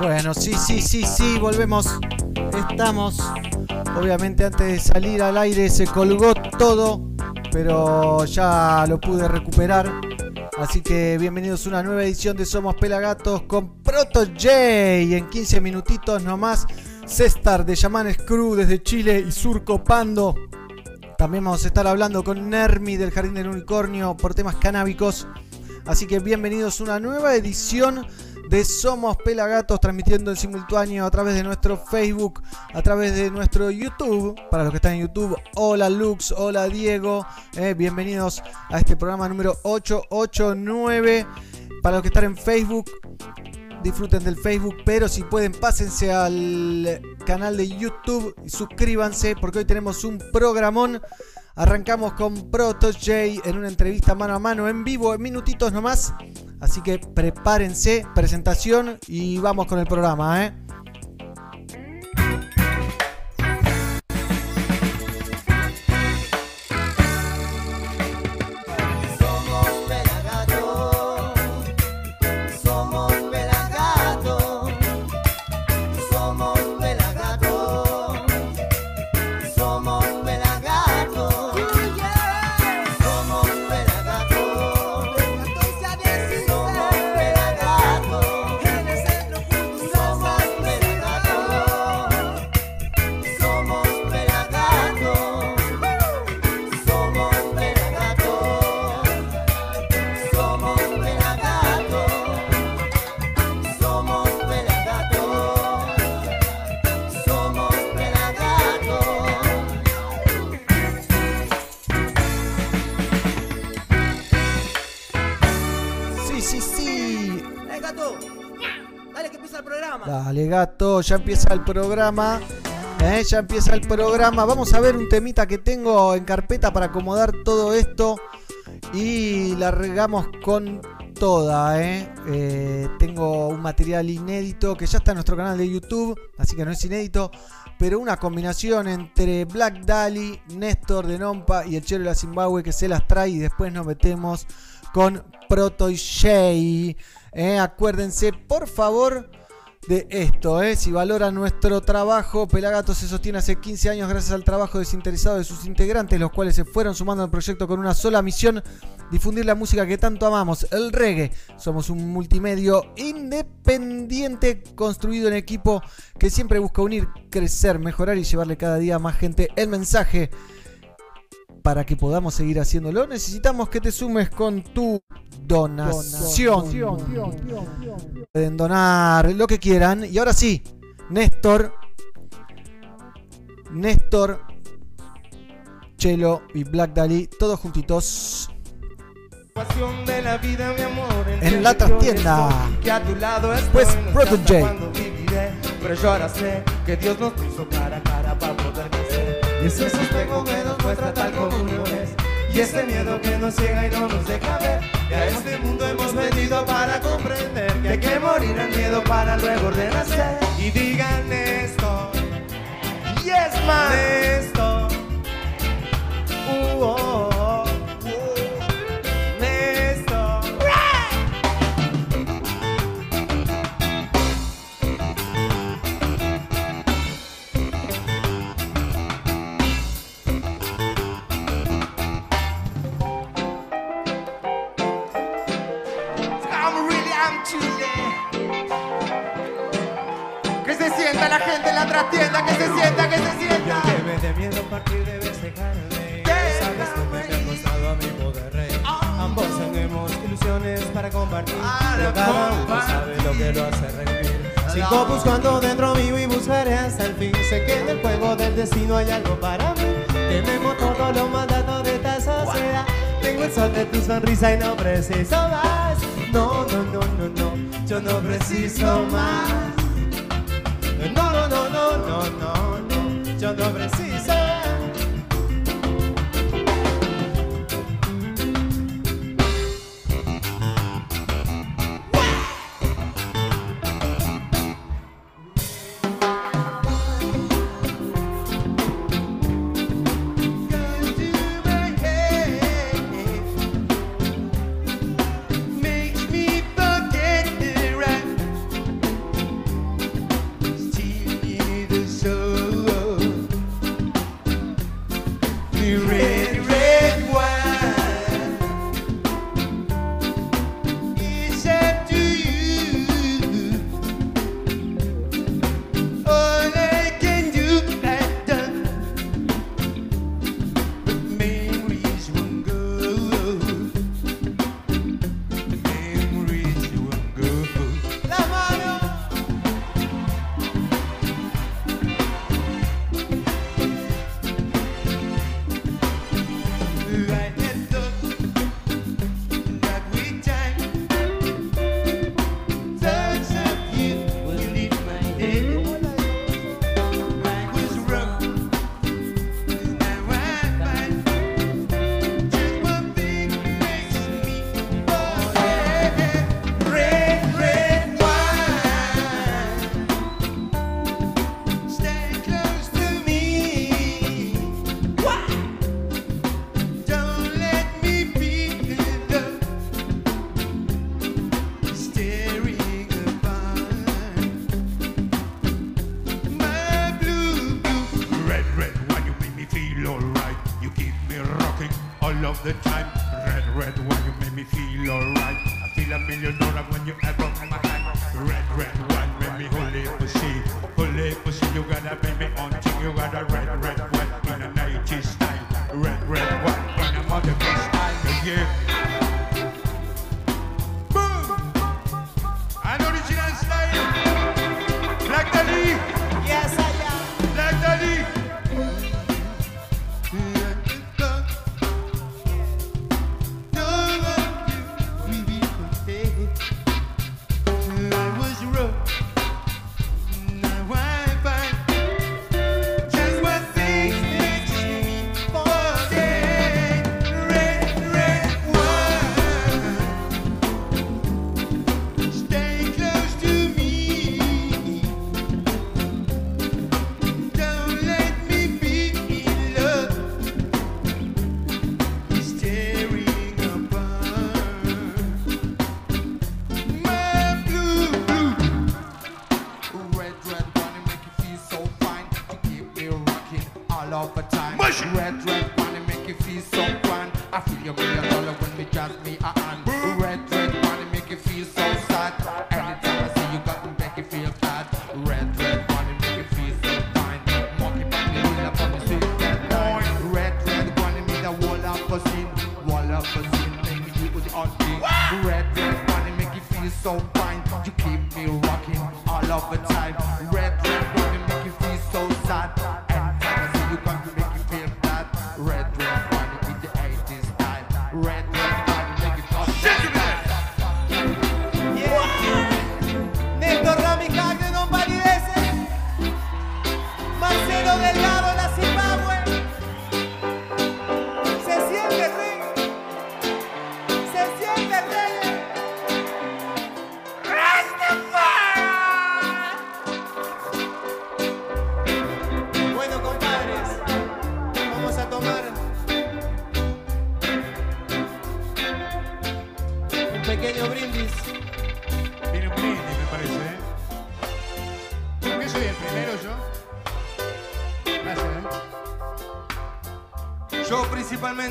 Bueno, sí, sí, sí, sí, volvemos. Estamos. Obviamente antes de salir al aire se colgó todo, pero ya lo pude recuperar. Así que bienvenidos a una nueva edición de Somos Pelagatos con Proto J. En 15 minutitos nomás, Cestar de Yaman Screw desde Chile y Surco Pando. También vamos a estar hablando con Nermi del Jardín del Unicornio por temas canábicos. Así que bienvenidos a una nueva edición de Somos Pelagatos, transmitiendo en simultáneo a través de nuestro Facebook, a través de nuestro YouTube. Para los que están en YouTube, hola Lux, hola Diego, eh, bienvenidos a este programa número 889. Para los que están en Facebook, disfruten del Facebook, pero si pueden, pásense al canal de YouTube y suscríbanse, porque hoy tenemos un programón. Arrancamos con Proto J en una entrevista mano a mano en vivo, en minutitos nomás. Así que prepárense, presentación y vamos con el programa, ¿eh? Gato, ya empieza el programa. ¿eh? Ya empieza el programa. Vamos a ver un temita que tengo en carpeta para acomodar todo esto. Y largamos con toda. ¿eh? Eh, tengo un material inédito que ya está en nuestro canal de YouTube. Así que no es inédito. Pero una combinación entre Black Dali, Néstor de Nompa y el Chelo de la Zimbabue que se las trae. Y después nos metemos con Proto y. Acuérdense, por favor de esto. ¿eh? Si valoran nuestro trabajo, Pelagato se sostiene hace 15 años gracias al trabajo desinteresado de sus integrantes, los cuales se fueron sumando al proyecto con una sola misión, difundir la música que tanto amamos, el reggae. Somos un multimedio independiente construido en equipo que siempre busca unir, crecer, mejorar y llevarle cada día a más gente el mensaje para que podamos seguir haciéndolo, necesitamos que te sumes con tu donación. Pueden donar lo que quieran. Y ahora sí, Néstor, Néstor, Chelo y Black Dali, todos juntitos. En la trastienda. Que pues Protege. Pero yo ahora sé que Dios nos puso cara a cara para. Y ese sostengo que nos muestra tal como uno es. Y ese miedo que nos ciega y no nos deja ver. Y a este mundo hemos venido para comprender que hay que morir al miedo para luego renacer. Y digan esto. Yes, man. Esto. Uh, oh, oh. Que se sienta, que me dé miedo partir debes dejarme. Sabes lo que te ha costado a mi poder rey. Ah. Ambos tenemos ilusiones para compartir. Pero cada uno sabe lo que lo hace revivir. Sigo buscando dentro mío y buscaré hasta el fin. Sé que en el juego del destino hay algo para mí. Tenemos todos los mandatos de esta sociedad. Tengo el sol de tu sonrisa y no preciso más. No, no, no, no, no. Yo no preciso más. No, no, no, no, no, no, yo no preciso.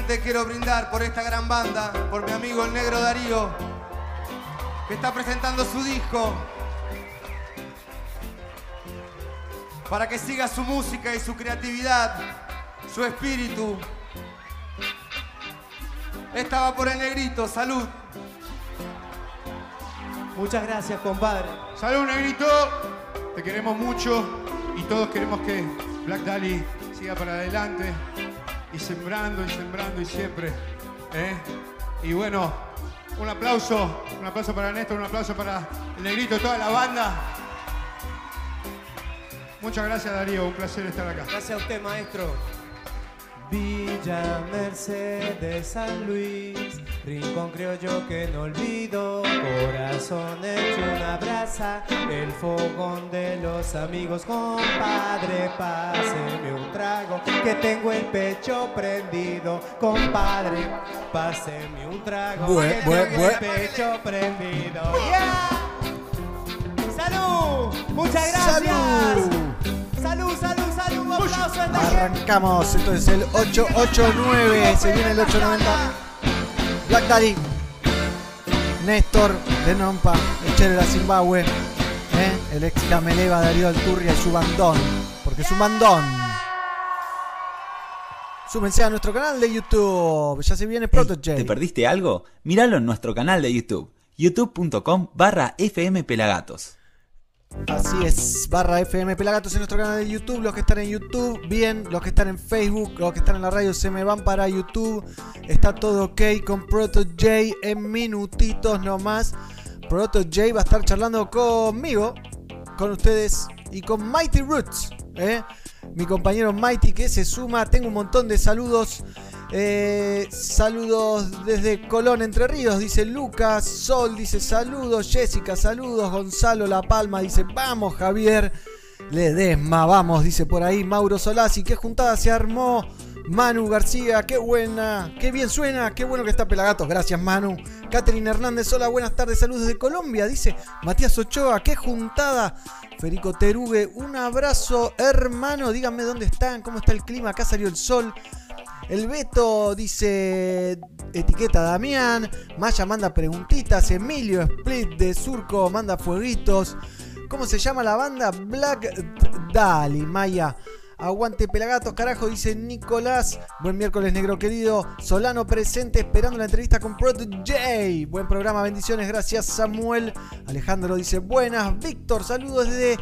Principalmente quiero brindar por esta gran banda, por mi amigo el negro Darío, que está presentando su disco. Para que siga su música y su creatividad, su espíritu. Esta va por el negrito, salud. Muchas gracias, compadre. Salud, negrito. Te queremos mucho y todos queremos que Black Dali siga para adelante y sembrando y sembrando y siempre. ¿eh? Y bueno, un aplauso, un aplauso para Néstor, un aplauso para el negrito toda la banda. Muchas gracias Darío, un placer estar acá. Gracias a usted, maestro. Villa Mercedes San Luis, rincón criollo que no olvido, corazón hecho una brasa, el fogón de los amigos, compadre, páseme un trago, que tengo el pecho prendido, compadre, páseme un trago, Bue, que bue, tengo bue. el pecho prendido. ¡Ya! ¡Salud! ¡Muchas gracias! ¡Salud! ¡Salud, salud, salud! ¡Un aplauso! Arrancamos entonces el 889, se viene el 890. Black Daddy, Néstor de Nompa, el Che de la Zimbabue, ¿eh? el ex Cameleva Darío Alturria y su bandón, porque es un bandón. Súmense a nuestro canal de YouTube, ya se viene Proto J. ¿Te perdiste algo? Míralo en nuestro canal de YouTube, youtube.com barra fmpelagatos. Así es, barra FM Pelagatos en nuestro canal de YouTube. Los que están en YouTube, bien. Los que están en Facebook, los que están en la radio, se me van para YouTube. Está todo ok con Proto J en minutitos nomás. Proto J va a estar charlando conmigo, con ustedes y con Mighty Roots. ¿eh? Mi compañero Mighty que se suma. Tengo un montón de saludos. Eh, saludos desde Colón, Entre Ríos, dice Lucas. Sol dice saludos. Jessica, saludos. Gonzalo La Palma dice vamos, Javier. Ledesma, vamos, dice por ahí Mauro Solasi. Qué juntada se armó. Manu García, qué buena, qué bien suena, qué bueno que está Pelagatos, gracias Manu. Catherine Hernández, hola, buenas tardes, saludos desde Colombia, dice Matías Ochoa, qué juntada. Federico Terugue, un abrazo hermano, díganme dónde están, cómo está el clima, acá salió el sol. El Beto dice etiqueta Damián. Maya manda preguntitas. Emilio Split de Surco manda fueguitos. ¿Cómo se llama la banda? Black Dali, Maya. Aguante Pelagatos, carajo, dice Nicolás. Buen miércoles, negro querido. Solano presente, esperando la entrevista con Proto J. Buen programa, bendiciones, gracias Samuel. Alejandro dice buenas. Víctor, saludos desde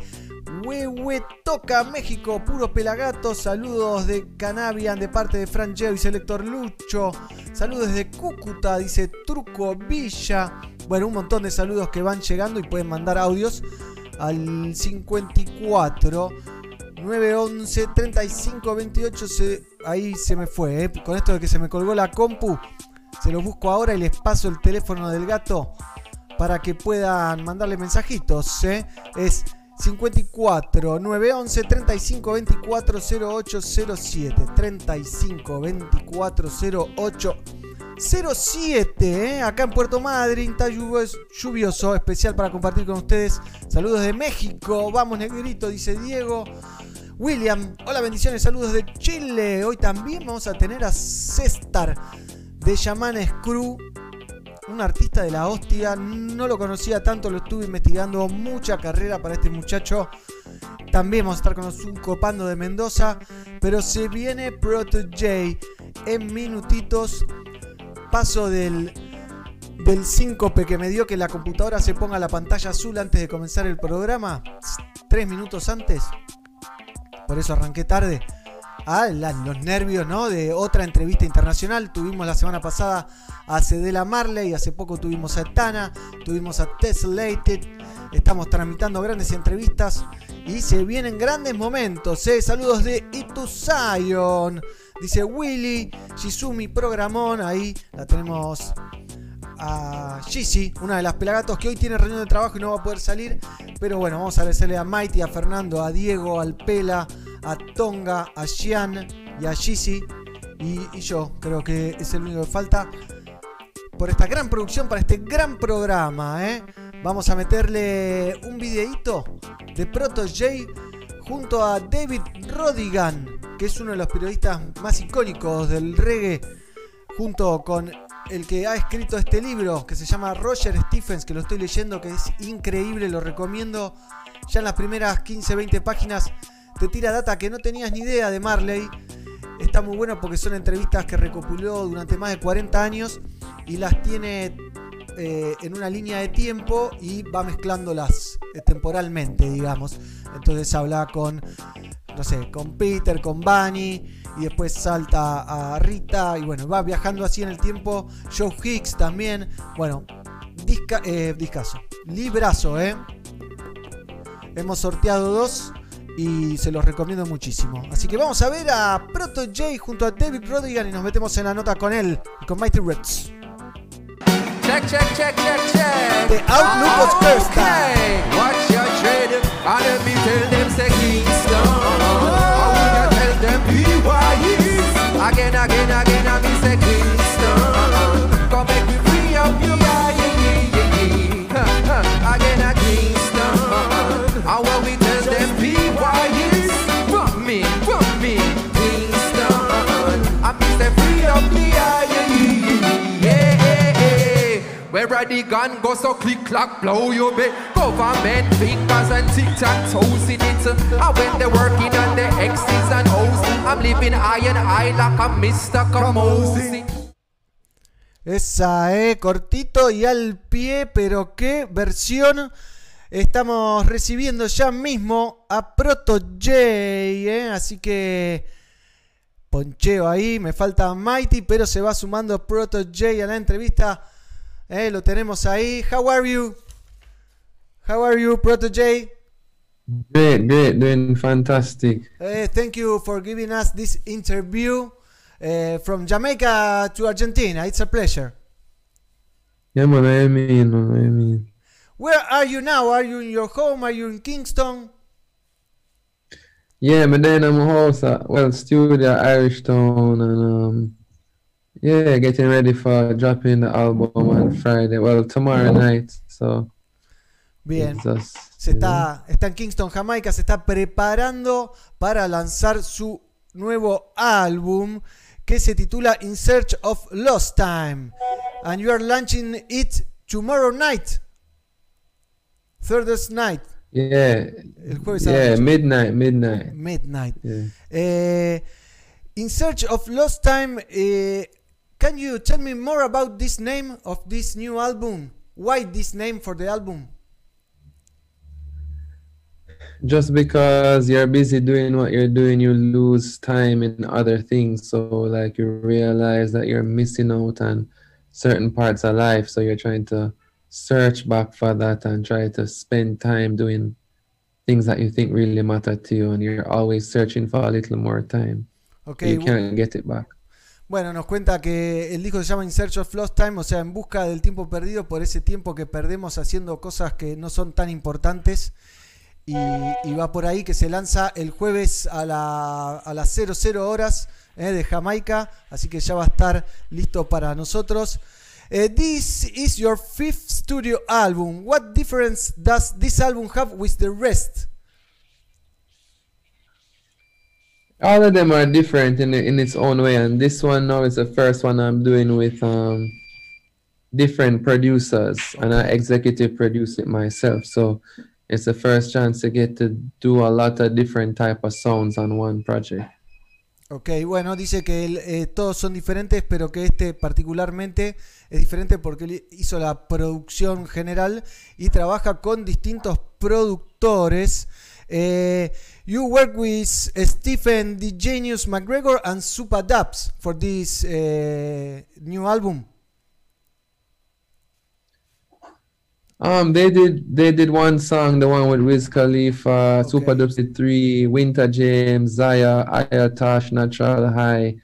Huehuetoca, México. Puro Pelagatos. Saludos de Canavian de parte de Fran y Selector Lucho. Saludos desde Cúcuta, dice Truco Villa. Bueno, un montón de saludos que van llegando y pueden mandar audios al 54 911 35 28 se, ahí se me fue, ¿eh? con esto de que se me colgó la compu, se los busco ahora y les paso el teléfono del gato para que puedan mandarle mensajitos, ¿eh? es 54 911 35 24 08 07 35 24 08 07, ¿eh? acá en Puerto Madryn, está lluvioso, especial para compartir con ustedes. Saludos de México, vamos negrito, dice Diego. William, hola bendiciones, saludos de Chile. Hoy también vamos a tener a Cestar de Shaman Screw, un artista de la hostia. No lo conocía tanto, lo estuve investigando. Mucha carrera para este muchacho. También vamos a estar con los Copando de Mendoza. Pero se viene Proto J en minutitos. Paso del, del síncope que me dio que la computadora se ponga la pantalla azul antes de comenzar el programa. Tres minutos antes por eso arranqué tarde. Ah, los nervios, ¿no? De otra entrevista internacional. Tuvimos la semana pasada a Cedela Marley, hace poco tuvimos a Tana, tuvimos a Tesslated. Estamos tramitando grandes entrevistas y se vienen grandes momentos. ¿eh? Saludos de Ituzayon. Dice Willy, Shizumi Programón. Ahí la tenemos a Gizzy, una de las pelagatos que hoy tiene reunión de trabajo y no va a poder salir. Pero bueno, vamos a agradecerle a Mighty, a Fernando, a Diego, al Pela, a Tonga, a Xian y a Gizzy. Y, yo creo que es el único que falta por esta gran producción, para este gran programa. ¿eh? Vamos a meterle un videíto de Proto J junto a David Rodigan, que es uno de los periodistas más icónicos del reggae, junto con el que ha escrito este libro que se llama Roger Stephens, que lo estoy leyendo, que es increíble, lo recomiendo. Ya en las primeras 15-20 páginas te tira data que no tenías ni idea de Marley. Está muy bueno porque son entrevistas que recopiló durante más de 40 años y las tiene eh, en una línea de tiempo y va mezclándolas eh, temporalmente, digamos. Entonces habla con, no sé, con Peter, con Bunny y después salta a Rita y bueno, va viajando así en el tiempo. Joe Hicks también. Bueno, disca, eh, discaso. Librazo, ¿eh? Hemos sorteado dos y se los recomiendo muchísimo. Así que vamos a ver a Proto J junto a David Rodigan y nos metemos en la nota con él y con Mighty Reds. Check, check, check, check, check. The Outlook was cursed. Okay. Watch your trade. Let me tell them say Kingston. I will tell them BYE. Again, again, again, the gun go so click clack blow your bit Government fingers and tic tac toes in it And when they working on the X's and O's I'm living high and high like a Mr. Kamosi Esa, eh, cortito y al pie, pero qué versión estamos recibiendo ya mismo a Proto J, eh, así que poncheo ahí, me falta Mighty, pero se va sumando Proto J a la entrevista. Eh, lo tenemos ahí. How are you? How are you, Proto J? Great, great, doing fantastic. Eh, thank you for giving us this interview uh, from Jamaica to Argentina. It's a pleasure. Yeah, man, I mean, I mean. Where are you now? Are you in your home? Are you in Kingston? Yeah, but then I'm at well studio Irish Town and um yeah, getting ready for dropping the album on Friday. Well, tomorrow night. So Bien. just, Se está, está en Kingston, Jamaica, se está preparando para lanzar su nuevo álbum que se titula In Search of Lost Time. And you are launching it tomorrow night. Thursday night. Yeah. El jueves Yeah, midnight, midnight. Midnight. Yeah. Eh, in Search of Lost Time, eh, can you tell me more about this name of this new album? Why this name for the album? Just because you're busy doing what you're doing, you lose time in other things. So, like, you realize that you're missing out on certain parts of life. So, you're trying to search back for that and try to spend time doing things that you think really matter to you. And you're always searching for a little more time. Okay, you can't get it back. Bueno, nos cuenta que el disco se llama In Search of Lost Time, o sea, en busca del tiempo perdido por ese tiempo que perdemos haciendo cosas que no son tan importantes. Y, va por ahí que se lanza el jueves a las 00 horas eh, de Jamaica, así que ya va a estar listo para nosotros. Eh, this is your fifth studio album. What difference does this album have with the rest? All of them are different in in its own way and this one now is the first one i'm doing with um different producers and i executive produce it myself so it's the first chance to get to do a lot of different type of sounds on one project Ok, bueno, dice que eh, todos son diferentes, pero que este particularmente es diferente porque hizo la producción general y trabaja con distintos productores. Eh, you work with Stephen the Genius McGregor and Supa Dubs for this eh, new album. um they did they did one song the one with wiz khalifa super dubs did three winter james zaya Ayatash, natural high.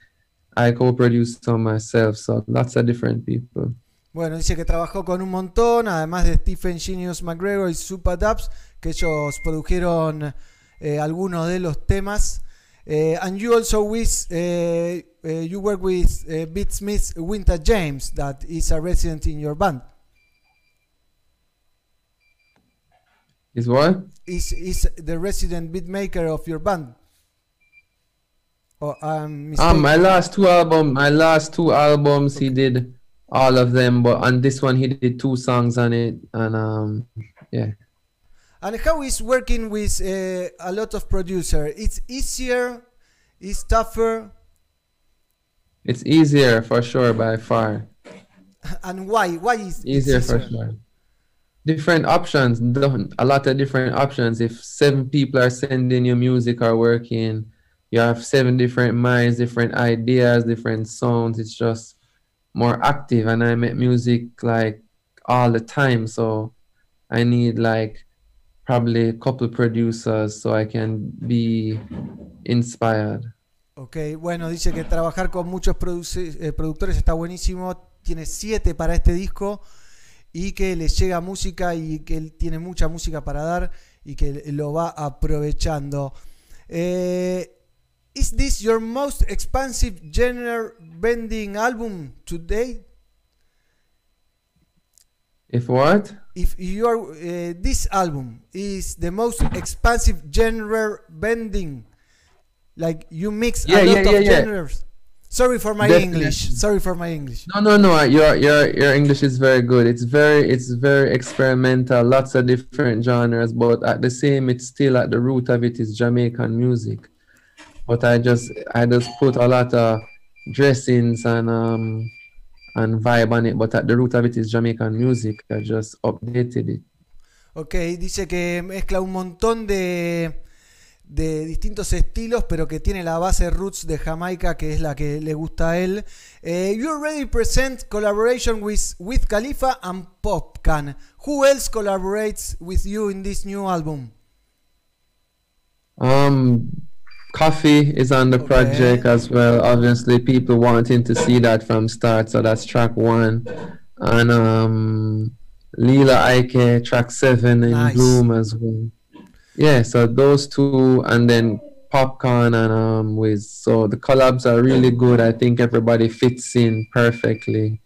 I co-produced some myself so lots of different people. Bueno, dice que trabajó con un montón, además de Stephen Genius McGregor y Supa Dubs, que ellos produjeron eh, algunos de los temas. Eh, and you also with, eh, eh, you work with eh, Beat Smith Winter James, that is a resident in your band. is what Is is the resident beat maker of your band? Oh, I'm Um, my last two album, my last two albums, he did all of them, but on this one, he did two songs on it, and um, yeah. And how is working with uh, a lot of producer? It's easier, it's tougher, It's easier for sure by far. and why? Why is it Easier for sure. Different options, a lot of different options. If seven people are sending you music or working, you have seven different minds, different ideas, different sounds. It's just more active, and I make music like all the time, so I need like probably a couple producers so I can be inspired. Ok, bueno, dice que trabajar con muchos eh, productores está buenísimo. Tiene siete para este disco y que le llega música y que él tiene mucha música para dar y que lo va aprovechando. Eh, ¿Is this your most expensive genre bending album today? If what? If your uh, this album is the most expansive genre bending, like you mix Yeah, a lot yeah, of yeah, yeah. genres. Sorry for my Definitely. English. Sorry for my English. No, no, no. Your your your English is very good. It's very it's very experimental. Lots of different genres, but at the same, it's still at the root of it is Jamaican music. But I just I just put a lot of dressings and um and vibe on it. But at the root of it is Jamaican music. I just updated it. Ok, dice que mezcla un montón de, de distintos estilos, pero que tiene la base roots de Jamaica, que es la que le gusta a él. Eh, you already present collaboration with, with Khalifa and Popcan. Who else collaborates with you in this new album? Um, Coffee is on the Okay. project as well. Obviously, people wanting to see that from start, so that's track one. And um, Lila Ike, track seven in Nice. Bloom as well. Yeah, so those two, and then Popcorn and um, Wiz. So the collabs are really good. I think everybody fits in perfectly,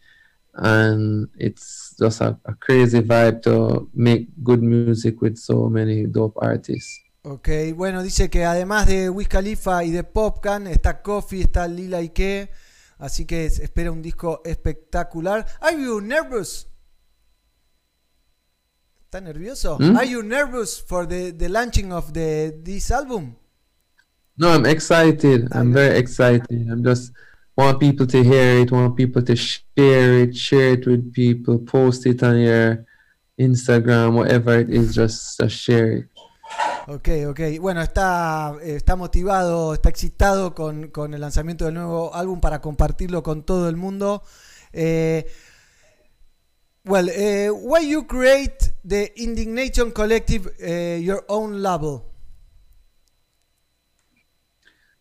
and it's just a, a crazy vibe to make good music with so many dope artists. Ok, bueno, dice que además de Wiz Khalifa y de Popcan, está Coffee, está Lila Ike, Así que espera un disco espectacular. Are you nervous? ¿Está nervioso? Hmm? Are you nervous for the, the launching of the this album? No, I'm excited. I'm very excited. I'm just want people to hear it, want people to share it, share it with people, post it on your Instagram, whatever it is, just, just share it. Ok, ok. Bueno, está, está motivado, está excitado con, con el lanzamiento del nuevo álbum para compartirlo con todo el mundo. Eh, well, eh, why you create the Indignation Collective, eh, your own label?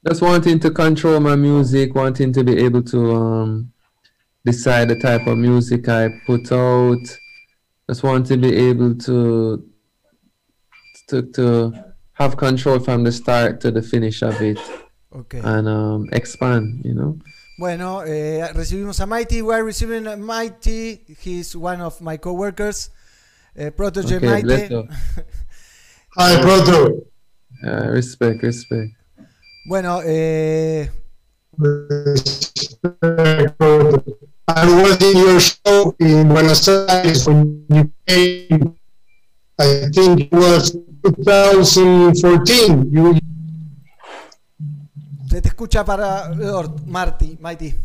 Just wanting to control my music, wanting to be able to um, decide the type of music I put out. Just want to be able to to to have control from the start to the finish of it Okay. and um, expand. You know. Bueno, eh, recibimos a Mighty. We are receiving a Mighty. He's one of my coworkers. Eh, Protege Okay, let's Mighty. go. Hi, Proto. Uh, respect, respect. Bueno, eh, I was in your show in Buenos Aires when you came. I think it was 2014. You se te escucha para Lord, Marty, Mighty.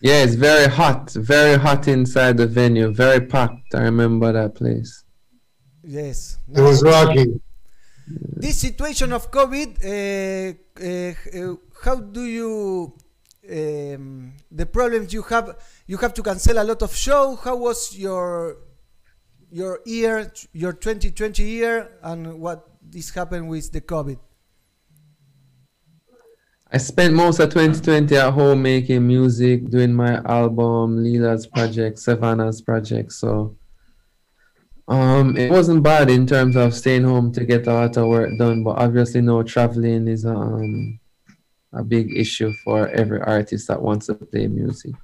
Yeah, it's very hot, very hot inside the venue, very packed. I remember that place. Yes. it was rocking. This situation of COVID, uh, uh, uh, how do you um, the problems you have? You have to cancel a lot of show. How was your your year, your 2020 year, and what is happened with the COVID? I spent most of 2020 at home making music, doing my album, Leela's project, Savannah's project. So um, it wasn't bad in terms of staying home to get a lot of work done, but obviously, no traveling is um, a big issue for every artist that wants to play music.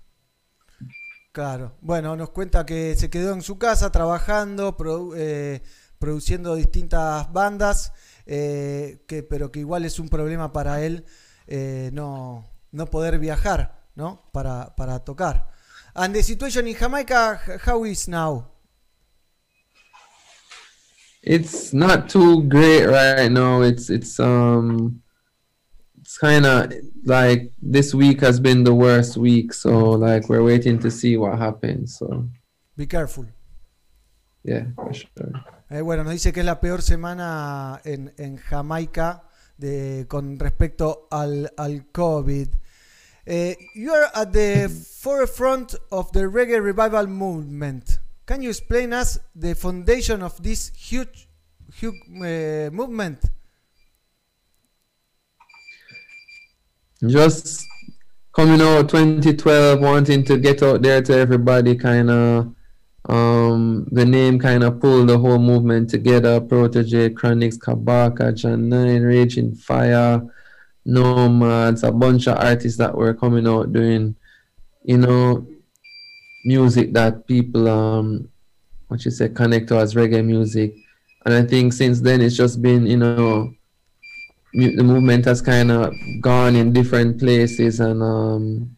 Claro. Bueno, nos cuenta que se quedó en su casa trabajando, eh, produciendo distintas bandas, eh, pero que igual es un problema para él eh, no, no poder viajar, ¿no? Para, para tocar. And the situation in Jamaica, how is now? It's not too great right now. It's it's um it's kind of like this week has been the worst week, so like we're waiting to see what happens. So Be careful. yeah, for sure. Eh, bueno, nos dice que es la peor semana en, en Jamaica de, con respecto al, al COVID. Eh, you are at the forefront of the reggae revival movement. Can you explain us the foundation of this huge, huge uh, movement? Just coming out 2012, wanting to get out there to everybody, kind of. Um, the name kind of pulled the whole movement together. Protege, Chronics, Kabaka, John Nine, Raging Fire, Nomads, a bunch of artists that were coming out doing, you know, music that people, um, what you say, connect to as reggae music. And I think since then it's just been, you know, the movement has kind of gone in different places and um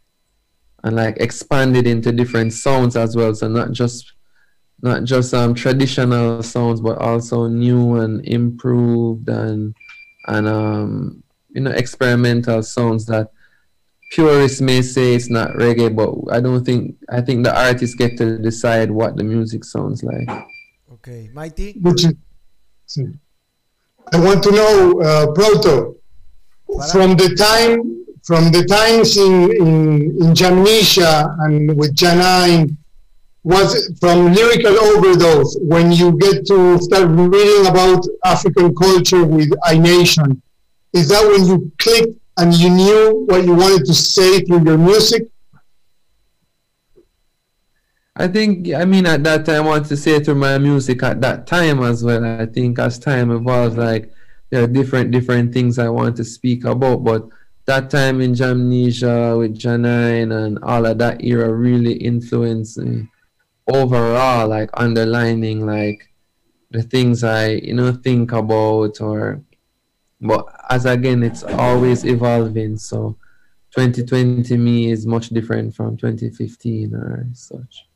and like expanded into different sounds as well so not just not just um traditional sounds but also new and improved and and um you know experimental sounds that purists may say it's not reggae but i don't think i think the artists get to decide what the music sounds like Okay, Mighty. Which is, I want to know, uh, Proto, from the time, from the times in in, in Jamnisha and with Janine, was from lyrical overdose when you get to start reading about African culture with iNation. Is that when you clicked and you knew what you wanted to say through your music? I think, I mean, at that time, I want to say through my music at that time as well. I think as time evolves, like there are different different things I want to speak about. But that time in Jamnesia with Janine and all of that era really influenced me overall, like underlining like the things I, you know, think about or but as again it's always evolving. So 2020 me is much different from 2015 or such.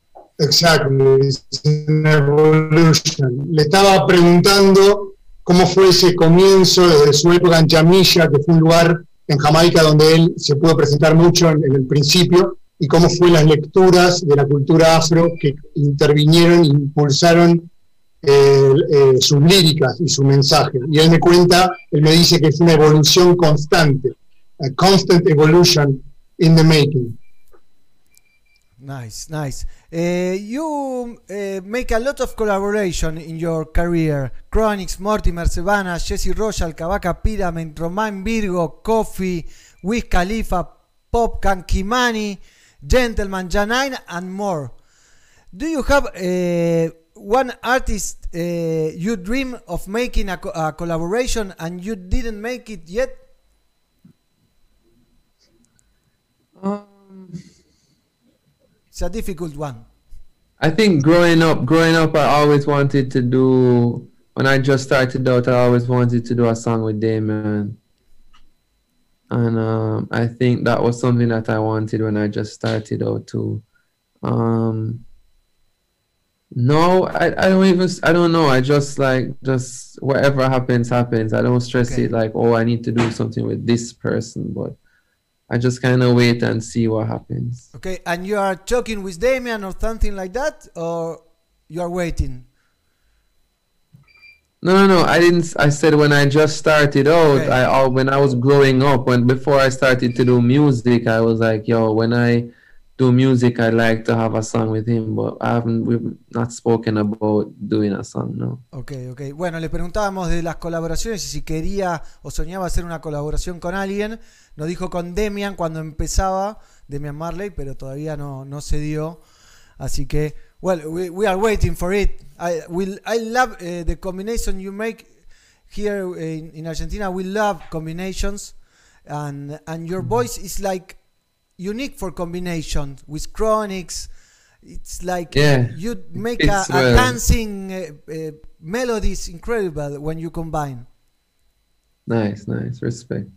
An evolution. Le estaba preguntando cómo fue ese comienzo desde su época en Chamilla, que fue un lugar en Jamaica donde él se pudo presentar mucho en, en el principio, y cómo fue las lecturas de la cultura afro que intervinieron e impulsaron eh, eh, sus líricas y su mensaje. Y él me cuenta, él me dice que es una evolución constante, a constant evolution in the making. Nice, nice. Uh, you uh, make a lot of collaboration in your career. Chronix, Mortimer, Savannah, Jesse Royal, Kavaka Pyramid, Romain Virgo, Coffee, Wiz Khalifa, Pop Kankimani, Gentleman, Janine, and more. Do you have uh, one artist uh, you dream of making a, co- a collaboration and you didn't make it yet? It's a difficult one. I think growing up, growing up, I always wanted to do. When I just started out, I always wanted to do a song with Damien, and um, I think that was something that I wanted when I just started out too. Um, no, I, I don't even I don't know. I just like just whatever happens happens. I don't stress Okay. it like oh I need to do something with this person, but I just kind of wait and see what happens. Okay, and you are talking with Damian or something like that, or you are waiting? No, no, no. I didn't. I said when I just started out, Okay. I when I was growing up, when before I started to do music, I was like, yo, when I music, I like to have a song with him, but I haven't. We've not spoken about doing a song, no. Ok, ok. Bueno, le preguntábamos de las colaboraciones y si quería o soñaba hacer una colaboración con alguien. Nos dijo con Demian cuando empezaba, Demian Marley, pero todavía no, no se dio. Así que, well, we, are waiting for it. I, will, I love uh, the combination you make here in, in Argentina. We love combinations, and and your voice is like unique for combination with chronics. It's like Yeah, you make a, a well. dancing uh, uh, melodies incredible when you combine. Nice, nice. Respect.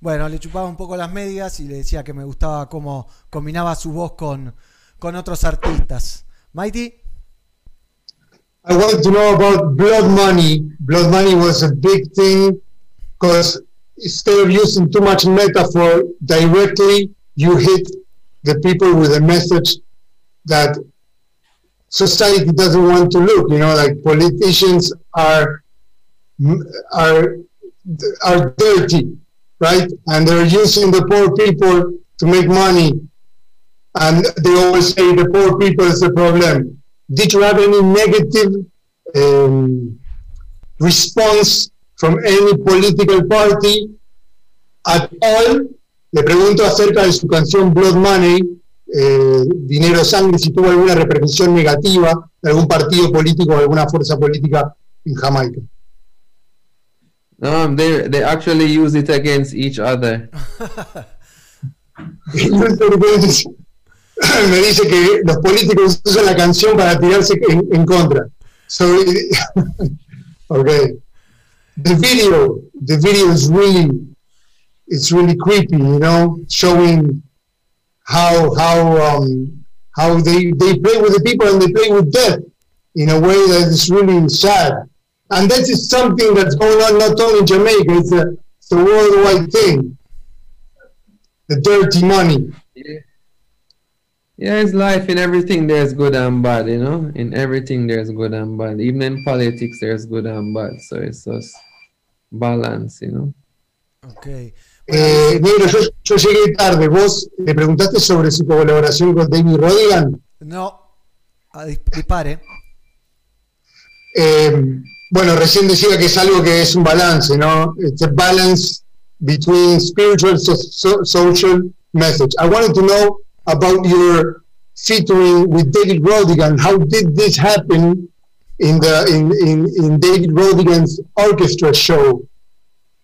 Bueno, le chupaba un poco las medias y le decía que me gustaba cómo combinaba su voz con, con otros artistas. Mighty, I want to know about blood money. Blood money was a big thing because instead of using too much metaphor directly, you hit the people with a message that society doesn't want to look. You know, like politicians are are are dirty, right? And they're using the poor people to make money. And they always say the poor people is the problem did you have any negative um, response from any political party at all? Le pregunto acerca de su canción Blood Money, eh, Dinero Sangre, si tuvo alguna repercusión negativa de algún partido político o alguna fuerza política en Jamaica. Um, they they actually use it against each other. Me dice que los políticos usan la canción para tirarse en, en contra. So, okay. The video, the video is really, it's really creepy, you know, showing how how um, how they they play with the people and they play with death in a way that is really sad. And that is something that's going on not only in Jamaica; it's a it's a worldwide thing. The dirty money. Yeah, it's life. In everything, there's good and bad. You know, in everything, there's good and bad. Even in politics, there's good and bad. So it's just balance. You know. ok. Eh, negro, yo, yo llegué tarde. Vos le preguntaste sobre su colaboración con David Rodigan. No, a dis- dispare. Eh, bueno, recién decía que es algo que es un balance, ¿no? It's a balance between spiritual so, so- social message. I wanted to know about your featuring with David Rodigan. How did this happen in the in, in, in David Rodigan's orchestra show?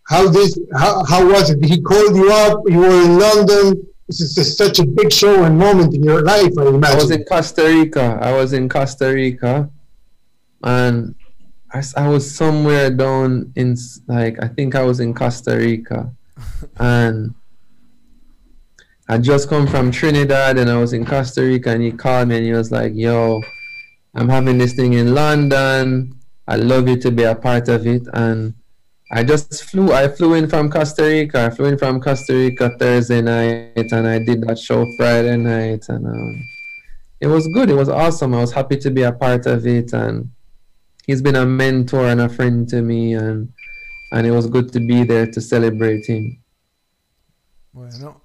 How this how, how was it? He called you up. You were in London. This is just such a big show and moment in your life. I imagine. I was in Costa Rica. I was in Costa Rica, and I was somewhere down in like I think I was in Costa Rica, and I just come from Trinidad and I was in Costa Rica and he called me and he was like, yo, I'm having this thing in London. I'd love you to be a part of it. And I just flew. I flew in from Costa Rica. I flew in from Costa Rica Thursday night, and I did that show Friday night, and um, it was good. It was awesome. I was happy to be a part of it, and he's been a mentor and a friend to me, and and it was good to be there to celebrate him. Bueno,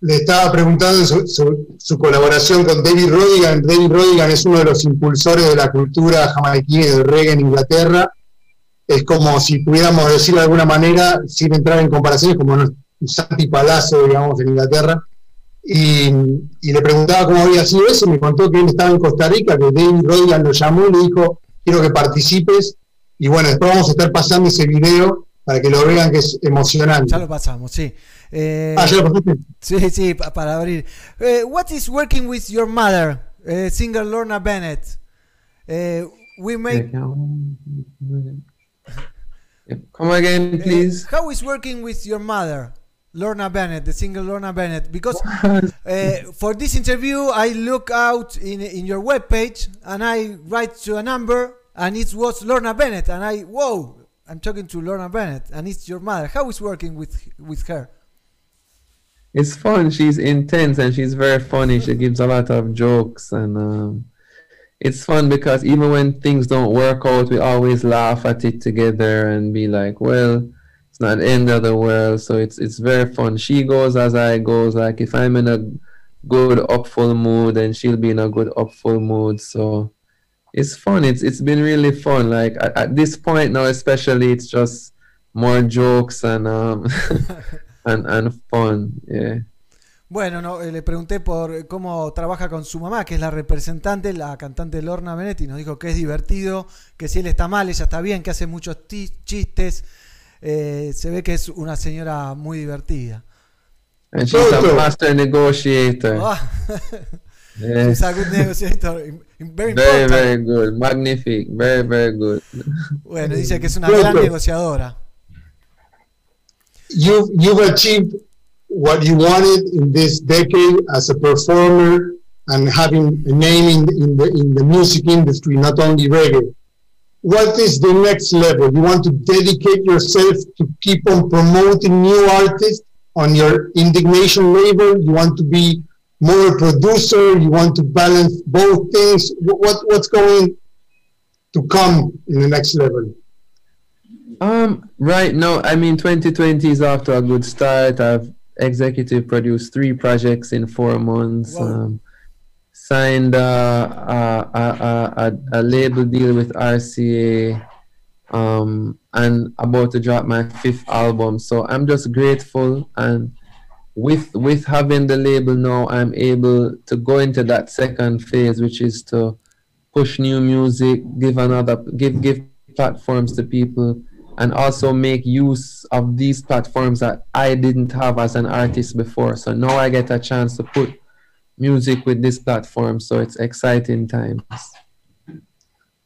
Le estaba preguntando su, su- su colaboración con David Rodigan. David Rodigan es uno de los impulsores de la cultura jamaiquina y del reggae en Inglaterra. Es como si pudiéramos decirlo de alguna manera, sin entrar en comparaciones, como un Santi Palazzo, digamos, en Inglaterra. Y, y le preguntaba cómo había sido eso. Me contó que él estaba en Costa Rica, que David Rodigan lo llamó y le dijo: Quiero que participes. Y bueno, después vamos a estar pasando ese video para que lo vean, que es emocionante. ya lo pasamos, sí. Eh, Ah, ya lo pasaste. Sí, sí, pa- para abrir. Eh, what is working with your mother, eh, singer Lorna Bennett? Eh, we make. Come again, eh, please. how is working with your mother, Lorna Bennett, the singer Lorna Bennett? Because uh, for this interview, I look out in in your webpage and I write to a number, and it was Lorna Bennett, and I whoa, I'm talking to Lorna Bennett, and it's your mother. How is working with with her? It's fun. She's intense and she's very funny. She gives a lot of jokes and um, it's fun because even when things don't work out, we always laugh at it together and be like, "Well, it's not the end of the world." So it's it's very fun. She goes as I goes. Like if I'm in a good upful mood, then she'll be in a good upful mood. So it's fun. It's it's been really fun. Like at, at this point now, especially, it's just more jokes and um and and fun. Yeah. Bueno, no, eh, le pregunté por cómo trabaja con su mamá, que es la representante, la cantante Lorna Bennett, y nos dijo que es divertido, que si él está mal, ella está bien, que hace muchos chistes. Eh, se ve que es una señora muy divertida. And she's a master negotiator. Ah, Yes. she's a good negotiator, very Very, very good. Magnifique. Very, very good. Bueno, dice que es una gran negociadora. you've you've achieved what you wanted in this decade as a performer and having a name in, in the in the music industry, not only reggae. What is the next level? You want to dedicate yourself to keep on promoting new artists on your indignation label. You want to be more a producer. You want to balance both things. What, what what's going to come in the next level? Um, right now, I mean, 2020 is off to a good start. I've executive produced three projects in four months. Um, signed uh, a, a, a, a, a label deal with RCA. Um, and about to drop my fifth album. So I'm just grateful and with with having the label now, I'm able to go into that second phase, which is to push new music, give another give give platforms to people and also make use of these platforms that I didn't have as an artist before. So now I get a chance to put music with this platform. So it's exciting times.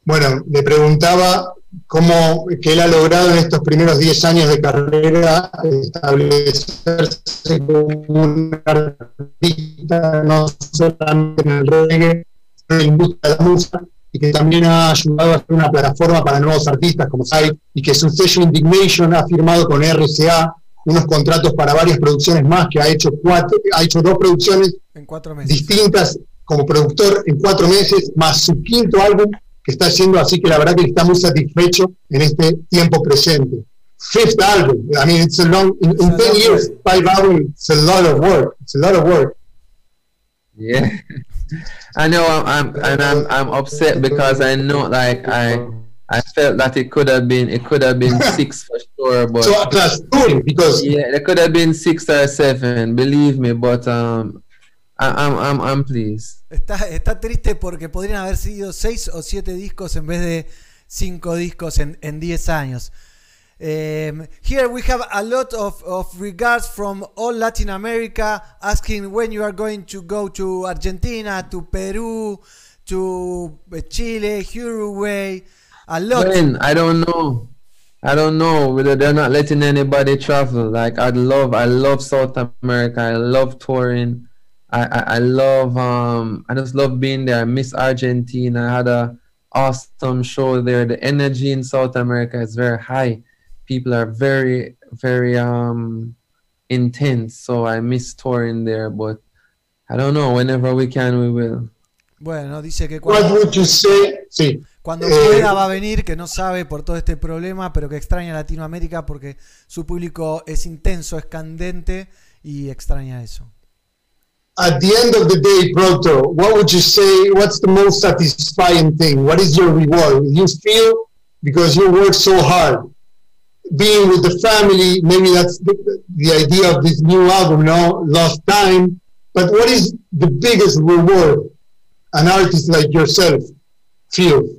Bueno, le preguntaba cómo que él ha logrado en estos primeros 10 años de carrera establecerse como un artista, no solamente en el reggae, sino en la industria de la música, y que también ha ayudado a hacer una plataforma para nuevos artistas como Sai, y que su sello Indignation ha firmado con RCA unos contratos para varias producciones más, que ha hecho, cuatro, ha hecho dos producciones En cuatro meses. distintas como productor en cuatro meses, más su quinto álbum que está haciendo, así que la verdad que está muy satisfecho en este tiempo presente. Fifth album, I mean, it's a long, in, in It's a 10 long years, five albums, it's a lot of work, it's a lot of work. Yeah. I know I'm, I'm and I'm I'm upset because I know like I I felt that it could have been it could have been six for sure, but So plus touring, because yeah, there could have been six or seven, believe me, but um I, I'm I'm I'm pleased. Está, está triste porque podrían haber sido seis o siete discos en vez de cinco discos en, en 10 años. Um, here we have a lot of, of regards from all Latin America asking when you are going to go to Argentina, to Peru, to Chile, Uruguay. A lot. When I don't know. I don't know whether they're not letting anybody travel. Like I love, I love South America. I love touring. I, I, I love, um, I just love being there. I miss Argentina. I had a awesome show there. The energy in South America is very high. People are very, very um intense. So I miss touring there, but I don't know. Whenever we can, we will. Bueno, dice que What cuando, would you say? Sí. cuando Eh, pueda va a venir, que no sabe por todo este problema, pero que extraña Latinoamérica porque su público es intenso, es candente y extraña eso. At the end of the day, Proto, what would you say? What's the most satisfying thing? What is your reward? You feel because you work so hard, being with the family. Maybe that's the, the idea of this new album, no lost time. But what is the biggest reward an artist like yourself feels?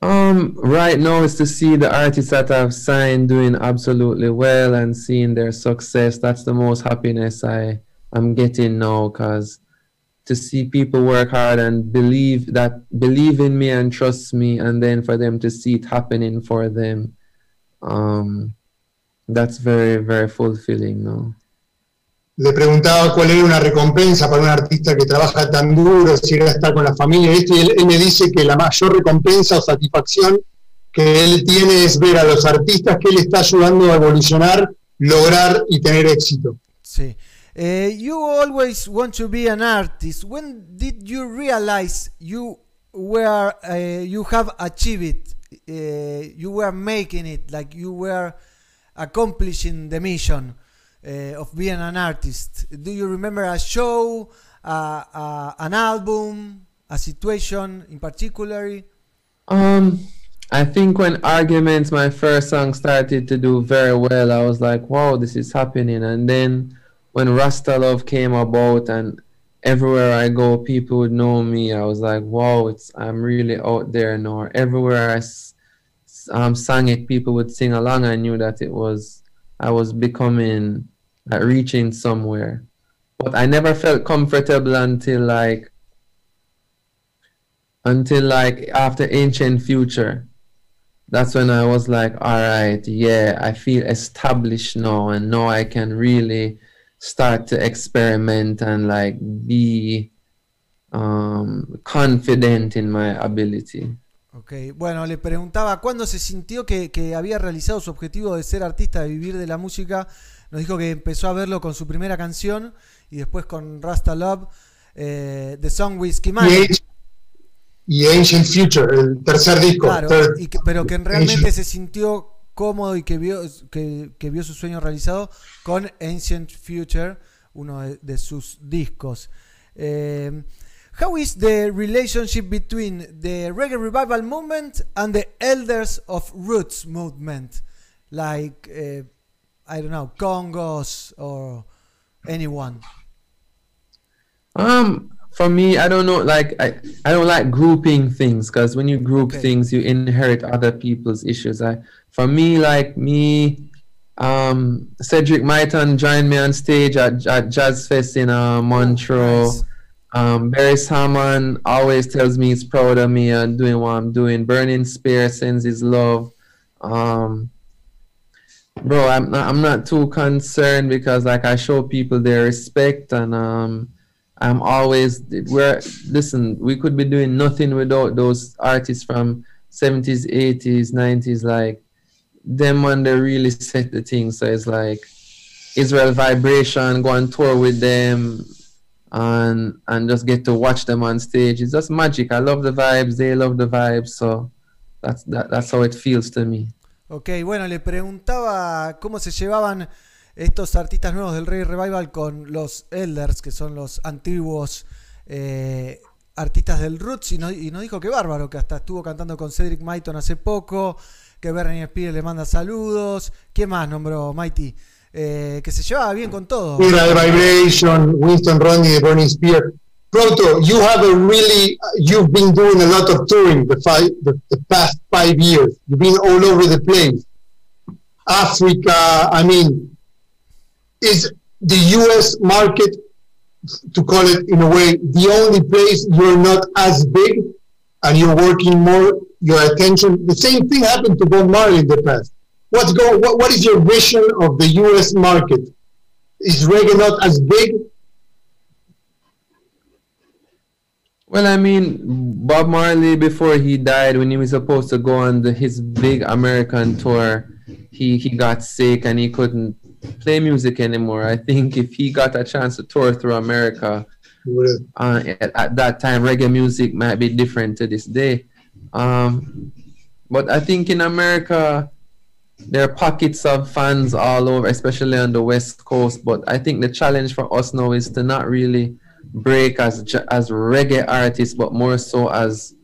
Um, right now is to see the artists that I've signed doing absolutely well and seeing their success. That's the most happiness I am getting now because to see people work hard and believe that believe in me and trust me and then for them to see it happening for them um that's very very fulfilling no Le preguntaba cuál era una recompensa para un artista que trabaja tan duro, si era estar con la familia, y él, él me dice que la mayor recompensa o satisfacción que él tiene es ver a los artistas que él está ayudando a evolucionar, lograr y tener éxito. Sí. Eh, you always want to be an artist. When did you realize you were uh, you have achieved it? Uh, you were making it, like you were accomplishing the mission uh, of being an artist. Do you remember a show, uh, uh, an album, a situation in particular? Um, I think when Arguments, my first song, started to do very well, I was like, wow, this is happening. And then when Rasta Love came about and everywhere I go, people would know me, I was like, wow, it's I'm really out there now. Everywhere I um, sang it, people would sing along. I knew that it was, I was becoming, reaching somewhere. But I never felt comfortable until like until like after ancient future that's when i was like all right yeah i feel established now and now i can really start to experiment and like be um, confident in my ability Ok, bueno, le preguntaba cuándo se sintió que, que había realizado su objetivo de ser artista, de vivir de la música. Nos dijo que empezó a verlo con su primera canción y después con Rasta Love, eh, The Song with. Ancient- y Ancient Future, el tercer disco. Claro, third- y que- pero que realmente Ancient- se sintió cómodo y que vio, que, que vio su sueño realizado con Ancient Future, uno de, de sus discos. Eh, how is the relationship between the reggae revival movement and the elders of roots movement, like uh, I don't know, Congos or anyone? Um, for me, I don't know. Like I, I don't like grouping things because when you group Okay. things, you inherit other people's issues. I, for me, like me, um, Cedric Maiton joined me on stage at, at Jazz Fest in uh, Montreal. Nice. Um, Barry Salmon always tells me he's proud of me and doing what I'm doing. Burning Spear sends his love. Um, bro, I'm not, I'm not too concerned because like I show people their respect and um, I'm always we're listen. We could be doing nothing without those artists from 70s, 80s, 90s. Like them when they really set the thing. So it's like Israel Vibration, go on tour with them and and just get to watch them on stage. It's just magic. I love the vibes, they love the vibes, so that's that, that's how it feels to me. Ok, bueno, le preguntaba cómo se llevaban estos artistas nuevos del Reggae Revival con los Elders, que son los antiguos eh, artistas del Roots, y, no- y nos dijo que bárbaro, que hasta estuvo cantando con Cedric Maiton hace poco, que Bernie Spears le manda saludos. ¿Quién más nombró Mighty? Eh, que se llevaba bien con todo. Vibration, Winston Rodney, the Burning Spear. Proto, you have a really, you've been doing a lot of touring the, five, the, the past five years. You've been all over the place. Africa, I mean, is the US market, to call it in a way, the only place you're not as big and you're working more your attention? The same thing happened to Bob Marley in the past. What's going? What, what is your vision of the U.S. market? Is reggae not as big? Well, I mean, Bob Marley, before he died, when he was supposed to go on the, his big American tour, he, he got sick and he couldn't play music anymore. I think if he got a chance to tour through America, uh, at, at, that time, reggae music might be different to this day. Um, but I think in America, there are pockets of fans all over, especially on the West Coast. But I think the challenge for us now is to not really break as as reggae artists, but more so as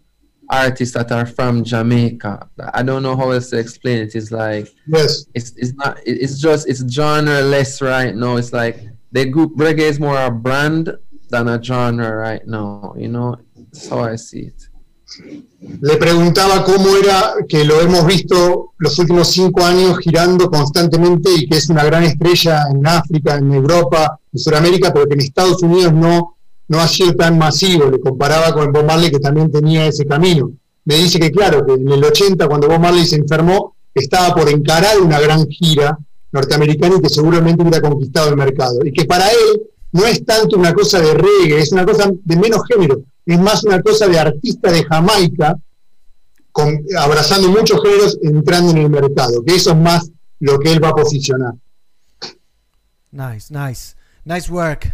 artists that are from Jamaica. I don't know how else to explain it. It's like yes, it's it's not. It's just it's genre less right now. It's like the group reggae is more a brand than a genre right now. You know, that's how I see it. Le preguntaba cómo era que lo hemos visto los últimos cinco años girando constantemente y que es una gran estrella en África, en Europa, en Sudamérica, pero que en Estados Unidos no, no ha sido tan masivo. Le comparaba con Bob Marley que también tenía ese camino. Me dice que claro, que en el 80 cuando Bob Marley se enfermó, estaba por encarar una gran gira norteamericana y que seguramente hubiera conquistado el mercado. Y que para él no es tanto una cosa de reggae, es una cosa de menos género es más una cosa de artista de Jamaica, con, abrazando muchos géneros, entrando en el mercado, que eso es más lo que él va a posicionar. Nice, nice, nice work.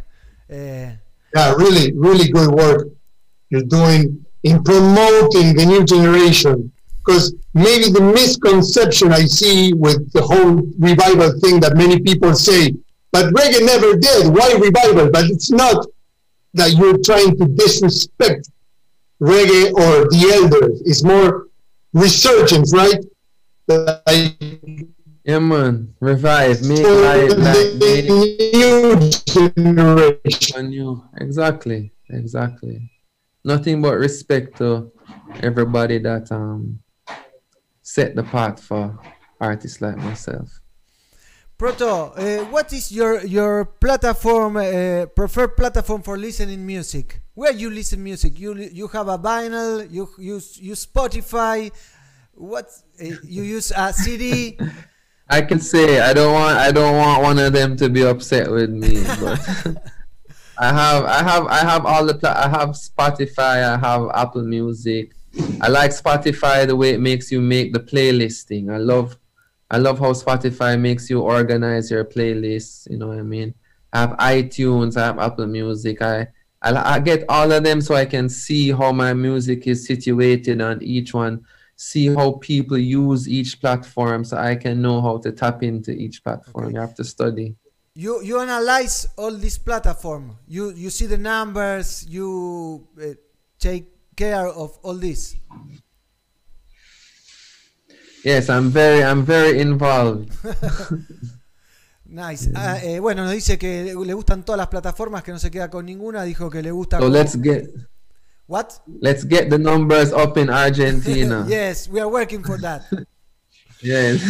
Uh... Yeah, really, really good work you're doing in promoting the new generation. Because maybe the misconception I see with the whole revival thing that many people say, but reggae never did. Why revival? But it's not that you're trying to disrespect reggae or the elders. It's more resurgence, right? Like, yeah, man. Revive. Make life like new generation. New. Exactly. Exactly. Nothing but respect to everybody that um set the path for artists like myself. Proto, uh, what is your your platform uh, preferred platform for listening music? Where you listen music? You you have a vinyl? You use use Spotify? What uh, you use a CD? I can say I don't want I don't want one of them to be upset with me, but I have I have I have all the I have Spotify, I have Apple Music. I like Spotify the way it makes you make the playlisting. I love I love how Spotify makes you organize your playlists. You know what I mean? I have iTunes, I have Apple Music. I, I, I get all of them so I can see how my music is situated on each one. See how people use each platform, so I can know how to tap into each platform. Okay. You have to study. You you analyze all this platform. You you see the numbers. You uh, take care of all this. Yes, I'm very, I'm very involved. nice. Ah, eh, bueno, nos dice que le gustan todas las plataformas, que no se queda con ninguna. Dijo que le gusta. So let's get. What? Let's get the numbers up in Argentina. yes, we are working for that. yes.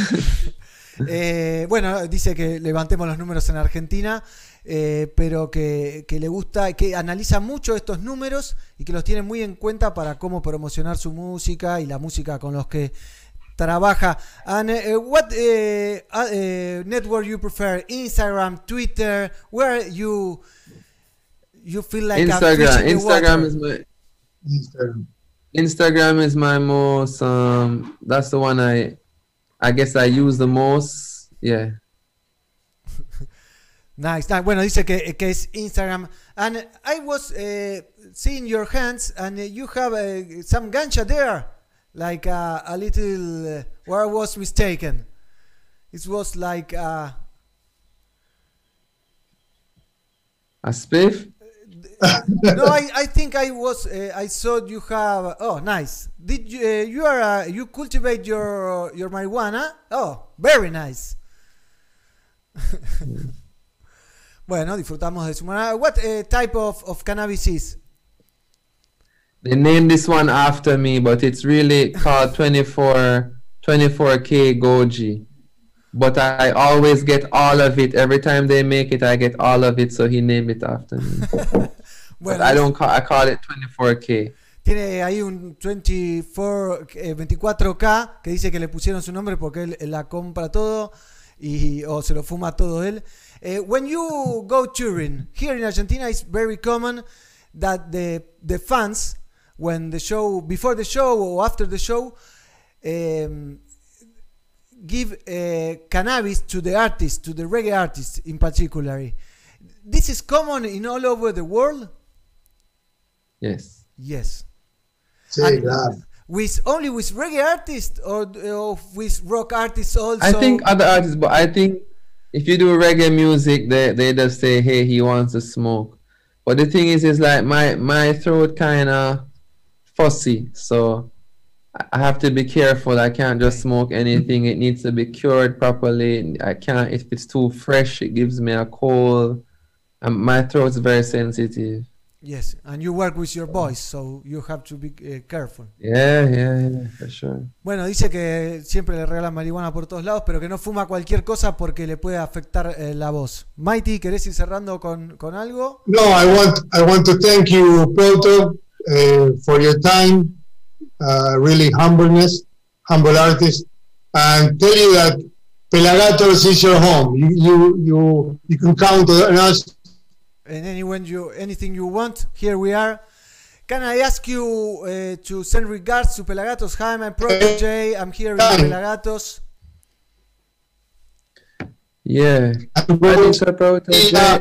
eh, bueno, dice que levantemos los números en Argentina. Eh, pero que, que, le gusta, que analiza mucho estos números y que los tiene muy en cuenta para cómo promocionar su música y la música con los que trabaja. And uh, what uh, uh, network you prefer? Instagram, Twitter? Where you you feel like Instagram? Instagram is my Instagram. Instagram is my most. Um, that's the one I, I guess I use the most. Yeah. nice, nice. Bueno, dice que, que es Instagram. And I was uh, seeing your hands, and you have uh, some gancha there like uh, a little uh, where I was mistaken. It was like uh, a spiff. no, I, I think I was uh, I saw you have oh nice. Did you uh, you are uh, you cultivate your your marijuana? Oh, very nice. bueno, disfrutamos de su marijuana. What type of, of cannabis is? They named this one after me, but it's really called 24 24k Goji. But I always get all of it. Every time they make it, I get all of it. So he named it after me. well, I don't call I call it 24k. tiene ahí un 24, eh, 24K que dice que le pusieron su nombre porque él, él la compra todo y, o se lo fuma todo él. Eh, when you go touring, here in Argentina it's very common that the, the fans, when the show, before the show or after the show, um, give uh, cannabis to the artists, to the reggae artists in particular. This is common in all over the world. Yes. Yes. Sí, claro. With only with reggae artists or, or with rock artists also. I think other artists, but I think if you do reggae music, they, they just say, hey, he wants to smoke. But the thing is, is like my, my throat kind of fussy. So I- I have to be careful. I can't just smoke anything. It needs to be cured properly. I can't, if it's too fresh, it gives me a cold. And my throat's very sensitive. Yes, and you work with your voice, so you have to be uh, careful. Yeah, yeah, yeah, for sure. Bueno, dice que siempre le regalan marihuana por todos lados, pero que no fuma cualquier cosa porque le puede afectar eh, la voz. Mighty, ¿querés ir cerrando con, con algo? No, I want I want to thank you, Proto, uh, for your time. Uh, really humbleness, humble artist, and tell you that Pelagatos is your home. You you you you can count on us. And anyone you, anything you want, here we are. Can I ask you uh, to send regards to Pelagatos? Hi, I'm Protege. I'm here in Pelagatos. Yeah. Addis a.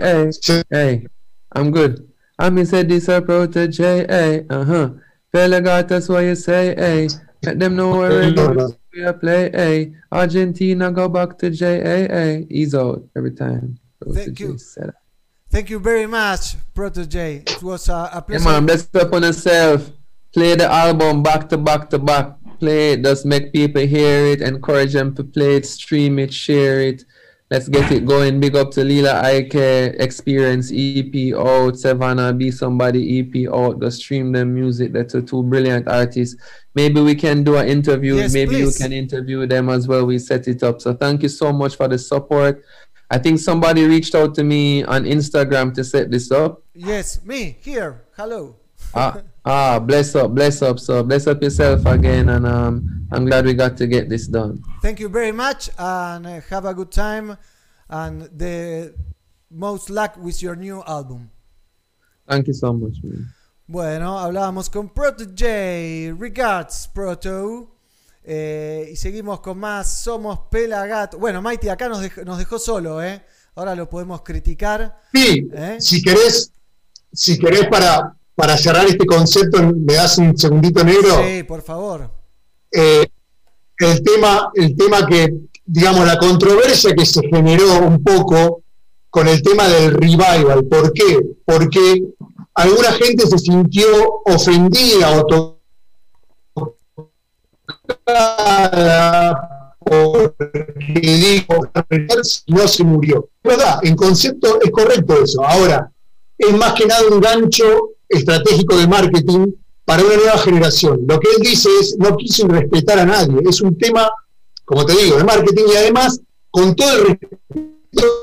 Hey, hey, I'm good. I'm in said this a protege. Hey, uh huh. Fella got us what you say. Hey, let them know where we go. We a play. Hey, Argentina go back to J. Hey, hey, he's out every time. Thank you. Thank you very much, Protege. It was a, a Yeah, pleasure. man, bless up on yourself. Play the album back to back to back. Play it, just make people hear it, encourage them to play it, stream it, share it. Let's get it going. Big up to Lila Ike, Experience EP out, Savannah, Be Somebody EP out. Just stream them music. That's a two brilliant artists. Maybe we can do an interview. Yes, Maybe please. you can interview them as well. We set it up. So thank you so much for the support. I think somebody reached out to me on Instagram to set this up. Yes, me here. Hello. ah, ah, bless up, bless up. So bless up yourself again, and um, I'm glad we got to get this done. Thank you very much and uh, have a good time and the most luck with your new album. Thank you so much, man. Bueno, hablábamos con Protege, Regards Proto. eh, y seguimos con más Somos Pelagato. Bueno, Mighty acá nos dejó, nos dejó solo, ¿eh? Ahora lo podemos criticar. Sí, ¿eh? si querés, si querés para, para cerrar este concepto, me das un segundito negro. Sí, por favor. Eh, el tema, el tema que, digamos, la controversia que se generó un poco con el tema del revival. ¿Por qué? Porque alguna gente se sintió ofendida o tocada porque dijo no se murió. Es verdad, en concepto es correcto eso. Ahora, es más que nada un gancho estratégico de marketing para una nueva generación. Lo que él dice es, no quiso respetar a nadie. Es un tema, como te digo, de marketing y además, con todo el respeto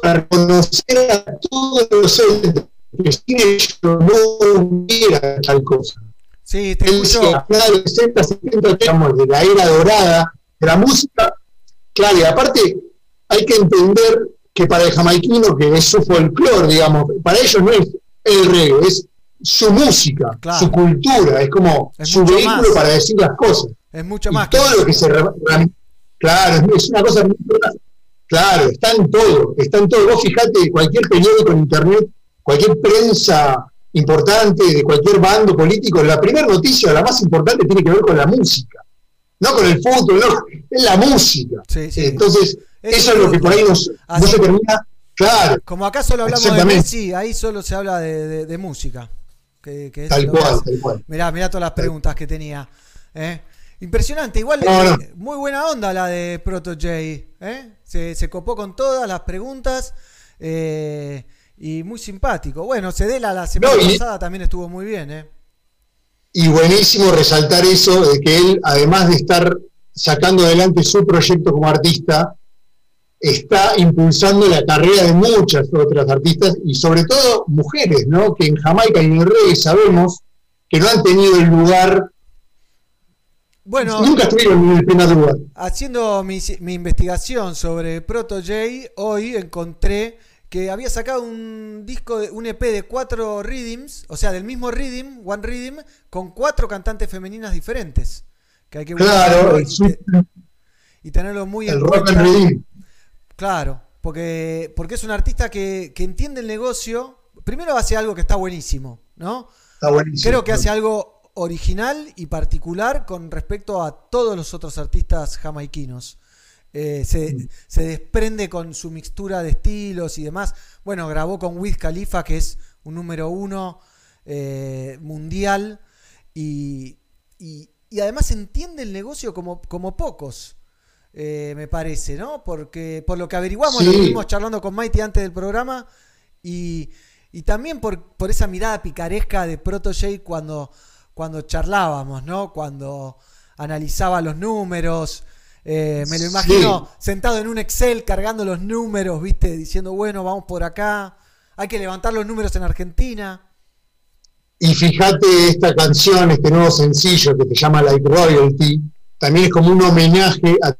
para reconocer a todos los entes que sin ellos no hubiera tal cosa. Sí, te escucho. de los 60, 70, digamos, de la era dorada de la música. Claro, y aparte hay que entender que para el jamaiquino, que es su folclore, digamos, para ellos no es el reggae, es su música, Claro. su cultura, es como Es su vehículo más. para decir las cosas. Es mucho Y más todo que lo que se claro es una cosa muy- claro está en todo está en todo vos fijate cualquier periódico en internet cualquier prensa importante de cualquier bando político la primera noticia la más importante tiene que ver con la música no con el fútbol no es la música Sí, sí. entonces Es eso es lo que por ahí nos, Así- no se termina claro Como acá solo hablamos de. Messi, ahí solo se habla de, de- de música. Que, que tal cual tal cual Mirá, mirá todas las preguntas que tenía. ¿eh? Impresionante, igual No, no. muy buena onda la de Proto J. ¿eh? Se, se copó con todas las preguntas eh, y muy simpático. Bueno, Cedela la semana No, y- pasada también estuvo muy bien. ¿eh? y buenísimo resaltar eso de que él, además de estar sacando adelante su proyecto como artista, está impulsando la carrera de muchas otras artistas y sobre todo mujeres, ¿no? Que en Jamaica y en el reggae sabemos que no han tenido el lugar, Bueno, nunca estuvieron en el primer lugar. haciendo mi, mi investigación sobre Proto J, hoy encontré que había sacado un disco, de, un EP de cuatro rhythms, o sea, del mismo rhythm, One Rhythm, con cuatro cantantes femeninas diferentes. Que hay que Claro, y, y tenerlo muy el en rock cuenta. Claro, porque, porque es un artista que, que entiende el negocio. Primero hace algo que está buenísimo, ¿no? Está buenísimo. Creo que hace algo original y particular con respecto a todos los otros artistas jamaiquinos. Eh, se, se desprende con su mixtura de estilos y demás. Bueno, grabó con Wiz Khalifa, que es un número uno eh, mundial. Y, y- y además entiende el negocio como, como pocos, eh, me parece, ¿no? Porque por lo que averiguamos, lo estuvimos charlando con Mighty antes del programa. Y, y también por, por esa mirada picaresca de Proto J cuando, cuando charlábamos, ¿no? Cuando analizaba los números. Eh, me lo Sí. imagino sentado en un Excel cargando los números, ¿viste? Diciendo, bueno, vamos por acá. Hay que levantar los números en Argentina. Y fíjate esta canción, este nuevo sencillo que se llama Like Royalty, también es como un homenaje a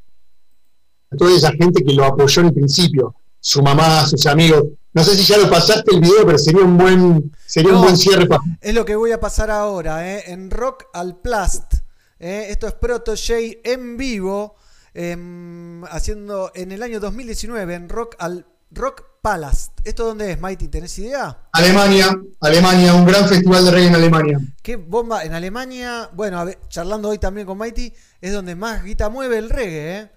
toda esa gente que lo apoyó en el principio, su mamá, sus amigos. No sé si ya lo pasaste el video, pero sería un buen, sería No. un buen cierre Es lo que voy a pasar ahora, ¿eh? en Rock al Plast. ¿eh? Esto es Proto J en vivo, em, haciendo en el año 2019 en Rock al Rock Palace. ¿Esto dónde es, Mighty? ¿Tenés idea? Alemania, Alemania, un gran festival de reggae en Alemania. ¿Qué bomba? En Alemania, bueno, a ver, charlando hoy también con Mighty, es donde más guita mueve el reggae, ¿eh?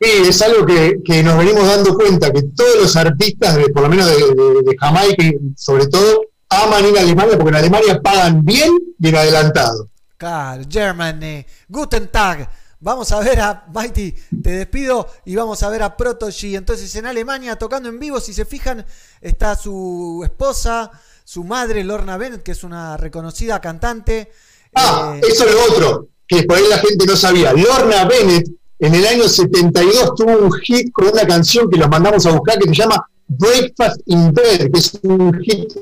Sí, es algo que, que nos venimos dando cuenta, que todos los artistas, de, por lo menos de, de- de Jamaica sobre todo, aman ir a Alemania porque en Alemania pagan bien y en adelantado. Claro, Germany. Guten Tag. Vamos a ver a Mighty, te despido y vamos a ver a Proto G. Entonces en Alemania tocando en vivo, si se fijan, está su esposa, su madre Lorna Bennett, que es una reconocida cantante. Ah, Eh, eso es lo otro, que por ahí la gente no sabía. Lorna Bennett en el año 72 tuvo un hit con una canción que los mandamos a buscar que se llama Breakfast in Bed, que es un hit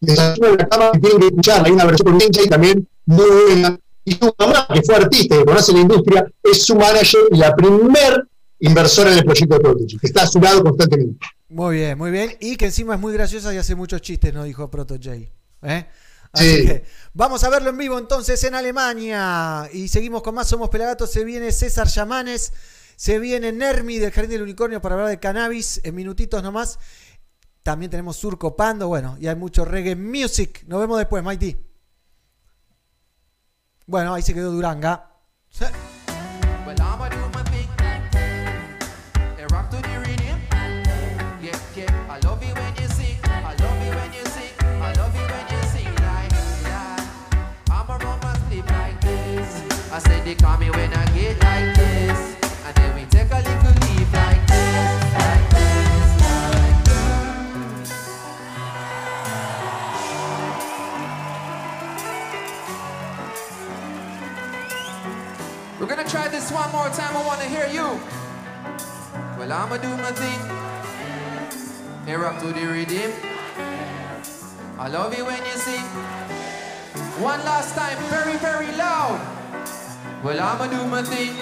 desayuno en la cama que tienen que escuchar. Hay una versión con DJ también muy buena. Y su mamá, que fue artista y que conoce la industria, es su manager y la primer inversora en el proyecto de Prodigy, que está a su lado constantemente. Muy bien, muy bien. Y que encima es muy graciosa y hace muchos chistes, nos dijo Proto J. ¿Eh? Así Sí. que vamos a verlo en vivo entonces en Alemania. Y seguimos con más Somos Pelagatos. Se viene César Yamanes. Se viene Nermi del Jardín del Unicornio para hablar de cannabis en minutitos nomás. También tenemos Surco Pando. Bueno, y hay mucho reggae music. Nos vemos después, Mighty. Bueno, ahí se quedó Duranga. I said they call me when I get like this. And then we take a little leave like this. Like this, like this. We're gonna try this one more time. I wanna hear you. Well, I'ma do my thing. Hey, rock to the rhythm. I love it when you sing. One last time, very, very loud. Well, I'ma do my thing.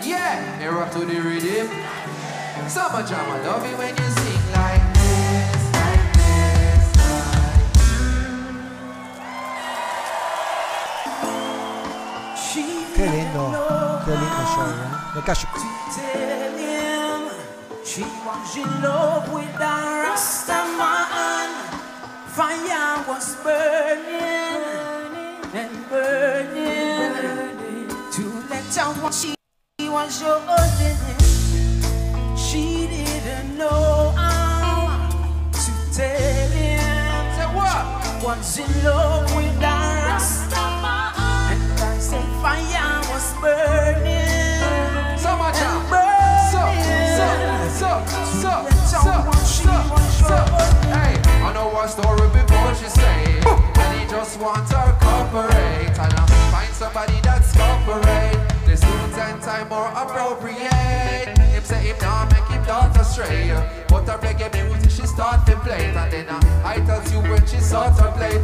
Yeah, hey, rock to the rhythm. Summer jam, I love it when you sing like this, like this, like Qué lindo. Qué lindo show, ¿eh? Me callo. she was in love with a Rastaman. Fire was burning out what she was holding. She didn't know how to tell him Say what? was in love with a Rastaman. And I said fire was burning. Summer jam. and burning. So, so, so, so, so, so, so. Hey, I know her story before she say, and he just wants her cooperate, and I find somebody that's cooperate. Suit time more appropriate. Him say him now make him young daughter stray. But a reggae music she start to play it, and then uh, I tells you when she sort of play.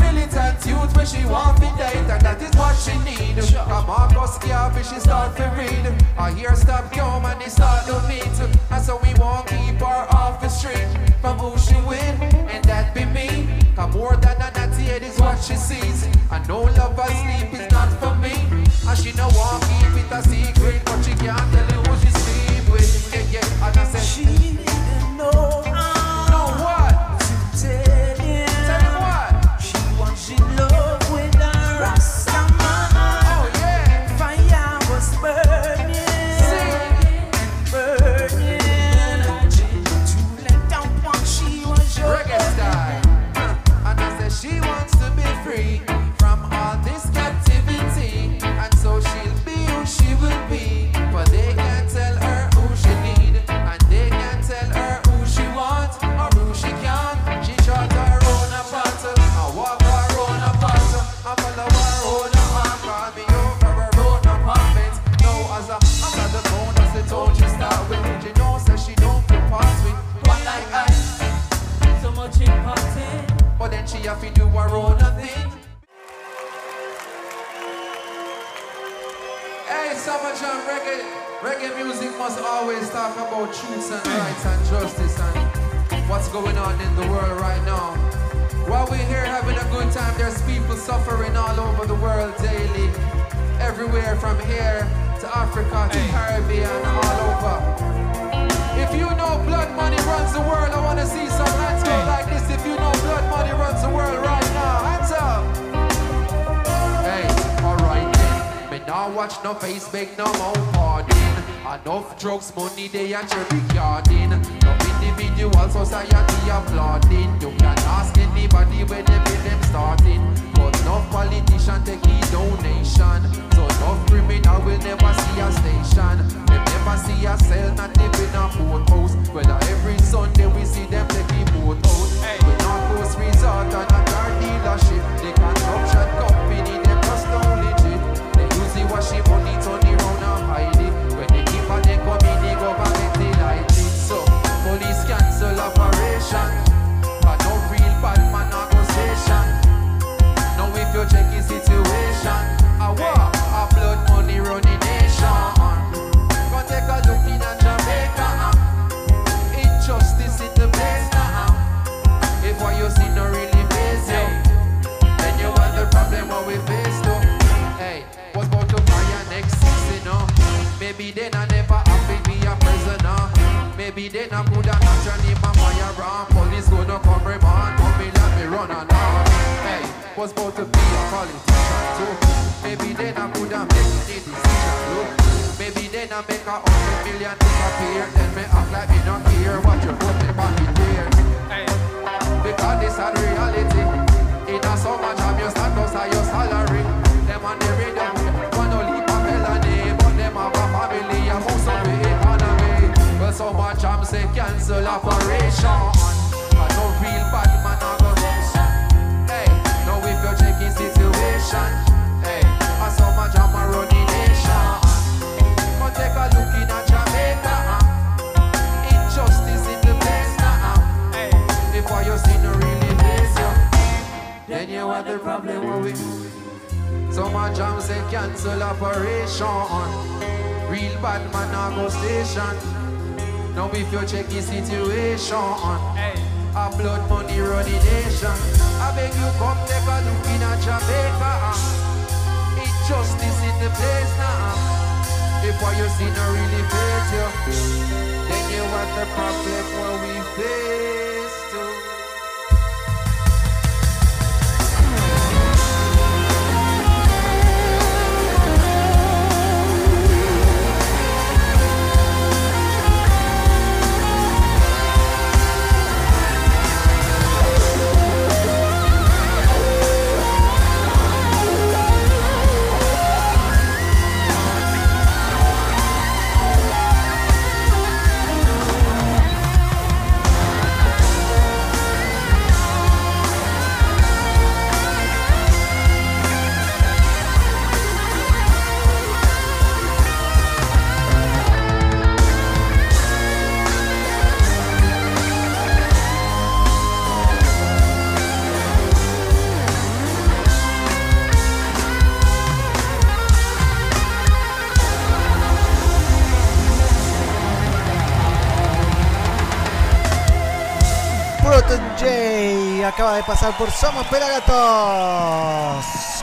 Militant youth when she want to date, and that is what she need. Come Marcus Garvey she start to read. I hear stop come and they start to meet, and so we won't keep her off the street from who she with, and that be me. Cause more than a natty head is what she sees. I know love and sleep is not for. And she no want keep it a secret, but she can't tell you who she sleep with. Yeah, yeah. And I said She Hey, reggae, reggae music must always talk about truths and rights and justice and what's going on in the world right now. While we're here having a good time, there's people suffering all over the world daily. Everywhere from here to Africa to Caribbean, all over. If you know blood money runs the world, I wanna see some hands go like this. If you know blood money runs the world right watch no face, beg no more pardon. Enough drugs, money they a cherry garden. No individual society applauding. You can ask anybody where they pay them starting. But no politician take e donation. So no criminal will never see a station. They never see a cell, not even a boathouse. Well, every Sunday we see them take the boat out. We not post resort and a car dealership. The construction company, They use the washing money, turn it round Maybe then I coulda naturally my fire run. Police gonna come remand, but me let me run on now. Hey, was about to be a politician too. Maybe then I coulda make the decision look. Maybe then I make a hundred million disappear. Then me act like me not care what you put me back in there. Because this a reality. In a summer job, your status and your salary. So much I'm say cancel operation. I no real bad man a go. Hey, now if you check the situation, hey, I so much I'm a running nation. Come take a look in a Jamaica. uh. Injustice in the place now. If what you see no really face you, then you have the problem we. So much jam say cancel operation. Real bad man a go station. Now if you check the situation, a blood money running nation. I beg you come take a look in a Jamaica. Injustice in the place now. If what you see no really face you, then you have the problem what we face de pasar por Somos Pelagatos.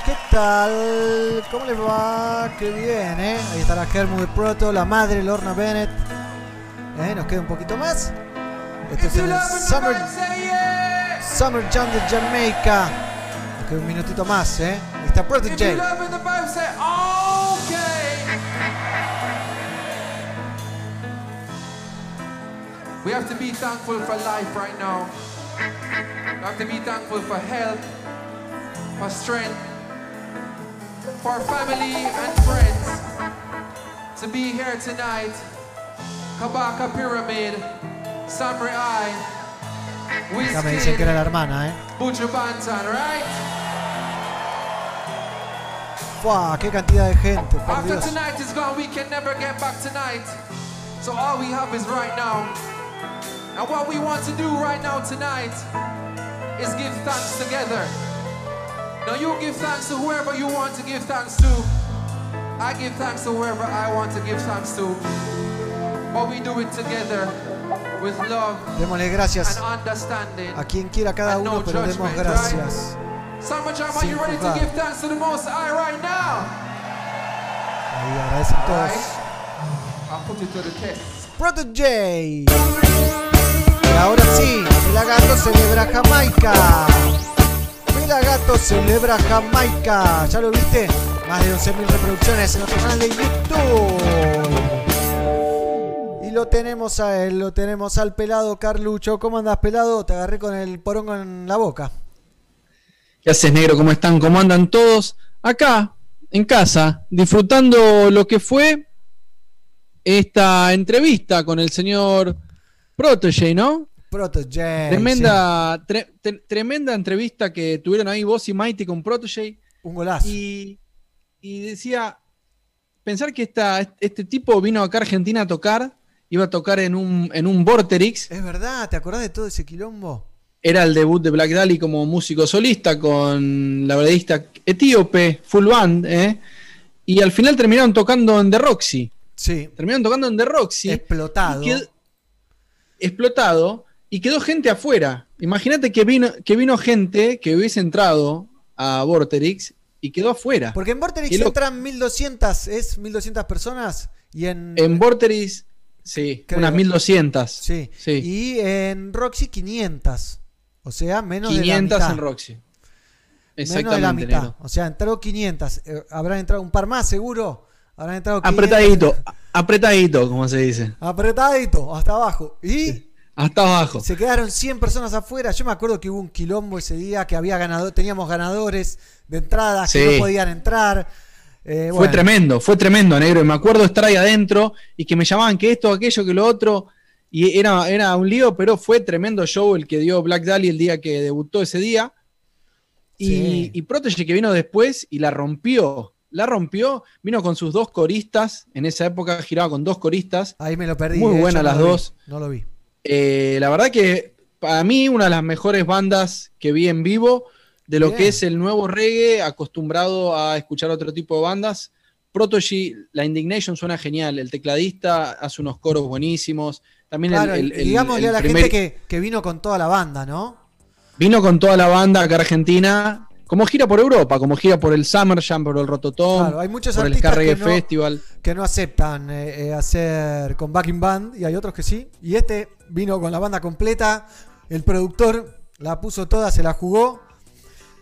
¿Qué tal? ¿Cómo les va? Qué bien, ¿eh? Ahí está la Germu de Proto, la madre, Lorna Bennett. ¿Eh? Nos queda un poquito más. Este es el Summer, Summer Jam de Jamaica. Nos queda un minutito más, ¿eh? Ahí está okay. We have to be thankful for life right now. We have to be thankful for health, for strength, for family and friends. To be here tonight, Kabaka Pyramid, Samurai Eye, Ya me dicen que era la Wizkid, hermana, ¿eh? Buju Banton, right? ¡Fua! ¡Qué cantidad de gente! Por After Dios. tonight is gone, we can never get back tonight. So all we have is right now. And what we want to do right now tonight is give thanks together. Now you give thanks to whoever you want to give thanks to. I give thanks to whoever I want to give thanks to. But we do it together with love Démosle gracias and understanding. a quien quiera cada And no uno, pero demos gracias. Summer Jam, are Sin you ready to give thanks to the Most High right now? Ahí agradecen todos. Alright. I'll put it to the test. Proto J. Ahora sí, Pelagato celebra Jamaica. Pelagato celebra Jamaica. ¿Ya lo viste? Más de 11.000 reproducciones en nuestro canal de YouTube. Y lo tenemos a él, lo tenemos al pelado Carlucho. ¿Cómo andas, pelado? Te agarré con el porongo en la boca. ¿Qué haces, negro? ¿Cómo están? ¿Cómo andan todos? Acá, en casa, disfrutando lo que fue esta entrevista con el señor Protege, ¿no? Proto J. Tremenda, tre- tre- tremenda entrevista que tuvieron ahí vos y Mighty con Protege. Un golazo. Y, y decía, pensar que esta, este tipo vino acá a Argentina a tocar, iba a tocar en un, en un Vorterix. Es verdad, ¿te acordás de todo ese quilombo? Era el debut de Black Dahlia como músico solista con la baladista etíope, full band, ¿eh? Y al final terminaron tocando en The Roxy. Sí. Terminaron tocando en The Roxy. Explotado. y explotado. Y quedó gente afuera. Imagínate que vino, que vino gente que hubiese entrado a Vorterix y quedó afuera. Porque en Vorterix loco. entran 1200, ¿es 1200 personas? Y en, En Vorterix, sí, Creo. unas 1200. sí. sí. Y en Roxy 500. O sea, menos 500 de la mitad. en Roxy. Menos Exactamente. de la mitad. negro. O sea, entró 500. Eh, habrán entrado un par más, seguro. Habrán entrado 500. Apretadito, apretadito, como se dice. Apretadito, hasta abajo. Y Hasta abajo. se quedaron 100 personas afuera. Yo me acuerdo que hubo un quilombo ese día, que había ganado, teníamos ganadores de entradas que no podían entrar. Eh, Fue tremendo, fue tremendo, negro. Y me acuerdo estar ahí adentro y que me llamaban que esto, aquello, que lo otro. Y era, era un lío, pero fue tremendo show el que dio Black Dahlia el día que debutó ese día. Y, Sí. y Protege que vino después y la rompió. La rompió, vino con sus dos coristas. En esa época giraba con dos coristas. Ahí me lo perdí. Muy eh, buenas no las vi, dos. no lo vi. Eh, la verdad que para mí una de las mejores bandas que vi en vivo de lo Bien. que es el nuevo reggae, acostumbrado a escuchar otro tipo de bandas. Protege, la Indignation suena genial, el tecladista hace unos coros buenísimos. También el- Claro, el, el a la primer- gente que, que vino con toda la banda, ¿no? vino con toda la banda acá a Argentina, como gira por Europa, como gira por el Summer Jam, por el Rototom, Claro, hay muchos por el que no- Festival. Que no aceptan eh, eh, hacer con backing band y hay otros que sí. Y este vino con la banda completa. El productor la puso toda, se la jugó.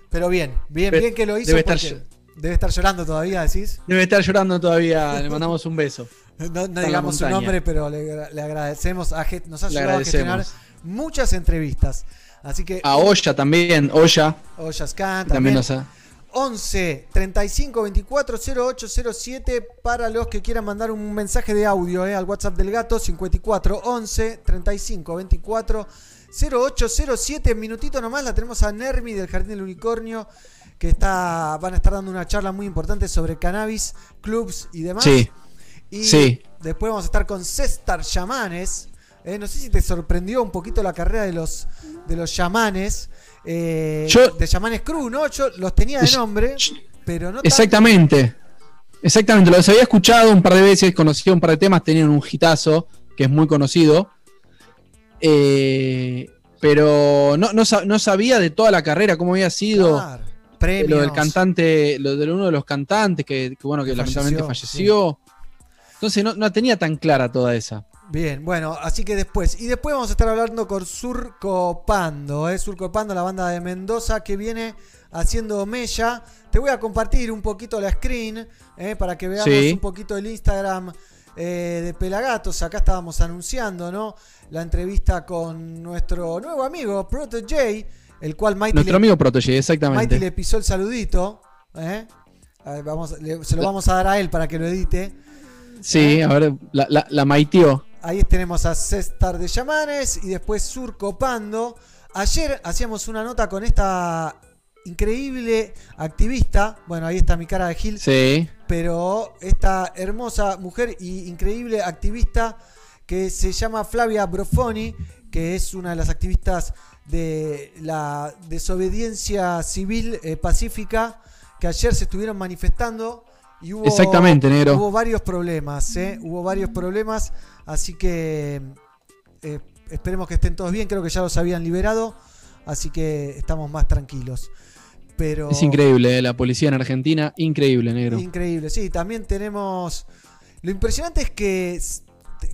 Pero bien, bien, bien que lo hizo. debe estar porque debe estar llorando todavía, decís. Debe estar llorando todavía, le mandamos un beso. No, digamos su nombre, pero le, le agradecemos. A, nos ha ayudado a gestionar muchas entrevistas. Así que A Olla también, Olla, Ollas Khan también también. nos ha... 11 35 24 0807 para los que quieran mandar un mensaje de audio eh, al WhatsApp del gato 54 11 35 24 0807 minutito nomás la tenemos a Nermi del Jardín del Unicornio que está van a estar dando una charla muy importante sobre cannabis, clubs y demás. Sí, Y sí. después vamos a estar con César Yamanes. Eh, no sé si te sorprendió un poquito la carrera de los de los yamanes. eh, Yo- de yamanes Cruz, ¿no? Yo los tenía de Yo- nombre, pero no tanto. Exactamente. Exactamente, los había escuchado un par de veces, conocía un par de temas, tenían un hitazo que es muy conocido. Eh, pero no, no, no sabía de toda la carrera, cómo había sido. Claro, premios. Lo del cantante, lo de uno de los cantantes que, que, bueno, que lamentablemente falleció, falleció. Entonces no, no tenía tan clara toda esa. Bien, bueno, así que después. Y después vamos a estar hablando con Surco Pando, ¿eh? Surco Pando, la banda de Mendoza que viene haciendo mella. Te voy a compartir un poquito la screen ¿eh? para que veamos Sí. un poquito el Instagram eh, de Pelagatos. Acá estábamos anunciando, ¿no? La entrevista con nuestro nuevo amigo, Proto J, el cual Mighty Nuestro le- amigo Protege, Mighty exactamente. le pisó el saludito. ¿eh? A ver, vamos, le- se lo vamos a dar a él para que lo edite. Sí, a ver, la, la, la maiteó. Ahí tenemos a César de Yamanes y después Surco Pando. Ayer hacíamos una nota con esta increíble activista. Bueno, ahí está mi cara de Gil. Sí. Pero esta hermosa mujer y increíble activista que se llama Flavia Brofoni, que es una de las activistas de la desobediencia civil eh, pacífica, que ayer se estuvieron manifestando y hubo, Exactamente, negro. hubo varios problemas, ¿eh? hubo varios problemas, así que eh, esperemos que estén todos bien, creo que ya los habían liberado, así que estamos más tranquilos. Pero Es increíble, eh, la policía en Argentina, increíble, negro. Increíble, sí, también tenemos... Lo impresionante es que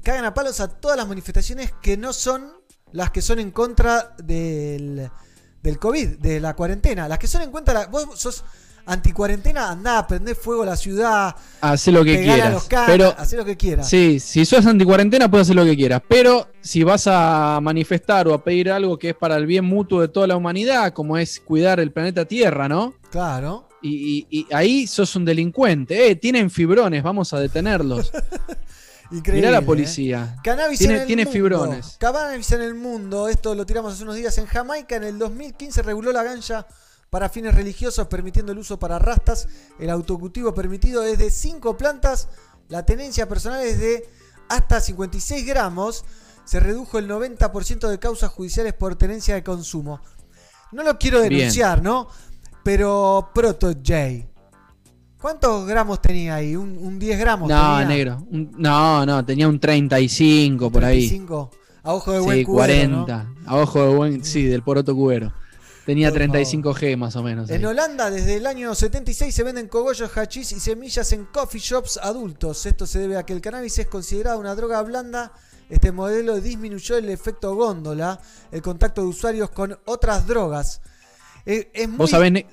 cagan a palos a todas las manifestaciones que no son las que son en contra del, del COVID, de la cuarentena. Las que son en contra... la- vos sos anticuarentena, andá prender fuego a la ciudad, Hacé lo que a quieras. los canas, pero hacé lo que quieras. Sí, si sos anticuarentena puedes hacer lo que quieras, pero si vas a manifestar o a pedir algo que es para el bien mutuo de toda la humanidad, como es cuidar el planeta Tierra, ¿no? Claro. Y, y- y ahí sos un delincuente. Eh, tienen fibrones, vamos a detenerlos. Increíble. Mirá la ¿eh? policía. Cannabis Tiene- en el tiene mundo. fibrones. Cannabis en el mundo. Esto lo tiramos hace unos días en Jamaica. En el 2015 reguló la ganja para fines religiosos, permitiendo el uso para rastas. El autocultivo permitido es de 5 plantas. La tenencia personal es de hasta 56 gramos. Se redujo el 90% de causas judiciales por tenencia de consumo. No lo quiero Bien. denunciar, ¿no? Pero Proto J. ¿Cuántos gramos tenía ahí? ¿Un, un 10 gramos? No, tenía? negro. Un- no, no, tenía un 35 por ahí. 35. A ojo de buen Sí, cubero, ¿no? 40. A ojo de buen, sí, del poroto cubero. Tenía Por 35 G más o menos. En ahí. Holanda, desde el año 76 se venden cogollos, hachís y semillas en coffee shops adultos. Esto se debe a que el cannabis es considerado una droga blanda. Este modelo disminuyó el efecto góndola, el contacto de usuarios con otras drogas. Es, es muy- Vos sabés,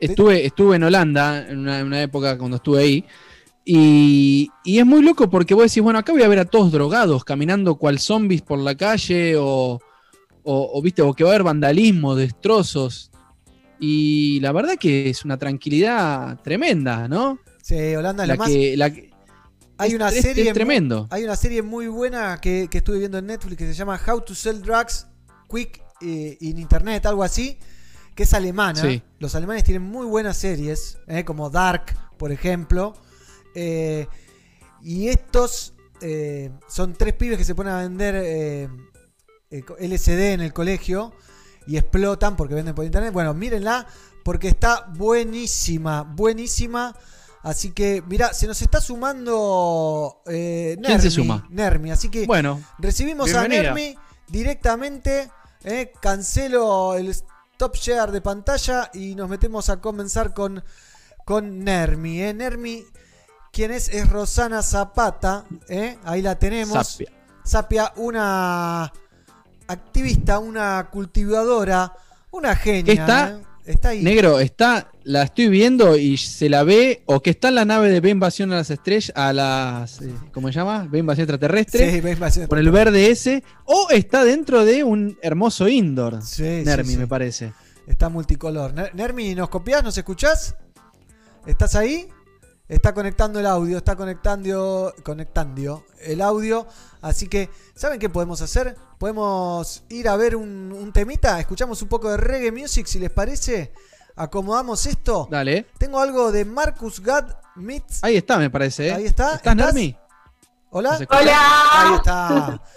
estuve, estuve en Holanda en una, en una época cuando estuve ahí. Y, y es muy loco porque vos decís, bueno, acá voy a ver a todos drogados caminando cual zombies por la calle o, o, o, viste, o que va a haber vandalismo, destrozos. Y la verdad que es una tranquilidad tremenda, ¿no? Sí, Holanda La que, la que- Hay es- una es- serie es tremendo. muy- hay una serie muy buena que, que estuve viendo en Netflix que se llama How to Sell Drugs Quick eh, in Internet, algo así, que es alemana. Sí. Los alemanes tienen muy buenas series, eh, como Dark, por ejemplo. Eh, y estos eh, son tres pibes que se ponen a vender LCD en el colegio y explotan porque venden por internet. Bueno, mírenla porque está buenísima, buenísima. Así que, mira, se nos está sumando eh, Nermi, ¿Quién se suma? Nermi, así que Bueno, recibimos bienvenida. a Nermi directamente. eh, cancelo el stop share de pantalla y nos metemos a comenzar con, con Nermi. eh. Nermi, quien es, es Rosana Zapata. eh, ahí la tenemos. Sapia. Sapia, una activista, una cultivadora, una genia. ¿Qué está? eh. Está ahí. Negro, está, la estoy viendo y se la ve, o que está en la nave de Ve Invasión a las Estrellas, a las, eh, ¿cómo se llama? Ve Invasión Extraterrestre, Sí, a ser- por el verde ese, o está dentro de un hermoso indoor, Sí, Nermi, sí, me parece. Está multicolor. Ner- Nermi, ¿nos copias? ¿Nos escuchás? ¿Estás ahí? Está conectando el audio, está conectando, conectando el audio. Así que, ¿saben qué podemos hacer? Podemos ir a ver un, un temita. Escuchamos un poco de reggae music, si les parece. Acomodamos esto. Dale, Tengo algo de Marcus Gad Meets. ahí está, me parece. ¿eh? Ahí está. ¿Estás, Nermi? ¿Hola? ¿Nos escuchás? Ahí Hola. está.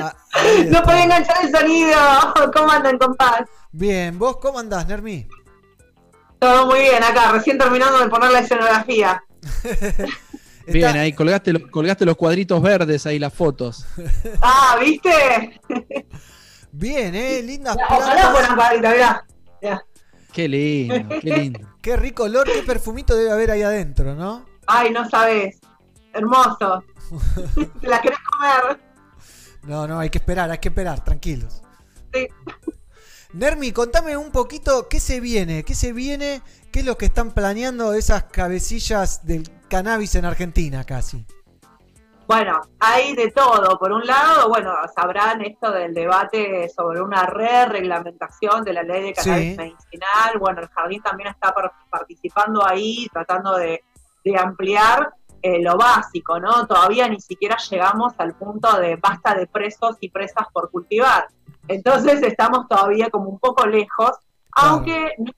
Ah, ahí No está. podía enganchar el sonido. ¿Cómo andan, compás? Bien, ¿vos cómo andás, Nermi? Todo muy bien acá, recién terminando de poner la escenografía. Bien, Está- ahí colgaste, lo- colgaste los cuadritos verdes, ahí las fotos. Ah, ¿viste? Bien, ¿eh? Lindas Ojalá fueran cuadritas, mirá. Mirá. Qué lindo, qué lindo. Qué rico olor, qué perfumito debe haber ahí adentro, ¿no? Ay, no sabes. Hermoso. ¿Te la querés comer? No, no, hay que esperar, hay que esperar, tranquilos. Sí. Nermi, contame un poquito qué se viene, qué se viene, qué es lo que están planeando esas cabecillas del cannabis en Argentina casi. Bueno, hay de todo. Por un lado, bueno, sabrán esto del debate sobre una re-reglamentación de la ley de cannabis Sí. medicinal. Bueno, el jardín también está par- participando ahí, tratando de, de ampliar eh, lo básico, ¿no? Todavía ni siquiera llegamos al punto de basta de presos y presas por cultivar. Entonces estamos todavía como un poco lejos, aunque no,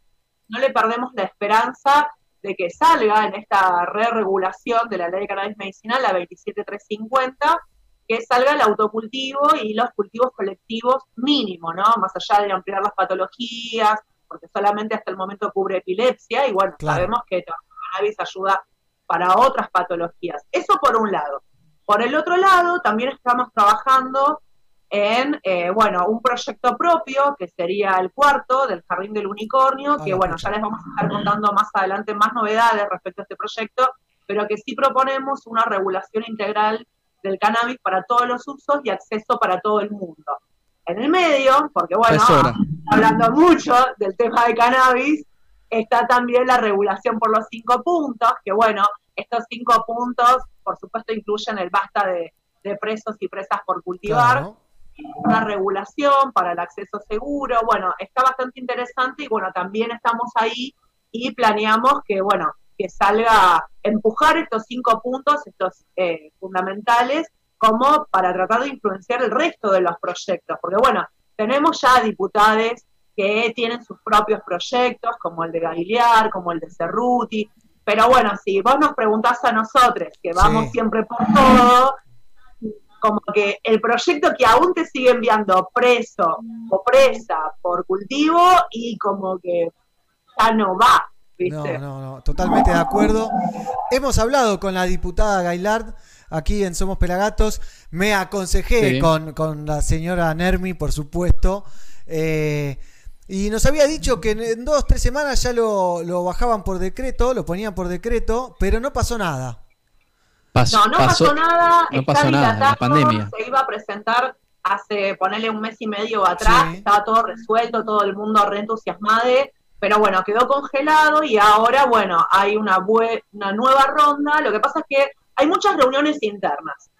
no le perdemos la esperanza de que salga en esta re-regulación de la ley de cannabis medicinal, la 27350, que salga el autocultivo y los cultivos colectivos mínimo, ¿no? Más allá de ampliar las patologías, porque solamente hasta el momento cubre epilepsia, y bueno, Claro. sabemos que el cannabis ayuda para otras patologías. Eso por un lado. Por el otro lado, también estamos trabajando en, eh, bueno, un proyecto propio, que sería el cuarto del Jardín del Unicornio, Ah, que bueno, ya les vamos a estar contando más adelante más novedades respecto a este proyecto, pero que sí proponemos una regulación integral del cannabis para todos los usos y acceso para todo el mundo. En el medio, porque bueno, hablando mucho del tema de cannabis, está también la regulación por los cinco puntos, que bueno, estos cinco puntos, por supuesto, incluyen el basta de, de presos y presas por cultivar, Claro. Una regulación para el acceso seguro, bueno, está bastante interesante y bueno, también estamos ahí y planeamos que, bueno, que salga empujar estos cinco puntos, estos eh, fundamentales, como para tratar de influenciar el resto de los proyectos, porque bueno, tenemos ya diputados que tienen sus propios proyectos, como el de Gagliar, como el de Cerruti, pero bueno, si vos nos preguntás a nosotros, que vamos Sí. siempre por todo, como que el proyecto que aún te sigue enviando preso o presa por cultivo y como que ya no va, ¿viste? No, no, no, totalmente de acuerdo. Hemos hablado con la diputada Gailard aquí en Somos Pelagatos. Me aconsejé Sí. con, con la señora Nermi, por supuesto. Eh, y nos había dicho que en- en dos, tres semanas ya lo, lo bajaban por decreto, lo ponían por decreto, pero no pasó nada. Pasó, No, no pasó, nada, no está pasó nada, la dilatado, pandemia. se iba a presentar hace, ponerle un mes y medio atrás, Sí. estaba todo resuelto, todo el mundo reentusiasmado, pero bueno, quedó congelado y ahora, bueno, hay una, bue- una nueva ronda, lo que pasa es que hay muchas reuniones internas.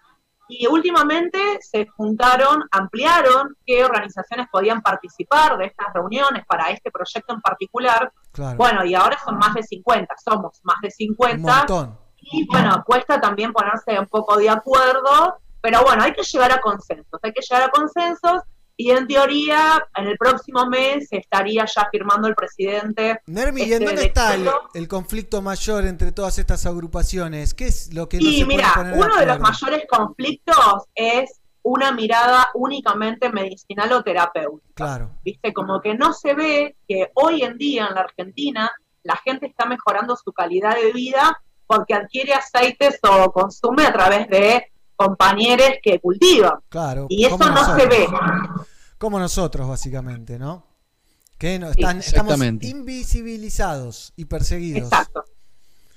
Y últimamente se juntaron, ampliaron qué organizaciones podían participar de estas reuniones para este proyecto en particular. Claro. Bueno, y ahora son más de 50, somos más de un 50. montón. Y bueno, cuesta también ponerse un poco de acuerdo, pero bueno, hay que llegar a consensos, hay que llegar a consensos y en teoría en el próximo mes estaría ya firmando el presidente. Nermi, ¿y en este dónde está el, conflicto mayor entre todas estas agrupaciones? ¿Qué es lo que no Y se mira, puede poner uno de los mayores conflictos es una mirada únicamente medicinal o terapéutica. Claro. ¿Viste? Como que no se ve que hoy en día en la Argentina la gente está mejorando su calidad de vida porque adquiere aceites o consume a través de compañeros que cultivan. Claro. Y eso no se ve. Como nosotros, básicamente, ¿no? Que no, están, estamos invisibilizados y perseguidos. Exacto.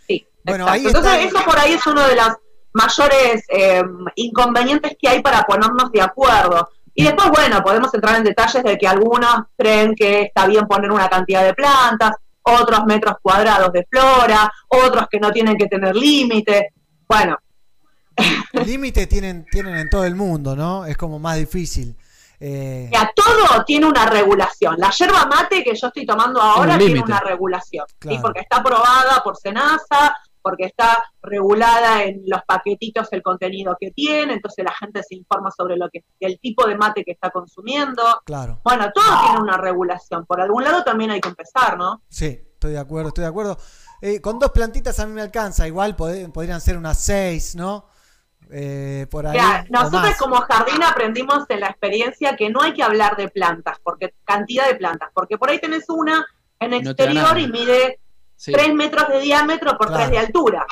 Sí, Bueno, exacto. ahí Entonces, está- eso por ahí es uno de los mayores eh, inconvenientes que hay para ponernos de acuerdo. Y después, bueno, podemos entrar en detalles de que algunos creen que está bien poner una cantidad de plantas, otros metros cuadrados de flora, otros que no tienen que tener límite. Bueno, Límite tienen, tienen en todo el mundo, ¿no? Es como más difícil. Eh, a todo tiene una regulación. La yerba mate que yo estoy tomando ahora Un tiene una regulación, ¿sí? Claro. porque está aprobada por SENASA, porque está regulada en los paquetitos el contenido que tiene, entonces la gente se informa sobre lo que el tipo de mate que está consumiendo. claro. Bueno, todo tiene una regulación. Por algún lado también hay que empezar, ¿no? Sí, estoy de acuerdo, estoy de acuerdo. Eh, con dos plantitas a mí me alcanza. Igual pod- podrían ser unas seis, ¿no? Eh, por ahí. Nosotros más. como jardín aprendimos en la experiencia que no hay que hablar de plantas, porque cantidad de plantas, porque por ahí tenés una en exterior y mide Sí. 3 metros de diámetro por Claro. 3 de altura.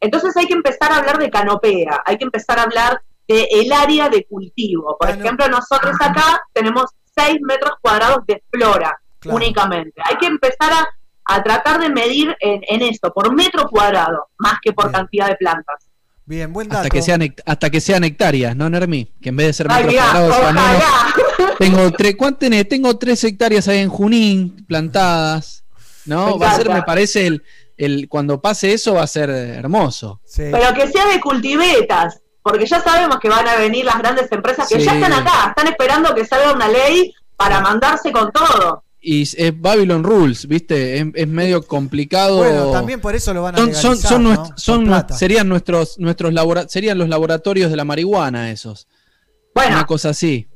Entonces hay que empezar a hablar de canopea, hay que empezar a hablar del área de cultivo. Por ejemplo, nosotros acá tenemos 6 metros cuadrados de flora Claro. únicamente. Hay que empezar a, a tratar de medir en, en esto, por metro cuadrado, más que por Bien. cantidad de plantas. Bien, buen dato. Hasta que, sean, hasta que sean hectáreas, ¿no, Nermi? Que en vez de ser Ay, metros cuadrados menos. Tengo tres, ¿cuánto tenés? Tengo tres hectáreas ahí en Junín plantadas. ¿No? Me Va a ser, me parece, el, el, cuando pase eso va a ser hermoso. Sí. Pero que sea de cultivetas, porque ya sabemos que van a venir las grandes empresas que Sí. ya están acá, están esperando que salga una ley para mandarse con todo. Y es Babylon Rules, ¿viste? Es, es medio complicado. Bueno, también por eso lo van a son, serían nuestros nuestros labora- serían los laboratorios de la marihuana esos. Bueno, Una cosa así.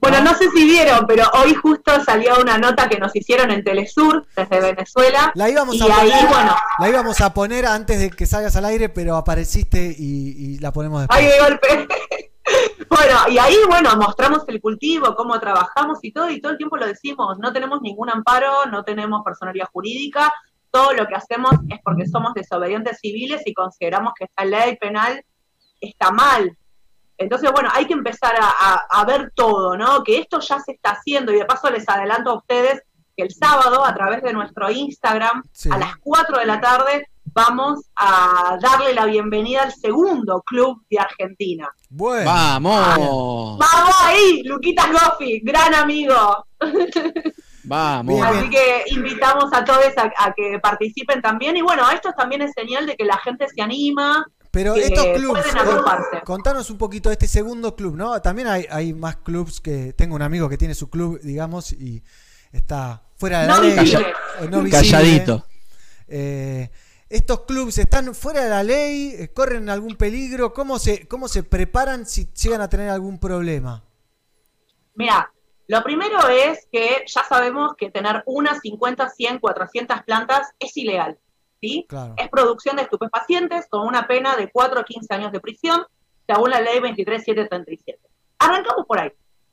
Bueno, no sé si vieron, pero hoy justo salió una nota que nos hicieron en Telesur desde Venezuela. La íbamos y a ahí, poner, bueno, la íbamos a poner antes de que salgas al aire, pero apareciste y, y la ponemos después. ahí de golpe. bueno, y ahí, bueno, mostramos el cultivo, cómo trabajamos y todo, y todo el tiempo lo decimos, no tenemos ningún amparo, no tenemos personalidad jurídica, todo lo que hacemos es porque somos desobedientes civiles y consideramos que esta ley penal está mal. Entonces, bueno, hay que empezar a, a- a ver todo, ¿no? Que esto ya se está haciendo y de paso les adelanto a ustedes que el sábado a través de nuestro Instagram Sí. a las 4 de la tarde vamos a darle la bienvenida al segundo club de Argentina. Bueno, Vamos. Vamos ahí, Luquitas Goffi, gran amigo. Vamos. Bien, Así que invitamos a todos a, a que participen también. Y bueno, esto también es señal de que la gente se anima. Pero que estos clubs, con- contanos un poquito de este segundo club, ¿no? También hay, hay más clubs que tengo un amigo que tiene su club, digamos, y está fuera de la No ley, visible. o no visible. Calladito. Eh, estos clubs están fuera de la ley, Eh, corren algún peligro, ¿cómo se, cómo se preparan si llegan a tener algún problema? Mira, lo primero es que ya sabemos que tener unas 50, 100, 400 plantas es ilegal. ¿Sí? Claro. Es producción de estupefacientes con una pena de 4 a 15 años de prisión, según la ley 23737. Arrancamos por ahí.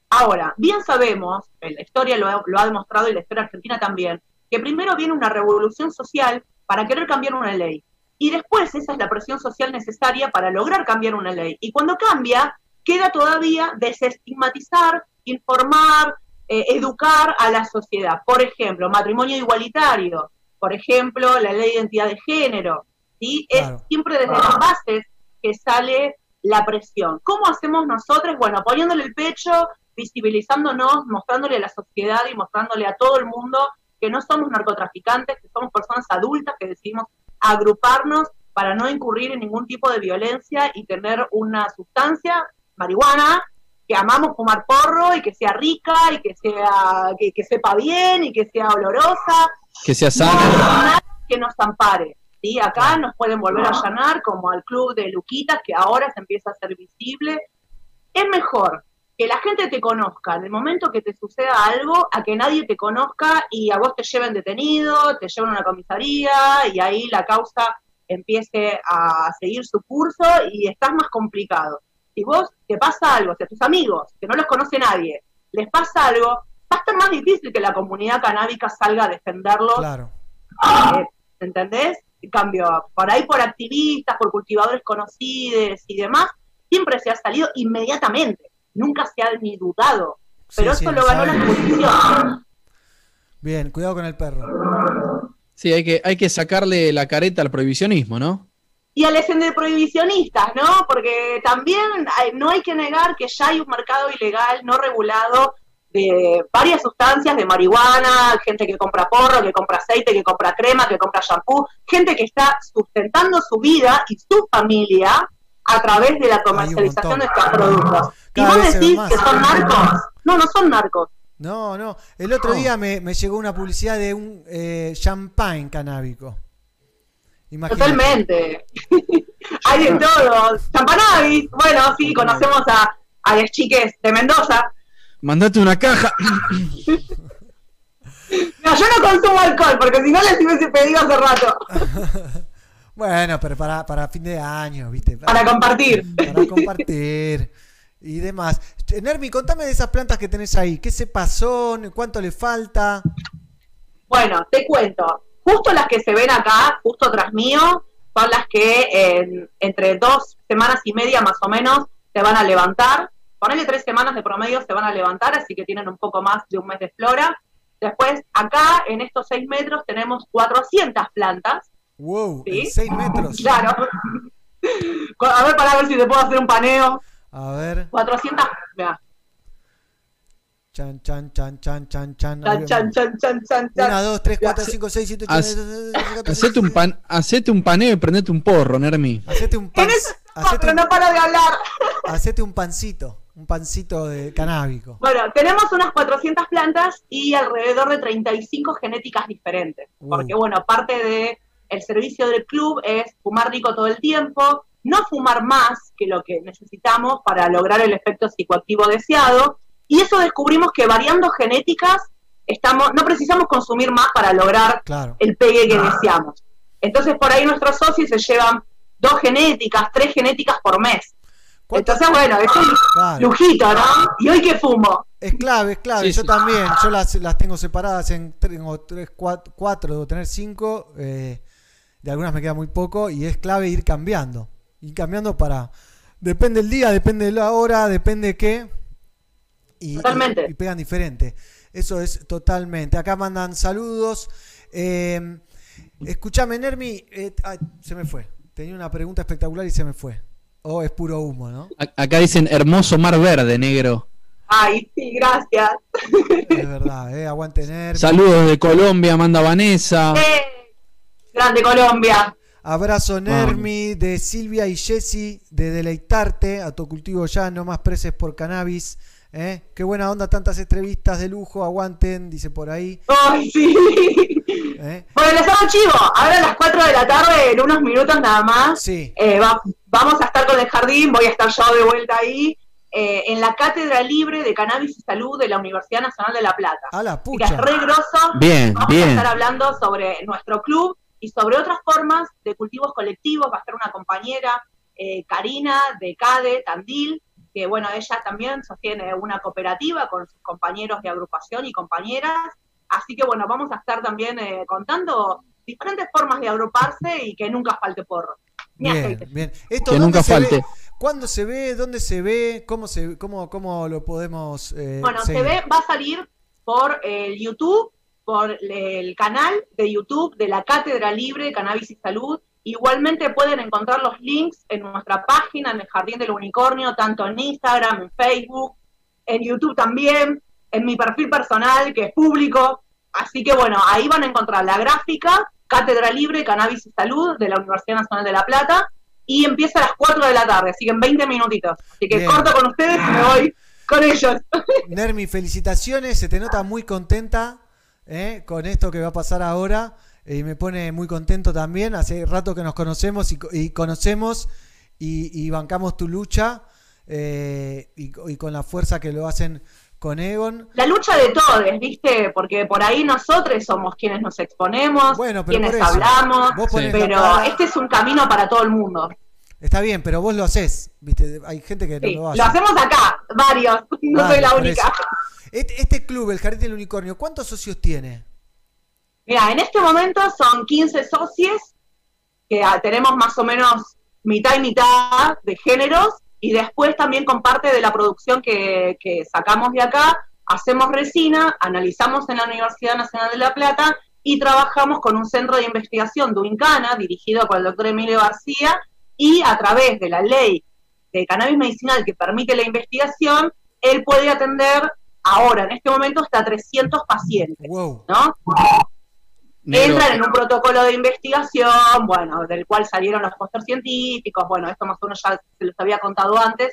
Ahora, bien sabemos, en la historia lo ha, lo ha demostrado y la historia argentina también, que primero viene una revolución social para querer cambiar una ley. Y después esa es la presión social necesaria para lograr cambiar una ley. Y cuando cambia, queda todavía desestigmatizar, informar, eh, educar a la sociedad. Por ejemplo, matrimonio igualitario, por ejemplo, la ley de identidad de género. ¿sí? Claro. Es siempre desde las bases que sale la presión. ¿Cómo hacemos nosotros? Bueno, poniéndole el pecho, visibilizándonos, mostrándole a la sociedad y mostrándole a todo el mundo que no somos narcotraficantes, que somos personas adultas que decidimos agruparnos para no incurrir en ningún tipo de violencia y tener una sustancia, marihuana, que amamos fumar porro y que sea rica y que sea que, que sepa bien y que sea olorosa Que sea no hay nada que nos ampare. ¿sí? Acá nos pueden volver a allanar como al club de Luquitas, que ahora se empieza a hacer visible. Es mejor que la gente te conozca en el momento que te suceda algo, a que nadie te conozca y a vos te lleven detenido, te lleven a una comisaría y ahí la causa empiece a seguir su curso y estás más complicado. Si vos te pasa algo, si a tus amigos, que no los conoce nadie, les pasa algo, va a estar más difícil que la comunidad canábica salga a defenderlos Claro. eh, ¿entendés? En cambio, por ahí por activistas, por cultivadores conocidos y demás, siempre se ha salido inmediatamente, nunca se ha ni dudado. Pero Sí, eso sí, lo ganó la saben. exposición. Bien, cuidado con el perro. Sí, hay que, hay que sacarle la careta al prohibicionismo, ¿no? Y a los de prohibicionistas, ¿no? Porque también hay- no hay que negar que ya hay un mercado ilegal no regulado de varias sustancias, de marihuana, gente que compra porro, que compra aceite, que compra crema, que compra shampoo, gente que está sustentando su vida y su familia a través de la comercialización de estos productos. Y vos decís que son narcos. No, no son narcos. No, no. El otro día me, me llegó una publicidad de un eh, champagne canábico. Imagínate. Totalmente. hay de todo. Champanavis, bueno, sí, conocemos a, a las chiques de Mendoza. Mandate una caja. No, yo no consumo alcohol, porque si no les hubiese pedido hace rato. Bueno, pero para, para fin de año, ¿viste? Para compartir. Para compartir y demás. Nermi, contame de esas plantas que tenés ahí. ¿Qué se pasó? ¿Cuánto le falta? Bueno, te cuento. Justo las que se ven acá, justo tras mío, son las que en- entre dos semanas y media más o menos se van a levantar. Ponele tres semanas de promedio se van a levantar, así que tienen un poco más de un mes de flora. Después, acá, en estos seis metros, tenemos 400 plantas. Wow, ¿Sí? en 6 metros. Claro. A ver, para ver si te puedo hacer un paneo. A ver. 400, mirá. Chan, chan, chan, chan, chan, chan. Chan, chan, chan, chan, chan, chan. 1, 2, 3, 4, 5, 6, 7, 8, Haz- 9, 10, Hacete un, pan, hacete un paneo y prendete un porro, Nermi. Hacete un, pan, hacete, Pero no para de hablar. hacete un pancito. Un pancito de canábico. Bueno, tenemos unas 400 plantas y alrededor de 35 genéticas diferentes. Uh. Porque, bueno, parte de el servicio del club es fumar rico todo el tiempo, no fumar más que lo que necesitamos para lograr el efecto psicoactivo deseado. Y eso descubrimos que variando genéticas, estamos, no precisamos consumir más para lograr Claro. el pegue que deseamos. Entonces, por ahí nuestros socios se llevan dos genéticas, tres genéticas por mes. Entonces, bueno, es un Claro. lujito, ¿no? ¿Y hoy qué fumo? Es clave, es clave. Sí, yo sí. también. Yo las, las tengo separadas en tengo tres, cuatro, cuatro, debo tener cinco. eh, de algunas me queda muy poco. Y es clave ir cambiando. Ir cambiando para. Depende el día, depende de la hora, depende qué. Y, Totalmente. Y, y pegan diferente. Eso es totalmente. Acá mandan saludos. Eh, escuchame, Nermi. eh, ay, se me fue. Tenía una pregunta espectacular y se me fue. O es puro humo, ¿no? A- Acá dicen hermoso mar verde, negro. Ay, sí, gracias. Es verdad, ¿eh? Aguante Nermi. Saludos de Colombia, manda Vanessa. Eh, grande Colombia. Abrazo Nermi de Silvia y Jessy de Deleitarte, a tu cultivo ya, no más preces por cannabis. ¿Eh? Qué buena onda, tantas entrevistas de lujo, aguanten, dice por ahí. Ay, sí. ¿eh? Bueno, les hago chivo. Ahora a las 4 de la tarde, en unos minutos nada más, Sí, eh, va- vamos a estar con el jardín, voy a estar yo de vuelta ahí, eh, en la Cátedra Libre de Cannabis y Salud de la Universidad Nacional de La Plata. a la Así que es pucha. re grosso. Bien, Vamos a estar hablando sobre nuestro club y sobre otras formas de cultivos colectivos. Va a estar una compañera, eh, Karina, de CADE, Tandil, que bueno, ella también sostiene una cooperativa con sus compañeros de agrupación y compañeras. Así que bueno, vamos a estar también eh, contando diferentes formas de agruparse y que nunca falte porro. Ni Bien, aceite. bien. Esto Que ¿dónde nunca se ve? falte. ¿Cuándo se ve? ¿Dónde se ve? ¿Cómo, se, cómo, cómo lo podemos eh, Bueno, se ve, va a salir por el YouTube, por el canal de YouTube de la Cátedra Libre de Cannabis y Salud. Igualmente pueden encontrar los links en nuestra página, en el Jardín del Unicornio, tanto en Instagram, en Facebook, en YouTube también, en mi perfil personal, que es público. Así que bueno, ahí van a encontrar la gráfica, Cátedra Libre, Cannabis y Salud de la Universidad Nacional de La Plata, y empieza a las 4 de la tarde, así que en 20 minutitos. Así que Bien. corto con ustedes y me voy con ellos. Nermi, felicitaciones, se te nota muy contenta ¿eh? con esto que va a pasar ahora eh, y me pone muy contento también. Hace rato que nos conocemos y, y conocemos y, y bancamos tu lucha eh, y, co- y con la fuerza que lo hacen con Egon. La lucha de todos, ¿viste? Porque por ahí nosotros somos quienes nos exponemos, Bueno, pero quienes hablamos, pero este es un camino para todo el mundo. Está bien, pero vos lo haces, ¿viste? Hay gente que no lo hace. lo hacemos acá, varios, no soy la única. Este, este club, el Jardín del Unicornio, ¿cuántos socios tiene? Mira, en este momento son 15 socios, que ah, tenemos más o menos mitad y mitad de géneros, y después también con parte de la producción que, que sacamos de acá, hacemos resina, analizamos en la Universidad Nacional de La Plata y trabajamos con un centro de investigación de Uncana, dirigido por el doctor Emilio García, y a través de la ley de cannabis medicinal que permite la investigación, él puede atender ahora, en este momento, hasta 300 pacientes, Wow. ¿no? Negro, entran en un protocolo de investigación, bueno, del cual salieron los pósters científicos, bueno, esto más o menos ya se los había contado antes.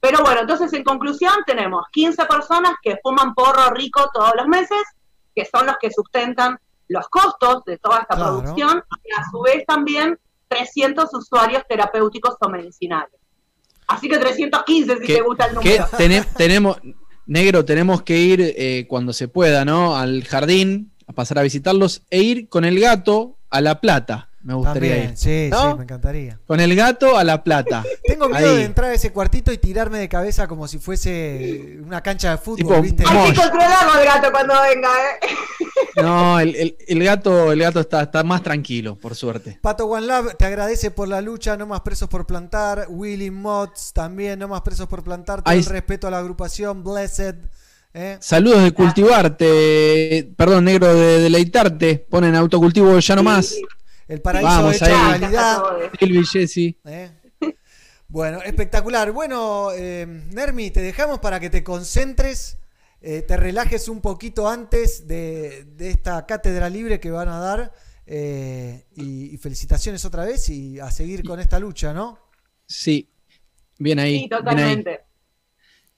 Pero bueno, entonces en conclusión tenemos 15 personas que fuman porro rico todos los meses, que son los que sustentan los costos de toda esta Claro. producción, y a su vez también 300 usuarios terapéuticos o medicinales. Así que 315 si te gusta el número. tene- tenemos, negro, tenemos que ir eh, cuando se pueda, ¿no? Al jardín, a pasar a visitarlos e ir con el gato a La Plata. Me gustaría También, ir. sí, ¿No? sí, me encantaría. Con el gato a La Plata. Tengo miedo Ahí. de entrar a ese cuartito y tirarme de cabeza como si fuese una cancha de fútbol, Tipo, ¿viste? Hay que controlarlo el gato cuando venga, ¿eh? No, el, el- el gato, el gato está, está más tranquilo, por suerte. Pato One Love te agradece por la lucha, no más presos por plantar. Willy Mods también, no más presos por plantar. Todo el respeto a la agrupación, Blessed. ¿Eh? Saludos de cultivarte, perdón, negro, de deleitarte. Ponen autocultivo ya no más. El paraíso Vamos hecho ahí. realidad. Silvi, Jessy. ¿eh? Bueno, espectacular. Bueno, eh, Nermi, te dejamos para que te concentres, eh, te relajes un poquito antes de, de esta cátedra libre que van a dar. eh, y, y felicitaciones otra vez y a seguir con esta lucha, ¿no? Sí, bien ahí. Sí, bien ahí.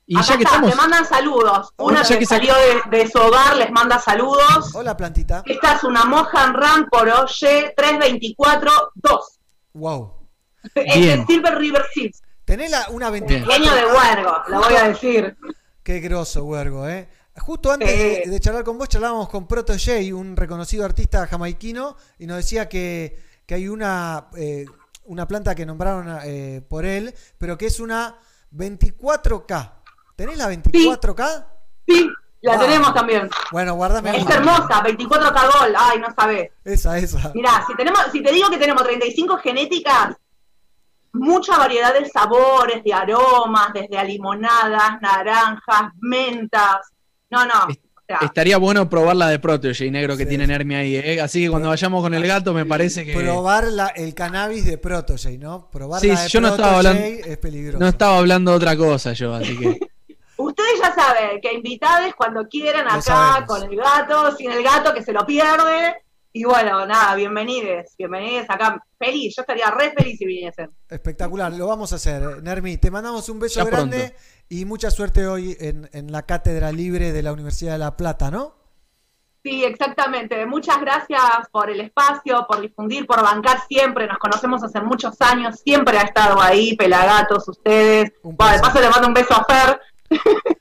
Y Acá ya que está, estamos. te mandan saludos. Hola, Una ya que que sa- salió de, de su hogar les manda saludos. Hola, plantita. Esta es una Mohan Ram por Oye 324-2. Wow. Es Bien. de Silver River Seeds. Tenés la, una 24. Genio de Huergo, lo voy a decir. Qué grosso, Huergo, ¿eh? Justo antes de, de charlar con vos, charlábamos con Proto J, un reconocido artista jamaiquino, y nos decía que, que hay una, eh, una planta que nombraron eh, por él, pero que es una 24K. ¿Tenés la 24K? Sí, la Wow. tenemos también. Bueno, guardame Es una. hermosa, 24K Gold. Ay, no sabés. Esa, esa. Mirá, si, tenemos, si te digo que tenemos 35 genéticas, mucha variedad de sabores, de aromas, desde a limonadas, naranjas, mentas. No, no. Estaría bueno probar la de Protege negro que tiene Nermi ahí, ¿eh? Así que cuando vayamos con el gato me parece que. Probar la- el cannabis de Protege, ¿no? Probar Sí, la de yo no estaba hablando- es peligroso. No estaba hablando de otra cosa yo, así que. ustedes ya saben que invitados cuando quieran acá con el gato, sin el gato que se lo pierde. Y bueno, nada, bienvenidos, bienvenidos acá. Feliz, yo estaría re feliz si viniesen. Espectacular, lo vamos a hacer. Nermi, te mandamos un beso Ya grande pronto. y mucha suerte hoy en, en la Cátedra Libre de la Universidad de La Plata, ¿no? Sí, exactamente. Muchas gracias por el espacio, por difundir, por bancar siempre. Nos conocemos hace muchos años, siempre ha estado ahí, Pelagatos, ustedes. Bueno, de paso le mando un beso a Fer.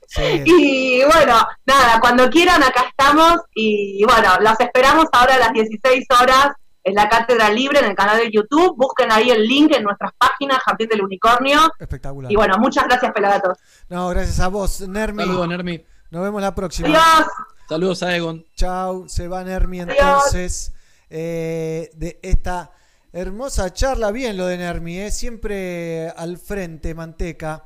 Y bueno, nada, cuando quieran acá estamos y bueno, los esperamos ahora a las 16 horas en la Cátedra Libre en el canal de YouTube. Busquen ahí el link en nuestras páginas, Jardín del Unicornio. Espectacular. Y bueno, muchas gracias, Pelagatos. No, gracias a vos, Nermi. Saludos, Nermi. Nos vemos la próxima. Adiós. Saludos a Egon. Chau, se va Nermi entonces eh, de esta hermosa charla. Bien lo de Nermi, eh, siempre al frente, manteca.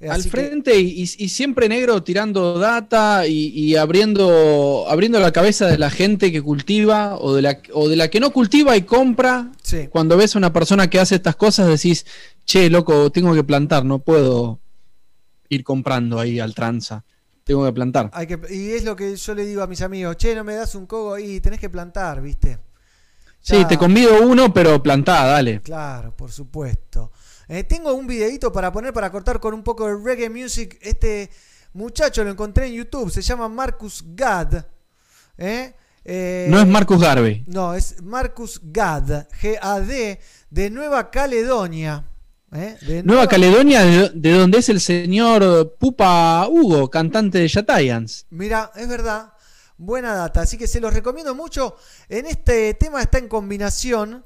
Eh, Al que- frente y, siempre negro tirando data y, y abriendo, abriendo la cabeza de la gente que cultiva o de la, o de la que no cultiva y compra. Cuando ves a una persona que hace estas cosas decís, che, loco, tengo que plantar, no puedo ir comprando ahí al tranza. Tengo que plantar. Hay que, y es lo que yo le digo a mis amigos, che, no me das un cogo y tenés que plantar, ¿viste? Sí, te convido uno, pero plantá, dale. Claro, por supuesto. Eh, tengo un videito para poner para cortar con un poco de reggae music. Este muchacho lo encontré en YouTube, se llama Marcus Gad. ¿eh? Eh, No es Marcus Garvey. No, es Marcus Gad, G-A-D, de Nueva Caledonia. ¿eh? De Nueva Caledonia, de, de donde es el señor Pupa Hugo, cantante de Yatayans. Mira, es verdad. Buena data. Así que se los recomiendo mucho. En este tema está en combinación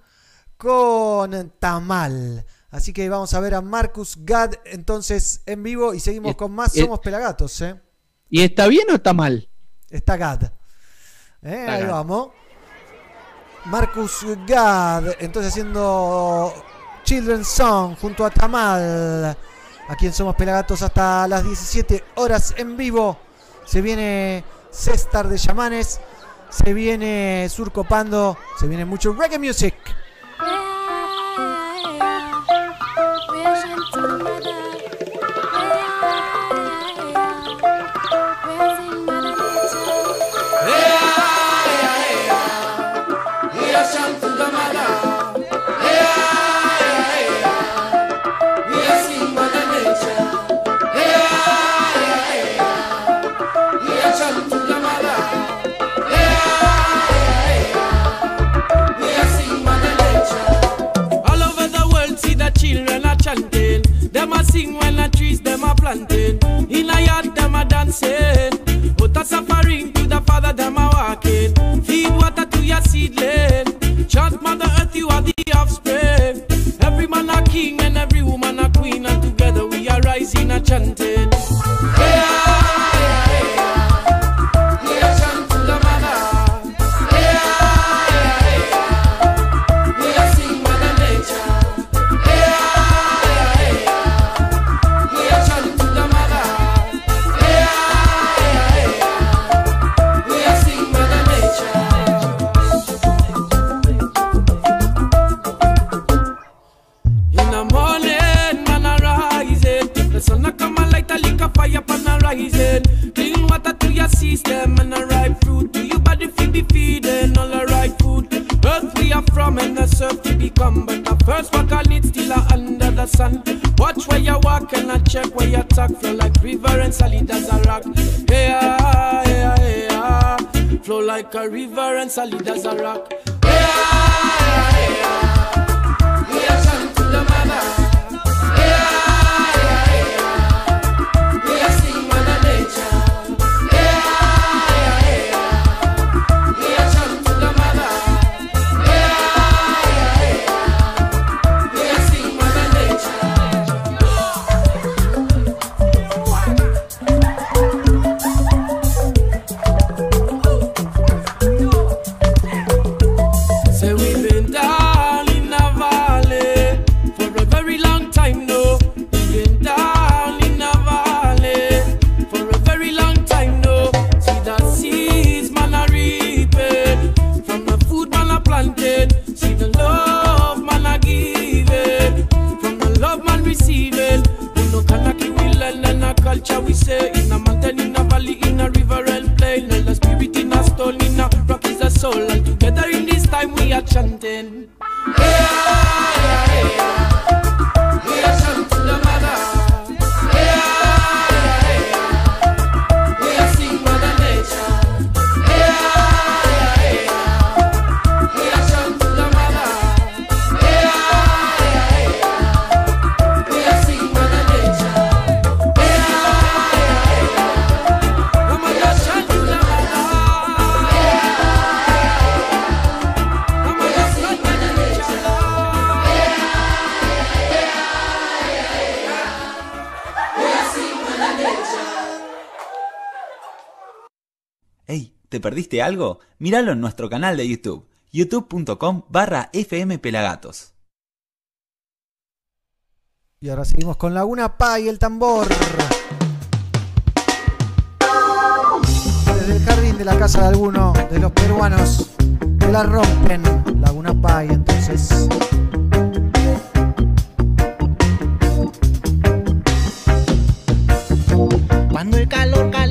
con Tamal. Así que vamos a ver a Marcus Gad entonces en vivo y seguimos Y- con más y- Somos Pelagatos. ¿eh? ¿Y está bien o está mal? Está Gad. ¿Eh? Está Ahí Gad. vamos. Marcus Gad, entonces haciendo Children's Song junto a Tamal. Aquí en Somos Pelagatos hasta las 17 horas en vivo. Se viene Cestar de Chamanes. Se viene Surcopando. Se viene mucho reggae music. Them a sing when the trees them a planting. In a yard, them a dancing. Put a suffering to the father, them a walking. Feed water to your seedling. Chant mother earth, you are the offspring. Every man a king and every woman a queen, and together we are rising a chanting. Yeah, come, but the first walk I need still are under the sun. Watch where you walk and I check where you talk. Flow like river and solid as a rock. Hey, ah, hey, ah, hey, ah. Flow like a river and solid as a rock. Hey, ah, hey, ah. Listen ah, to the mother. chẳng tên perdiste algo? Míralo en nuestro canal de YouTube, youtube.com barra fmpelagatos. Y ahora seguimos con Laguna Pa y el tambor. Desde el jardín de la casa de alguno de los peruanos que la rompen, Laguna Pa entonces... Cuando el calor cae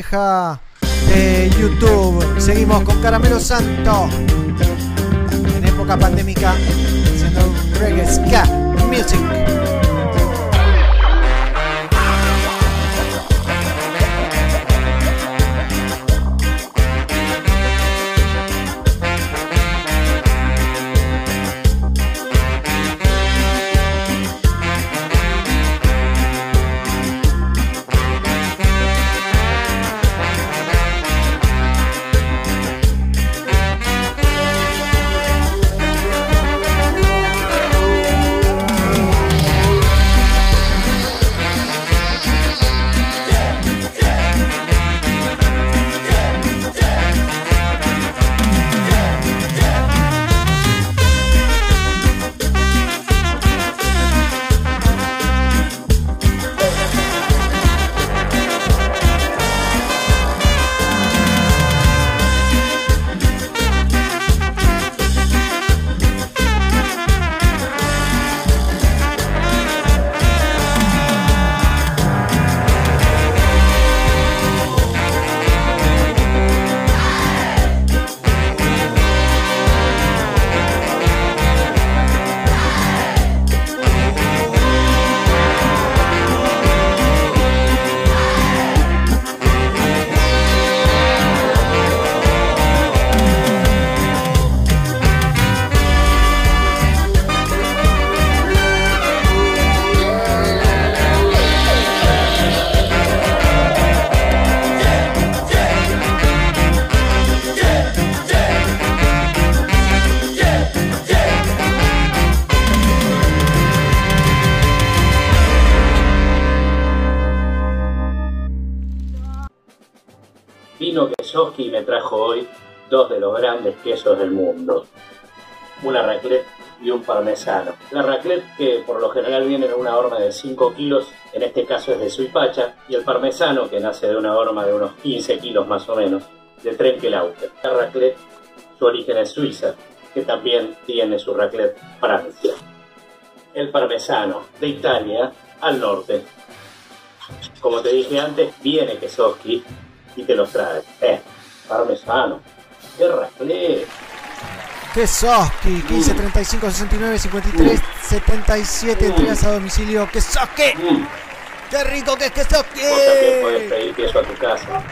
bandeja de YouTube. Seguimos con Caramelo Santo en época pandémica haciendo reggae ska music. La raclette que por lo general viene en una horma de 5 kilos, en este caso es de Suipacha, y el parmesano que nace de una horma de unos 15 kilos más o menos, de Trenkelauter. La raclette, su origen es Suiza, que también tiene su raclette Francia. El parmesano, de Italia al norte. Como te dije antes, viene Kesoski y te los trae. Kesoski, 15 35 69 53 77 entregas a domicilio. Kesoski. ¡Qué rico que es Kesoski! Vos también podés pedir queso a tu casa.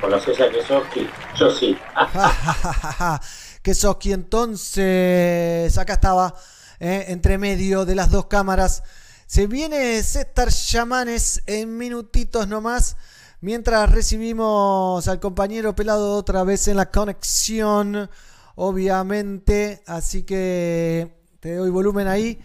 ¿Conoces a Kesoski? Yo sí. Kesoski, entonces, acá estaba, eh, entre medio de las dos cámaras. Se viene César Yamanes en minutitos nomás. Mientras recibimos al compañero pelado otra vez en la conexión, obviamente. Así que te doy volumen ahí.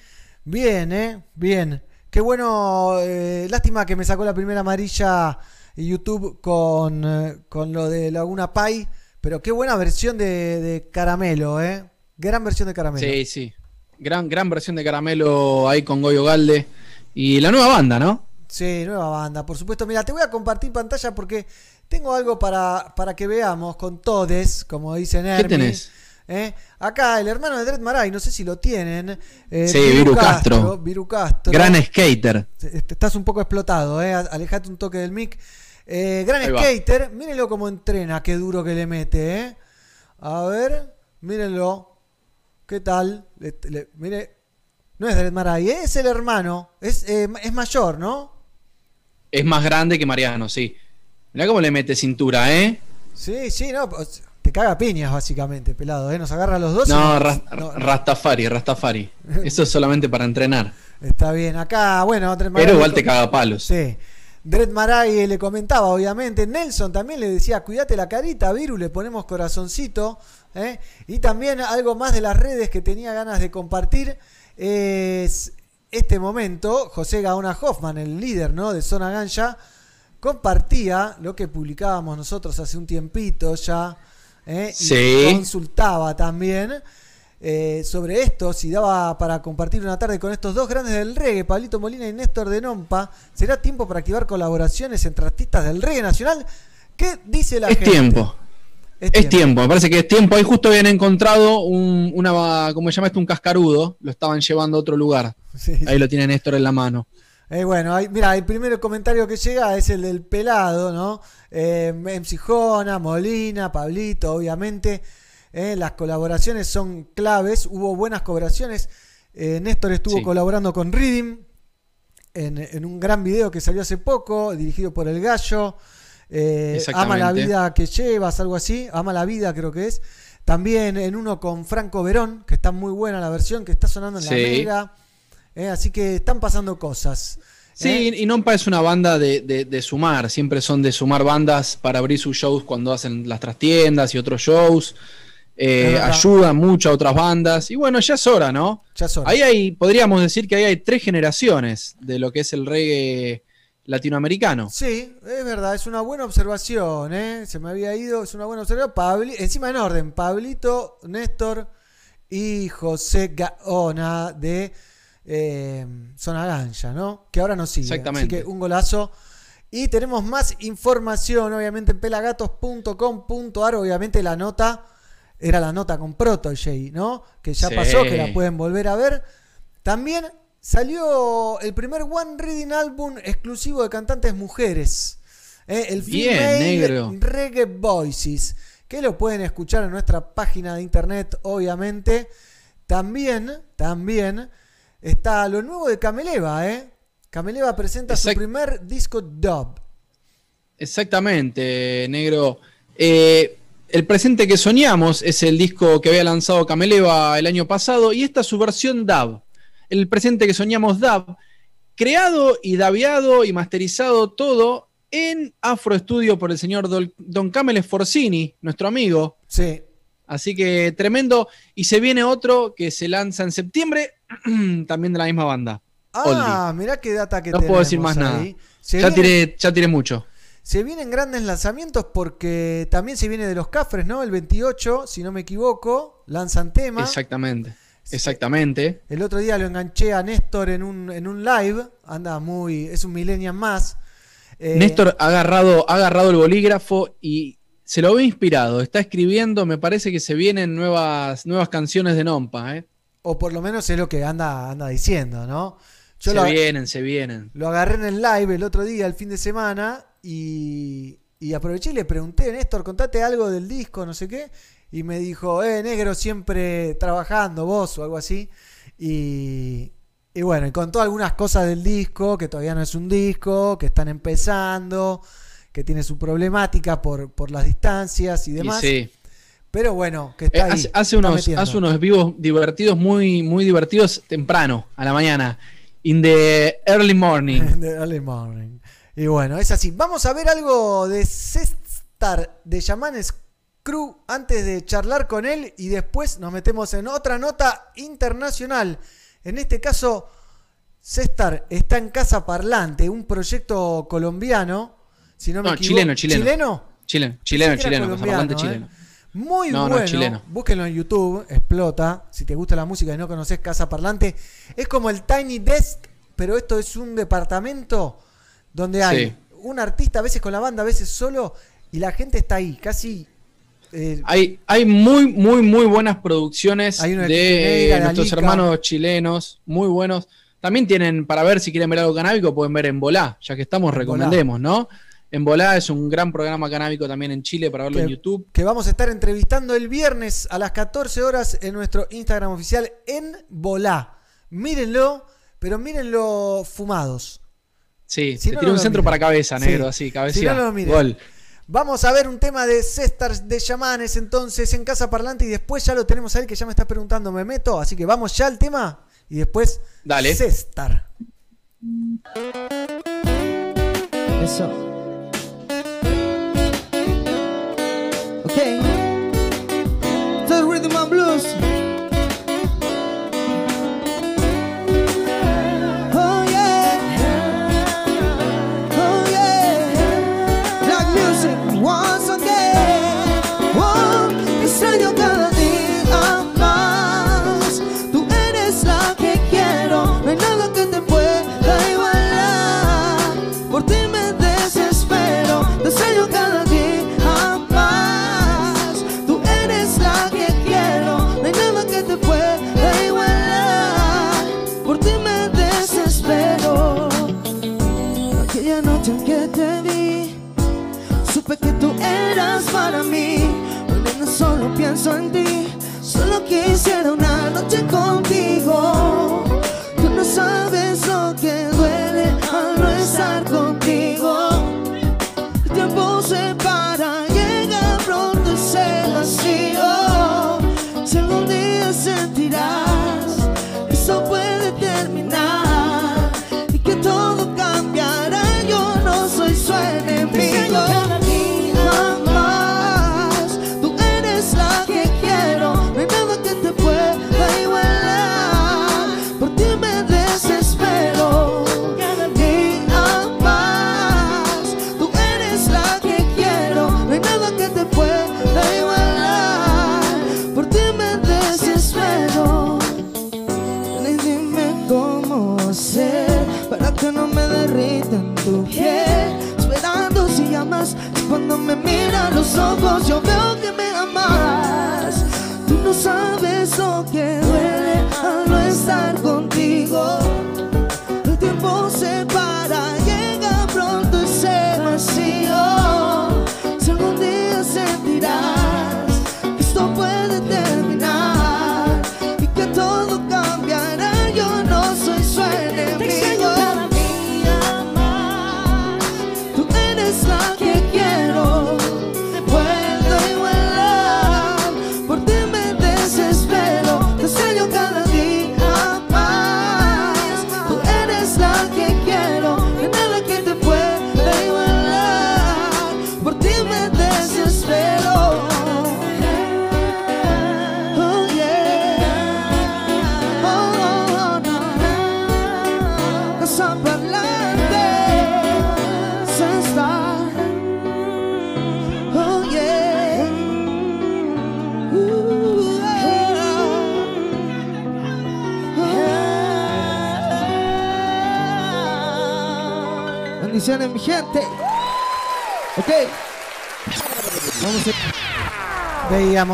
Bien, ¿eh? Bien. Qué bueno. eh, lástima que me sacó la primera amarilla YouTube con, eh, con lo de Laguna Pai. Pero qué buena versión de, de Caramelo, ¿eh? Gran versión de Caramelo. Sí, sí. Gran, gran versión de Caramelo ahí con Goyo Galde. Y la nueva banda, ¿no? Sí, nueva banda, por supuesto. Mira, te voy a compartir pantalla porque tengo algo para, para que veamos con todes, como dicen ¿Qué tenés? ¿eh? Acá el hermano de Dred Maray, no sé si lo tienen. eh, Sí, Viru Castro. Viru Castro. Gran skater. Estás un poco explotado, ¿eh? Alejate un toque del mic. Eh, gran skater, mírenlo cómo entrena, qué duro que le mete, ¿eh? A ver, mírenlo. ¿Qué tal? Le- le- mire, no es Dred Maray, ¿eh? es el hermano. Es, es mayor, ¿no? Es más grande que Mariano, sí. Mirá cómo le mete cintura, ¿eh? Sí, sí, no. Te caga piñas, básicamente, pelado, ¿eh? Nos agarra a los dos. No, nos- no, Rastafari, Rastafari. Eso es solamente para entrenar. Está bien, acá, bueno, Dred Maray Pero igual te caga palos. Sí. Dred Maray le comentaba, obviamente. Nelson también le decía, cuídate la carita, Viru, le ponemos corazoncito. ¿eh? Y también algo más de las redes que tenía ganas de compartir es este momento. José Gaona Hoffman, el líder ¿no? de Zona Ganja, compartía lo que publicábamos nosotros hace un tiempito ya. ¿eh? Y Sí. consultaba también eh, sobre esto, si daba para compartir una tarde con estos dos grandes del reggae, Pablito Molina y Néstor de Nompa, ¿será tiempo para activar colaboraciones entre artistas del reggae nacional? ¿Qué dice la Es gente? tiempo. Es Es tiempo, me parece que es tiempo. Ahí justo habían encontrado un, una, ¿cómo se llama esto? Un cascarudo. Lo estaban llevando a otro lugar. Sí, Ahí lo tiene Néstor en la mano. Eh, bueno, mira, el primer comentario que llega es el del pelado, ¿no? Eh, MC Jona, Molina, Pablito, obviamente. Eh, las colaboraciones son claves. Hubo buenas colaboraciones. Eh, Néstor estuvo Sí. colaborando con Reading en, en un gran video que salió hace poco, dirigido por El Gallo. Ama la vida que llevas, algo así. Ama la vida, creo que es. También en uno con Franco Verón, que está muy buena la versión, que está sonando en la Sí. Mega. Eh, así que están pasando cosas. Sí, ¿eh? y Nompa es una banda de, de- de sumar. Siempre son de sumar bandas para abrir sus shows cuando hacen las trastiendas y otros shows. Eh, ayudan mucho a otras bandas. Y bueno, ya es hora, ¿no? Ya es hora. Ahí hay, podríamos decir que ahí hay tres generaciones de lo que es el reggae latinoamericano. Sí, es verdad, es una buena observación, ¿eh? Se me había ido, es una buena observación. Pabli- encima en orden, Pablito, Néstor y José Gaona de eh, Zona Ganja, ¿no? Que ahora nos sigue. Exactamente. Así que un golazo. Y tenemos más información, obviamente, en pelagatos.com.ar. Obviamente la nota era la nota con Protege, ¿no? Que ya Sí. pasó, que la pueden volver a ver. También salió el primer One Reading álbum exclusivo de cantantes mujeres. ¿eh? El Bien, Female negro. Reggae Voices. Que lo pueden escuchar en nuestra página de internet, obviamente. También, también está lo nuevo de Cameleva, ¿eh? Cameleva presenta su primer disco dub. Exactamente, negro. Eh, el presente que soñamos es el disco que había lanzado Cameleva el año pasado y esta es su versión DAB. El presente que soñamos DAB, creado y daviado y masterizado todo en Afro Studio por el señor Don Camel Forcini, nuestro amigo. Sí. Así que tremendo. Y se viene otro que se lanza en septiembre, también de la misma banda. Ah, mirá qué data que No puedo decir más nada. ahí. Ya viene- tiré, ya tiré mucho. Se vienen grandes lanzamientos porque también se viene de los Cafres, ¿no? El 28, si no me equivoco, lanzan tema. Exactamente. Exactamente. El otro día lo enganché a Néstor en un, en un live. Anda muy. Es un millennial más. Eh, Néstor ha agarrado, ha agarrado el bolígrafo y se lo ve inspirado. Está escribiendo, me parece que se vienen nuevas, nuevas canciones de Nompa, ¿eh? O por lo menos es lo que anda, anda diciendo, ¿no? se lo, vienen, se vienen. Lo agarré en el live el otro día, el fin de semana, y, y aproveché y le pregunté, Néstor, contate algo del disco, no sé qué. Y me dijo, eh, negro, siempre trabajando, vos o algo así. Y, y bueno, y contó algunas cosas del disco, que todavía no es un disco, que están empezando, que tiene su problemática por, por las distancias y demás. sí. Pero bueno, que está Eh, ahí, hace, hace está unos, metiendo. hace unos vivos divertidos, muy, muy divertidos temprano, a la mañana. In the early morning. The early morning. Y bueno, es así. Vamos a ver algo de Cestar de Yamanes Crew antes de charlar con él y después nos metemos en otra nota internacional. En este caso, Cestar está en Casa Parlante, un proyecto colombiano. Si no me No, equivoco. chileno, chileno. ¿Chileno? Chileno, chileno, chileno, chileno. ¿eh? Muy No, no, bueno. chileno. Búsquenlo en YouTube, explota. Si te gusta la música y no conoces Casa Parlante, es como el Tiny Desk, pero esto es un departamento donde hay Sí. un artista, a veces con la banda, a veces solo, y la gente está ahí, casi. eh, Hay, hay muy, muy, muy buenas producciones Hay de nuestros hermanos chilenos, muy buenos. También tienen, para ver si quieren ver algo canábico, pueden ver en Volá, ya que estamos, En recomendemos, ¿no? En Volá es un gran programa canábico también en Chile para verlo que, en YouTube. que vamos a estar entrevistando el viernes a las 14 horas en nuestro Instagram oficial en Volá. Mírenlo, pero mírenlo fumados. Sí, Si te no, tira no un centro miren. para cabeza, negro, Sí. así, Si cabecía. no, no lo miren. Gol. Vamos a ver un tema de Cestars de Yamanes entonces en Casa Parlante y después ya lo tenemos a él que ya me está preguntando, ¿me meto? Así que vamos ya al tema y después Dale. Cestar. Eso. Ok. Pienso en ti. Solo quisiera una noche contigo.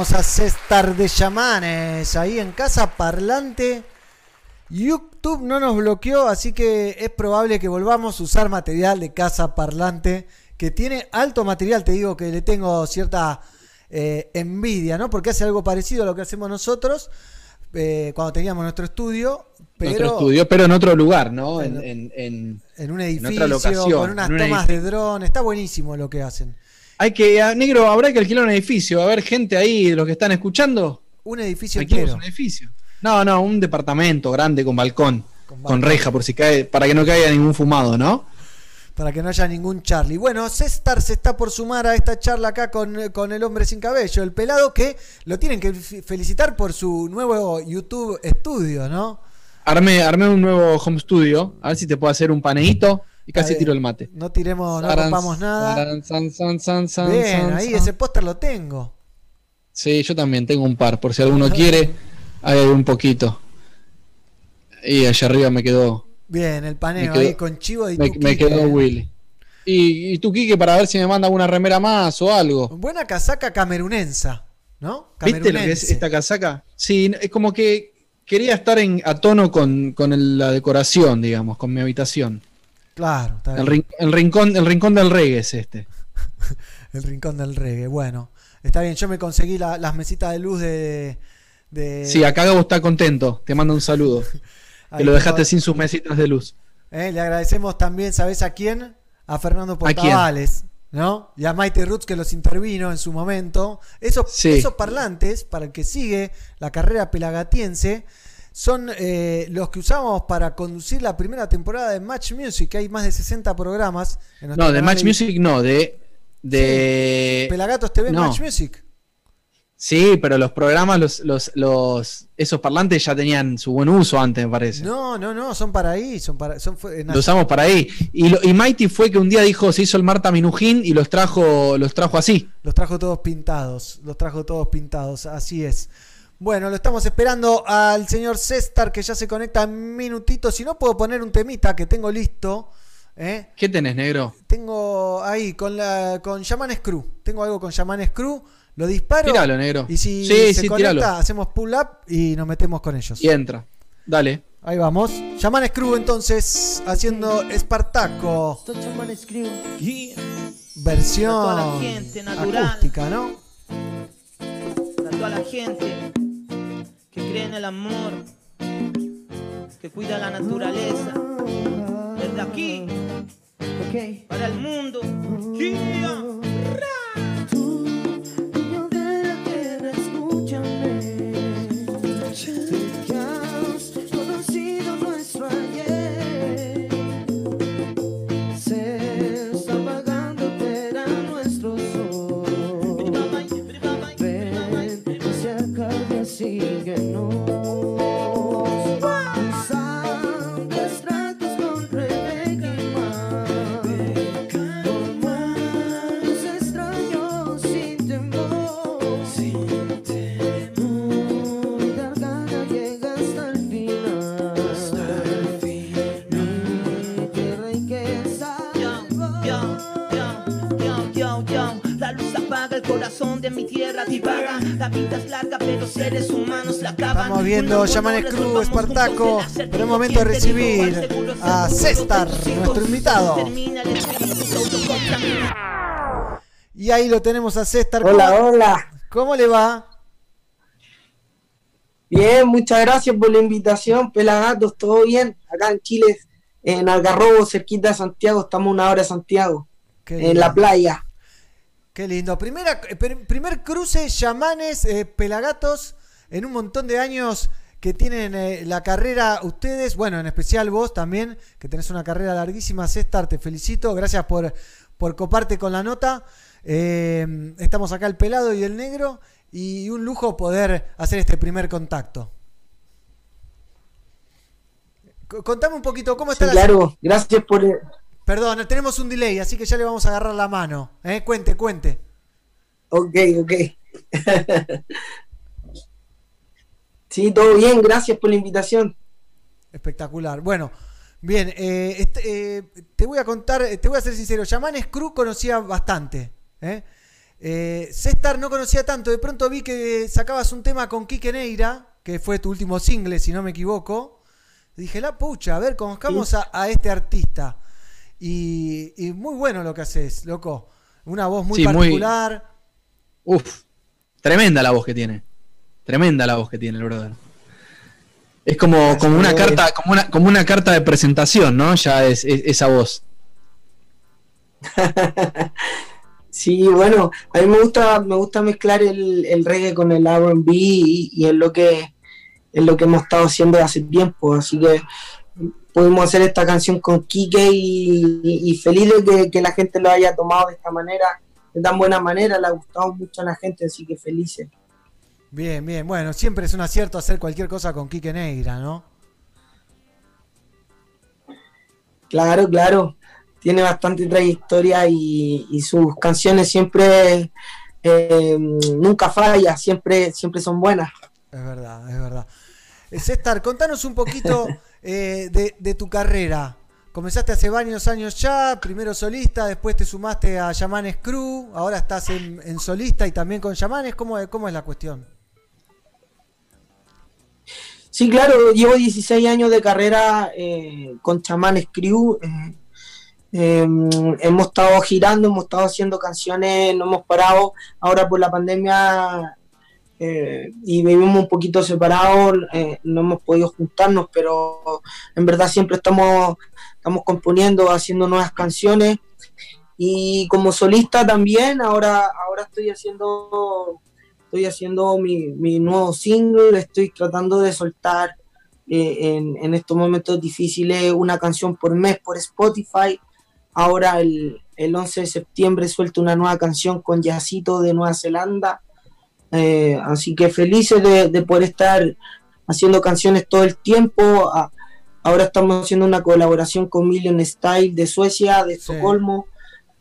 A... César de Chamanes ahí en casa parlante. YouTube no nos bloqueó, así que es probable que volvamos a usar material de casa parlante que tiene alto material. Te digo que le tengo cierta eh, envidia, ¿no? Porque hace algo parecido a lo que hacemos nosotros eh, cuando teníamos nuestro estudio, pero Nuestro estudio, pero en otro lugar, ¿no? En- En, en, un en edificio otra locación, con unas tomas edificio. de dron. Está buenísimo lo que hacen. Hay que, a- negro, habrá que alquilar un edificio. A ver, gente ahí, los que están escuchando. Un edificio entero. un edificio. No, no, un departamento grande con balcón, con, reja, por si cae, para que no caiga ningún fumado, ¿no? Para que no haya ningún Charlie. Bueno, César se está por sumar a esta charla acá con, con el hombre sin cabello, el pelado, que lo tienen que fe- felicitar por su nuevo YouTube estudio, ¿no? Armé, armé un nuevo home studio, a ver si te puedo hacer un paneíto y casi tiro el mate. No tiremos, no Saran, rompamos nada. saran, san, san, san, san, Bien, san, ahí san. ese póster lo tengo. Sí, yo también tengo un par, por si alguno quiere, hay un poquito. Y allá arriba me quedó, Bien, el paneo quedó- ahí con chivo y me, tu me quedó. Willy. Y, y tú, Quique, para ver si me manda una remera más o algo. Buena casaca camerunensa, ¿no? ¿Viste lo que es esta casaca? Sí, es como que quería estar en, a tono con, con el- la decoración, digamos, con mi habitación. Claro, está El, bien. rin- el rincón, el rincón del reggae es este. El rincón del reggae. Bueno, está bien. Yo me conseguí la- las mesitas de luz de. de- Sí, acá Gabo está contento, te manda un saludo. Que lo dejaste sin sus mesitas de luz. Eh, le agradecemos también, ¿sabes a quién? A Fernando? Portavales, ¿no? Y a Maite Roots que los intervino en su momento. Esos, Sí. esos parlantes, para el que sigue la carrera pelagatiense, son eh, los que usamos para conducir la primera temporada de Match Music. Hay más de 60 programas. En No, de Match Music no, de. de Pelagatos TV no. Match Music. Sí, pero los programas, los, los, los, esos parlantes ya tenían su buen uso antes, me parece. No, no, no, son para ahí, son para, son fue- Lo usamos para ahí. Y, lo- y Mighty fue que un día dijo, se hizo el Marta Minujín y los trajo, los trajo así. Los trajo todos pintados, los trajo todos pintados, así es. Bueno, lo estamos esperando al señor César que ya se conecta en minutitos. Si no puedo poner un temita que tengo listo, ¿eh? ¿Qué tenés, negro? tengo ahí con la con Shaman Screw. Tengo algo con Shaman Screw, lo disparo. Tíralo, negro. Y si Sí, se sí, conecta, tíralo. hacemos pull up y nos metemos con ellos. Y entra. Dale. Ahí vamos. Shaman Screw entonces haciendo Espartaco. Esto Chaman Screw. Versión Para toda la gente, natural. acústica, ¿no? Para toda la gente que cree en el amor, que cuida la naturaleza. Desde aquí, para el mundo. Yeah. Corazón de mi tierra divaga. La vida es larga, pero seres humanos la acaban. Estamos viendo Shaman Screw, Espartaco, pero es momento de recibir a César, nuestro invitado. Y ahí lo tenemos a César. Hola, ¿Cómo- hola. ¿Cómo le va? Bien, muchas gracias por la invitación, Pelagatos, todo bien. Acá en Chile, en Algarrobo, cerquita de Santiago, estamos una hora de Santiago, Qué en la playa. Qué lindo. Primera, eh, pr- primer cruce, chamanes, eh, pelagatos, en un montón de años que tienen eh, la carrera ustedes, bueno, en especial vos también, que tenés una carrera larguísima, César, te felicito, gracias por, por coparte con la nota. Eh, estamos acá el pelado y el negro y un lujo poder hacer este primer contacto. C- Contame un poquito, ¿cómo está Sí, la claro, gracias por... Perdón, tenemos un delay, así que ya le vamos a agarrar la mano. ¿eh? Cuente, cuente. Ok, ok. sí, todo bien, gracias por la invitación. Espectacular. Bueno, Bien, eh, este, eh, te voy a contar, eh, te voy a ser sincero, Yamanes Cruz conocía bastante. ¿eh? Cestar no conocía tanto, de pronto vi que sacabas un tema con Quique Neira, que fue tu último single, si no me equivoco. Dije, la pucha, a ver, conozcamos a, a este artista. Y, y muy bueno lo que haces, loco. Una voz muy Sí, muy- particular. Uf, tremenda la voz que tiene. Tremenda la voz que tiene el brother. Es como, como una carta, como una, como una carta de presentación, ¿no? Ya es, es- esa voz. Sí, bueno, a mí me gusta, me gusta mezclar el, el reggae con el R&B y, y es lo que es lo que hemos estado haciendo hace tiempo, así que pudimos hacer esta canción con Kike y, y- y feliz de que, que la gente lo haya tomado de esta manera, de tan buena manera, le ha gustado mucho a la gente, así que felices. Bien, bien. Bueno, siempre es un acierto hacer cualquier cosa con Quique Neira, ¿no? Claro, claro. Tiene bastante trayectoria y, y sus canciones siempre eh, nunca falla, siempre, siempre son buenas. Es verdad, es verdad. César, contanos un poquito eh, de, tu carrera. Comenzaste hace varios años ya, primero solista, después te sumaste a Yamanes Crew, ahora estás en, solista y también con Yamanes. ¿Cómo, es- ¿Cómo es la cuestión? Sí, claro, llevo 16 años de carrera eh, con Chamanes Crew. eh, eh, hemos estado girando, hemos estado haciendo canciones, no hemos parado. Ahora por la pandemia eh, y vivimos un poquito separados, eh, no hemos podido juntarnos, pero en verdad siempre estamos, estamos componiendo, haciendo nuevas canciones. Y como solista también, ahora, ahora estoy haciendo estoy haciendo mi, mi nuevo single, estoy tratando de soltar eh, en, en estos momentos difíciles una canción por mes por Spotify. Ahora el, el 11 de septiembre suelto una nueva canción con Yacito de Nueva Zelanda. Eh, así que felices de, de poder estar haciendo canciones todo el tiempo. A- ahora estamos haciendo una colaboración con Million Style de Suecia, de Estocolmo.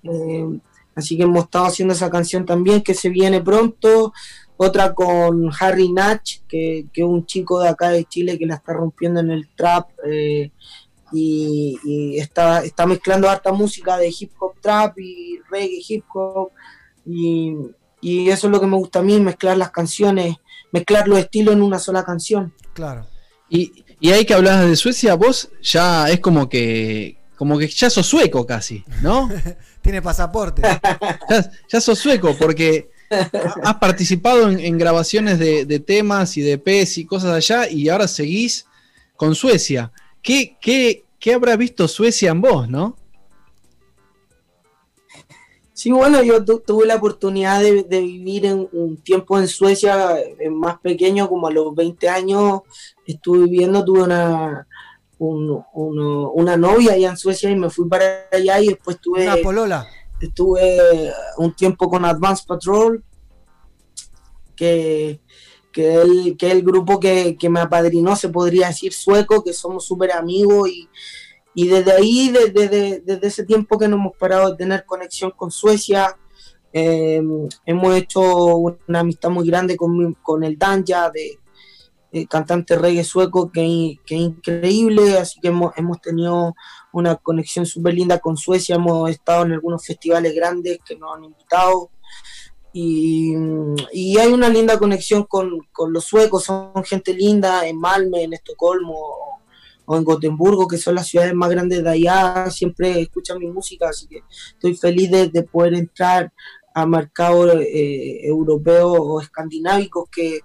Eh, así que hemos estado haciendo esa canción también que se viene pronto. Otra con Harry Natch, que, que es un chico de acá de Chile que la está rompiendo en el trap. eh, y, y está, está mezclando harta música de hip hop trap y reggae hip hop. Y, y eso es lo que me gusta a mí, mezclar las canciones, mezclar los estilos en una sola canción. Claro. Y, y ahí que hablabas de Suecia, vos ya es como que como que ya sos sueco casi, ¿no? Tiene pasaporte. Ya, ya sos sueco porque ha- has participado en, en grabaciones de, de temas y de EPs y cosas allá y ahora seguís con Suecia. ¿Qué, qué, qué habrá visto Suecia en vos, no? Sí, bueno, yo tu- tuve la oportunidad de, de vivir en un tiempo en Suecia, eh, más pequeño, como a los 20 años, estuve viviendo, tuve una, un- uno- una novia allá en Suecia y me fui para allá y después tuve, Una polola. estuve un tiempo con Advance Patrol, que, que, el, que es el grupo que, que me apadrinó, se podría decir sueco, que somos súper amigos y, y desde ahí, desde, desde, ese tiempo que no hemos parado de tener conexión con Suecia, eh, hemos hecho una amistad muy grande con, con el Danja, de, cantante reggae sueco, que, es increíble, así que hemos, hemos tenido una conexión súper linda con Suecia, hemos estado en algunos festivales grandes que nos han invitado. Y, y hay una linda conexión con, con los suecos, son gente linda en Malmö, en Estocolmo, o en Gotemburgo, que son las ciudades más grandes de allá, siempre escuchan mi música, así que estoy feliz de, de poder entrar a mercados eh, europeos o escandinávicos, que,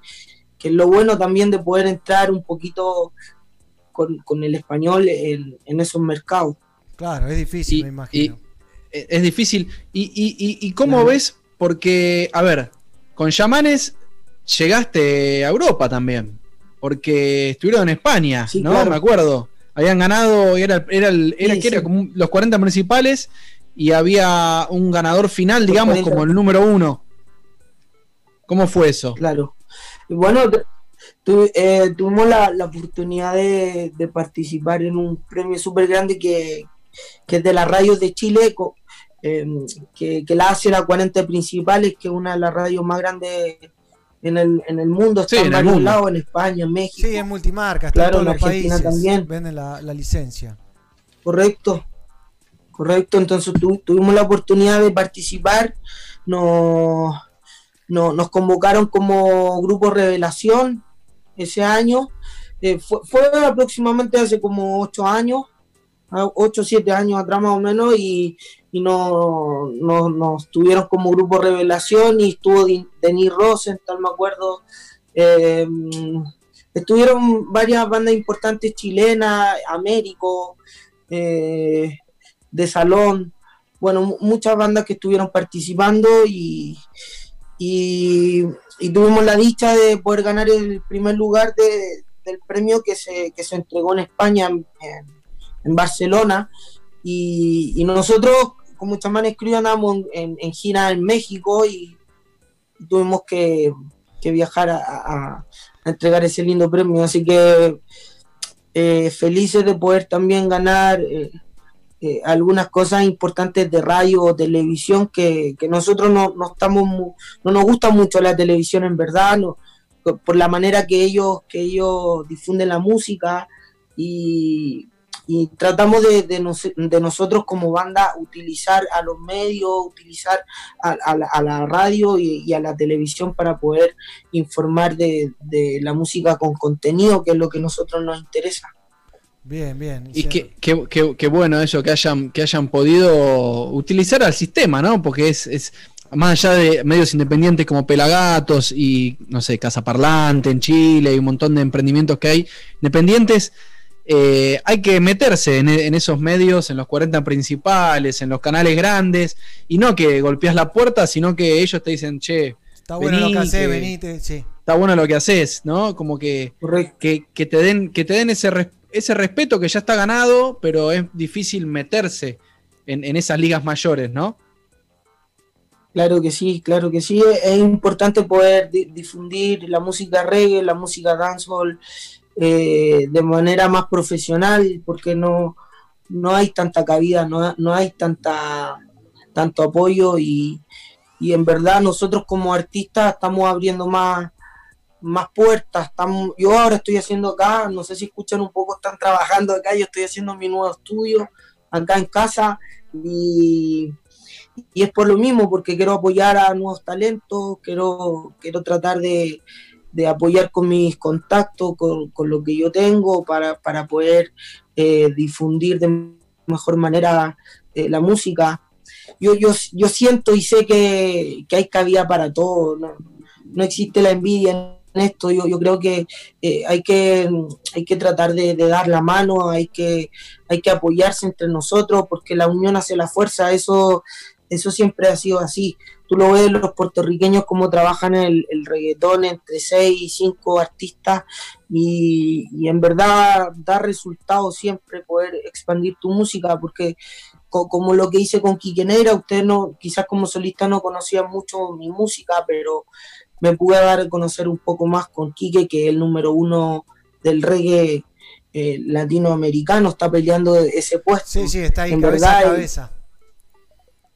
que es lo bueno también de poder entrar un poquito con, con el español en, en esos mercados. Claro, es difícil, Y- me imagino. Eh, Es difícil. ¿Y, y, y, y cómo ves? Porque, a ver, con Yamanes llegaste a Europa también. Porque estuvieron en España, ¿no? claro. Me acuerdo. Habían ganado, era, era, el- era, Sí, que era como los 40 principales y había un ganador final, digamos, 40. como el número uno. ¿Cómo fue eso? Claro. Bueno, tu- tu- eh, tuvimos la, la oportunidad de, de participar en un premio súper grande que, que es de las radios de Chile, co- eh, que, que la hace la 40 Principales, que es una de las radios más grandes en el, en el mundo, está Sí, en, en varios lados, en España, en México. Sí, es multimarca, está Claro, en todos en los Argentina países. también. Venden la, la licencia. Correcto, correcto. Entonces tu- tuvimos la oportunidad de participar, nos, no- nos convocaron como grupo Revelación ese año. Eh, fue, fue aproximadamente hace como ocho años, ah, ocho o siete años atrás más o menos, y, y no, no- nos tuvieron como grupo Revelación y estuvo Denis Rosenthal, me acuerdo. eh, estuvieron varias bandas importantes chilenas, Américo, eh, de Salón, bueno, mu- muchas bandas que estuvieron participando y, y, tuvimos la dicha de poder ganar el primer lugar de- del premio que se, que se entregó en España, en, Barcelona. Y nosotros, como chamanes Crew, andamos en, en- gira en México y tuvimos que, que viajar a, a- entregar ese lindo premio. Así que eh, felices de poder también ganar. eh, eh, algunas cosas importantes de radio o televisión que, que nosotros no, no estamos no nos gusta mucho la televisión en verdad no, por la manera que ellos que ellos difunden la música y, y tratamos de, de nos- de nosotros como banda utilizar a los medios utilizar a, a la, a la radio y, y a la televisión para poder informar de, de la música con contenido que es lo que a nosotros nos interesa Bien, bien. Y qué, qué- qué- qué bueno eso, que hayan, que hayan podido utilizar al sistema, ¿no? Porque es, es más allá de medios independientes como Pelagatos y, no sé, Casa Parlante en Chile y un montón de emprendimientos que hay independientes, eh, hay que meterse en, en esos medios, en los 40 principales, en los canales grandes, y no que golpeas la puerta, sino que ellos te dicen, che, Está bueno lo que haces, venite, sí. está bueno lo que haces, ¿no? Como que, que, que te den, que te den ese, res- ese respeto que ya está ganado, pero es difícil meterse en, en esas ligas mayores, ¿no? Claro que sí, claro que sí. Es, es importante poder di- difundir la música reggae, la música dancehall eh, de manera más profesional, porque no, no hay tanta cabida, no, no hay tanta tanto apoyo y, y en verdad nosotros como artistas estamos abriendo más, más puertas. Estamos, yo ahora estoy haciendo acá, no sé si escuchan un poco, están trabajando acá, yo estoy haciendo mi nuevo estudio acá en casa y, y es por lo mismo, porque quiero apoyar a nuevos talentos, quiero, quiero tratar de, de apoyar con mis contactos, con, con lo que yo tengo para, para poder eh, difundir de mejor manera eh, la música. Yo, yo, yo siento y sé que, que hay cabida para todo, no, no existe la envidia en esto, yo, yo creo que eh, hay que hay que tratar de, de dar la mano, hay que, hay que apoyarse entre nosotros, porque la unión hace la fuerza, eso, eso siempre ha sido así. Tú lo ves los puertorriqueños cómo trabajan el, el reggaetón entre seis y cinco artistas y, y en verdad da resultados siempre poder expandir tu música, porque co- como lo que hice con Quique Negra, usted no, quizás como solista no conocía mucho mi música, pero me pude dar a conocer un poco más con Quique, que es el número uno del reggae eh, latinoamericano, está peleando ese puesto. Sí, sí, está ahí En cabeza a verdad, cabeza.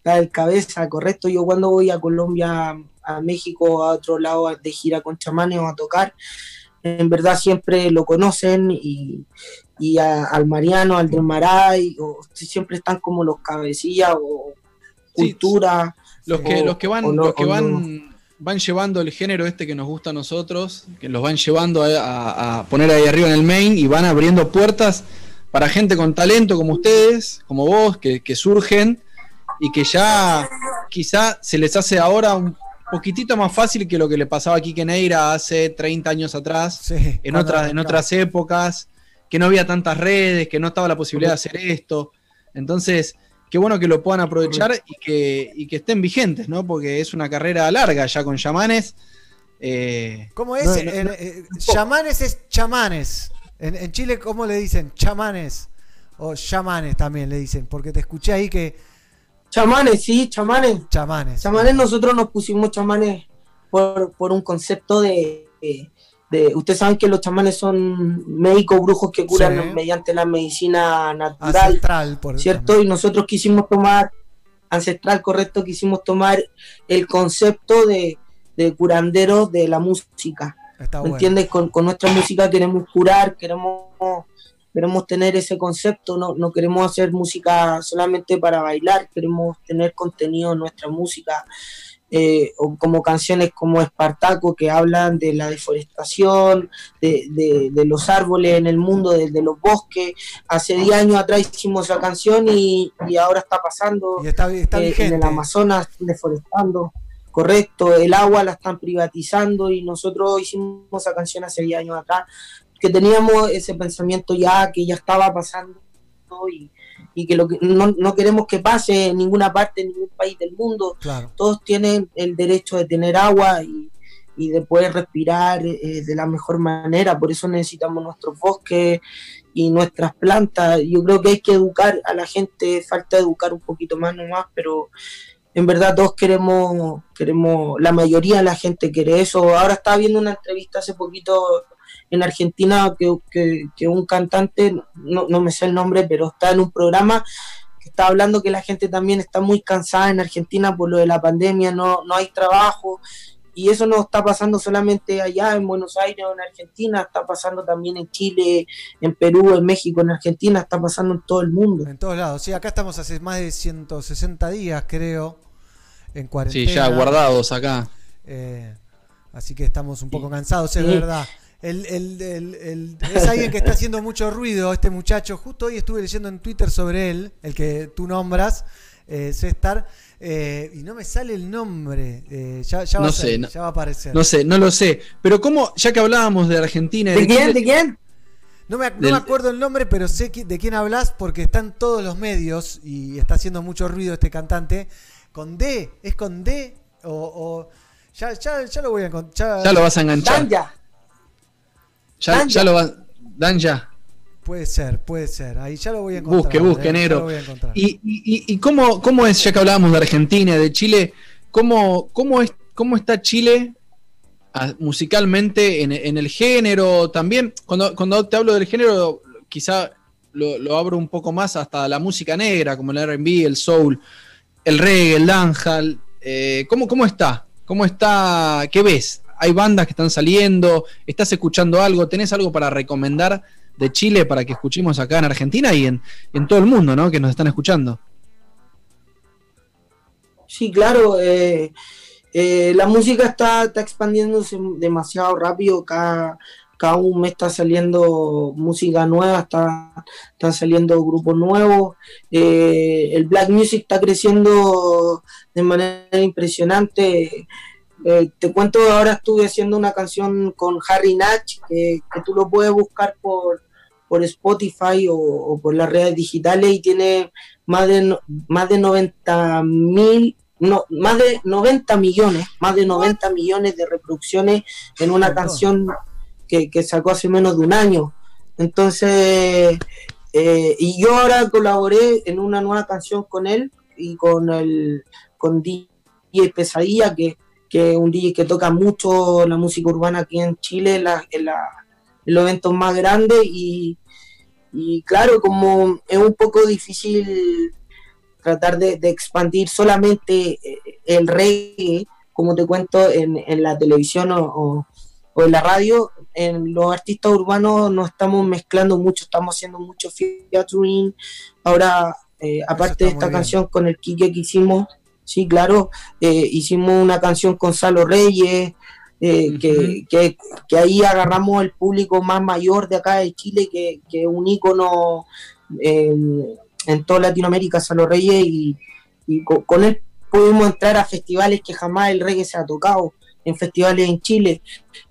Está el cabeza, correcto. Yo cuando voy a Colombia, a México, a otro lado de gira con chamanes o a tocar, en verdad siempre lo conocen y, y a- al Mariano, al del Maray, o siempre están como los cabecillas o cultura. Los que, o- los que van, no- los que no- van, van llevando el género este que nos gusta a nosotros, que los van llevando a, a- a poner ahí arriba en el main y van abriendo puertas para gente con talento como ustedes, como vos, que, que surgen y que ya quizá se les hace ahora un poquitito más fácil que lo que le pasaba a Quique Neira hace 30 años atrás, en, otras, en otras épocas, que no había tantas redes, que no estaba la posibilidad de hacer esto. Entonces, qué bueno que lo puedan aprovechar y que, y que estén vigentes, ¿no? Porque es una carrera larga ya con chamanes. Eh, ¿Cómo es? no- En- no- eh, chamanes es chamanes. En, en Chile, ¿cómo le dicen? Chamanes. O chamanes también le dicen. Porque te escuché ahí que. Chamanes, sí, chamanes. Chamanes. Chamanes, nosotros nos pusimos chamanes por, por un concepto de, de- de- Ustedes saben que los chamanes son médicos brujos que curan Sí. mediante la medicina natural. Ancestral, por ¿Cierto? Y nosotros quisimos tomar, ancestral, correcto, quisimos tomar el concepto de, de curandero de la música. Está ¿Me bueno. entiendes? Con, con nuestra música queremos curar, queremos queremos tener ese concepto, no, no queremos hacer música solamente para bailar, queremos tener contenido en nuestra música, eh, o como canciones como Espartaco que hablan de la deforestación, de, de- de los árboles en el mundo, de, de los bosques. Hace 10 años atrás hicimos esa canción y, y ahora está pasando está eh, en el Amazonas, están deforestando. Correcto, el agua la están privatizando y nosotros hicimos esa canción hace 10 años atrás, que teníamos ese pensamiento ya, que ya estaba pasando y, y que lo que no, no queremos que pase en ninguna parte, en ningún país del mundo. Claro. Todos tienen el derecho de tener agua y, y de poder respirar eh, de la mejor manera, por eso necesitamos nuestros bosques y nuestras plantas. Yo creo que hay que educar a la gente, falta educar un poquito más nomás, pero en verdad todos queremos, queremos, la mayoría de la gente quiere eso. Ahora estaba viendo una entrevista hace poquito en Argentina que, que- que un cantante, no, no me sé el nombre, pero está en un programa que está hablando que la gente también está muy cansada en Argentina por lo de la pandemia, no, no hay trabajo. Y eso no está pasando solamente allá en Buenos Aires o en Argentina, está pasando también en Chile, en Perú, en México, en Argentina, está pasando en todo el mundo. En todos lados. Sí, acá estamos hace más de 160 días, creo, en cuarentena. Sí, ya guardados acá. Eh, así que estamos un poco cansados, es Sí. verdad. El, el- el- el- es alguien que está haciendo mucho ruido, este muchacho. Justo hoy estuve leyendo en Twitter sobre él, el que tú nombras, eh, César, eh, y no me sale el nombre. eh, ya, ya va No a sé, salir, no- ya va a aparecer. No sé, no lo sé. Pero como, ya que hablábamos de Argentina y ¿De quién? ¿De quién? No me, no Del- me acuerdo el nombre, pero sé de quién hablas porque está en todos los medios y está haciendo mucho ruido este cantante. Con D, ¿es con D? O, o- ya, ya, ya lo voy a encontrar. Ya lo vas a enganchar. Danja. Ya, Dan ya ya. lo va, Dan ya. Puede ser, puede ser. Ahí ya lo voy a encontrar. Busque, eh, busque, ya negro. ¿Y, y, y- cómo, cómo es, ya que hablábamos de Argentina, de Chile, cómo, cómo, es, cómo está Chile ah, musicalmente en, en el género también? Cuando, cuando te hablo del género, quizá lo, lo abro un poco más hasta la música negra, como el RB, el soul, el reggae, el dancehall. Eh, ¿cómo, ¿Cómo está? ¿Cómo está? ¿Qué ves? ¿Hay bandas que están saliendo? ¿Estás escuchando algo? ¿Tenés algo para recomendar de Chile para que escuchemos acá en Argentina y en, en todo el mundo, ¿no? Que nos están escuchando. Sí, claro. eh, eh, la música está, está expandiéndose demasiado rápido. Cada, cada un mes está saliendo música nueva, está, están saliendo grupos nuevos. eh, el black music está creciendo de manera impresionante. Eh, te cuento, ahora estuve haciendo una canción con Harry Natch, que, que tú lo puedes buscar por, por Spotify o, o por las redes digitales y tiene más de, más de 90 mil, no, más de 90 millones, más de 90 millones de reproducciones en una canción que, que sacó hace menos de un año. Entonces, eh, y yo ahora colaboré en una nueva canción con él y con el con DJ Pesadilla, que, que es un DJ que toca mucho la música urbana aquí en Chile, en, la- en la- en los eventos más grandes y, y claro, como es un poco difícil tratar de, de expandir solamente eh, el reggae, como te cuento, en, en la televisión o, o- o en la radio, en los artistas urbanos no estamos mezclando mucho, estamos haciendo mucho featuring. Ahora, eh, aparte de esta canción con el Kike que hicimos, sí, claro, eh, hicimos una canción con Salo Reyes, eh, que, que- que ahí agarramos el público más mayor de acá de Chile, que es un ícono en, en toda Latinoamérica, Salo Reyes, y, y co- con, él pudimos entrar a festivales que jamás el reggae se ha tocado, en festivales en Chile.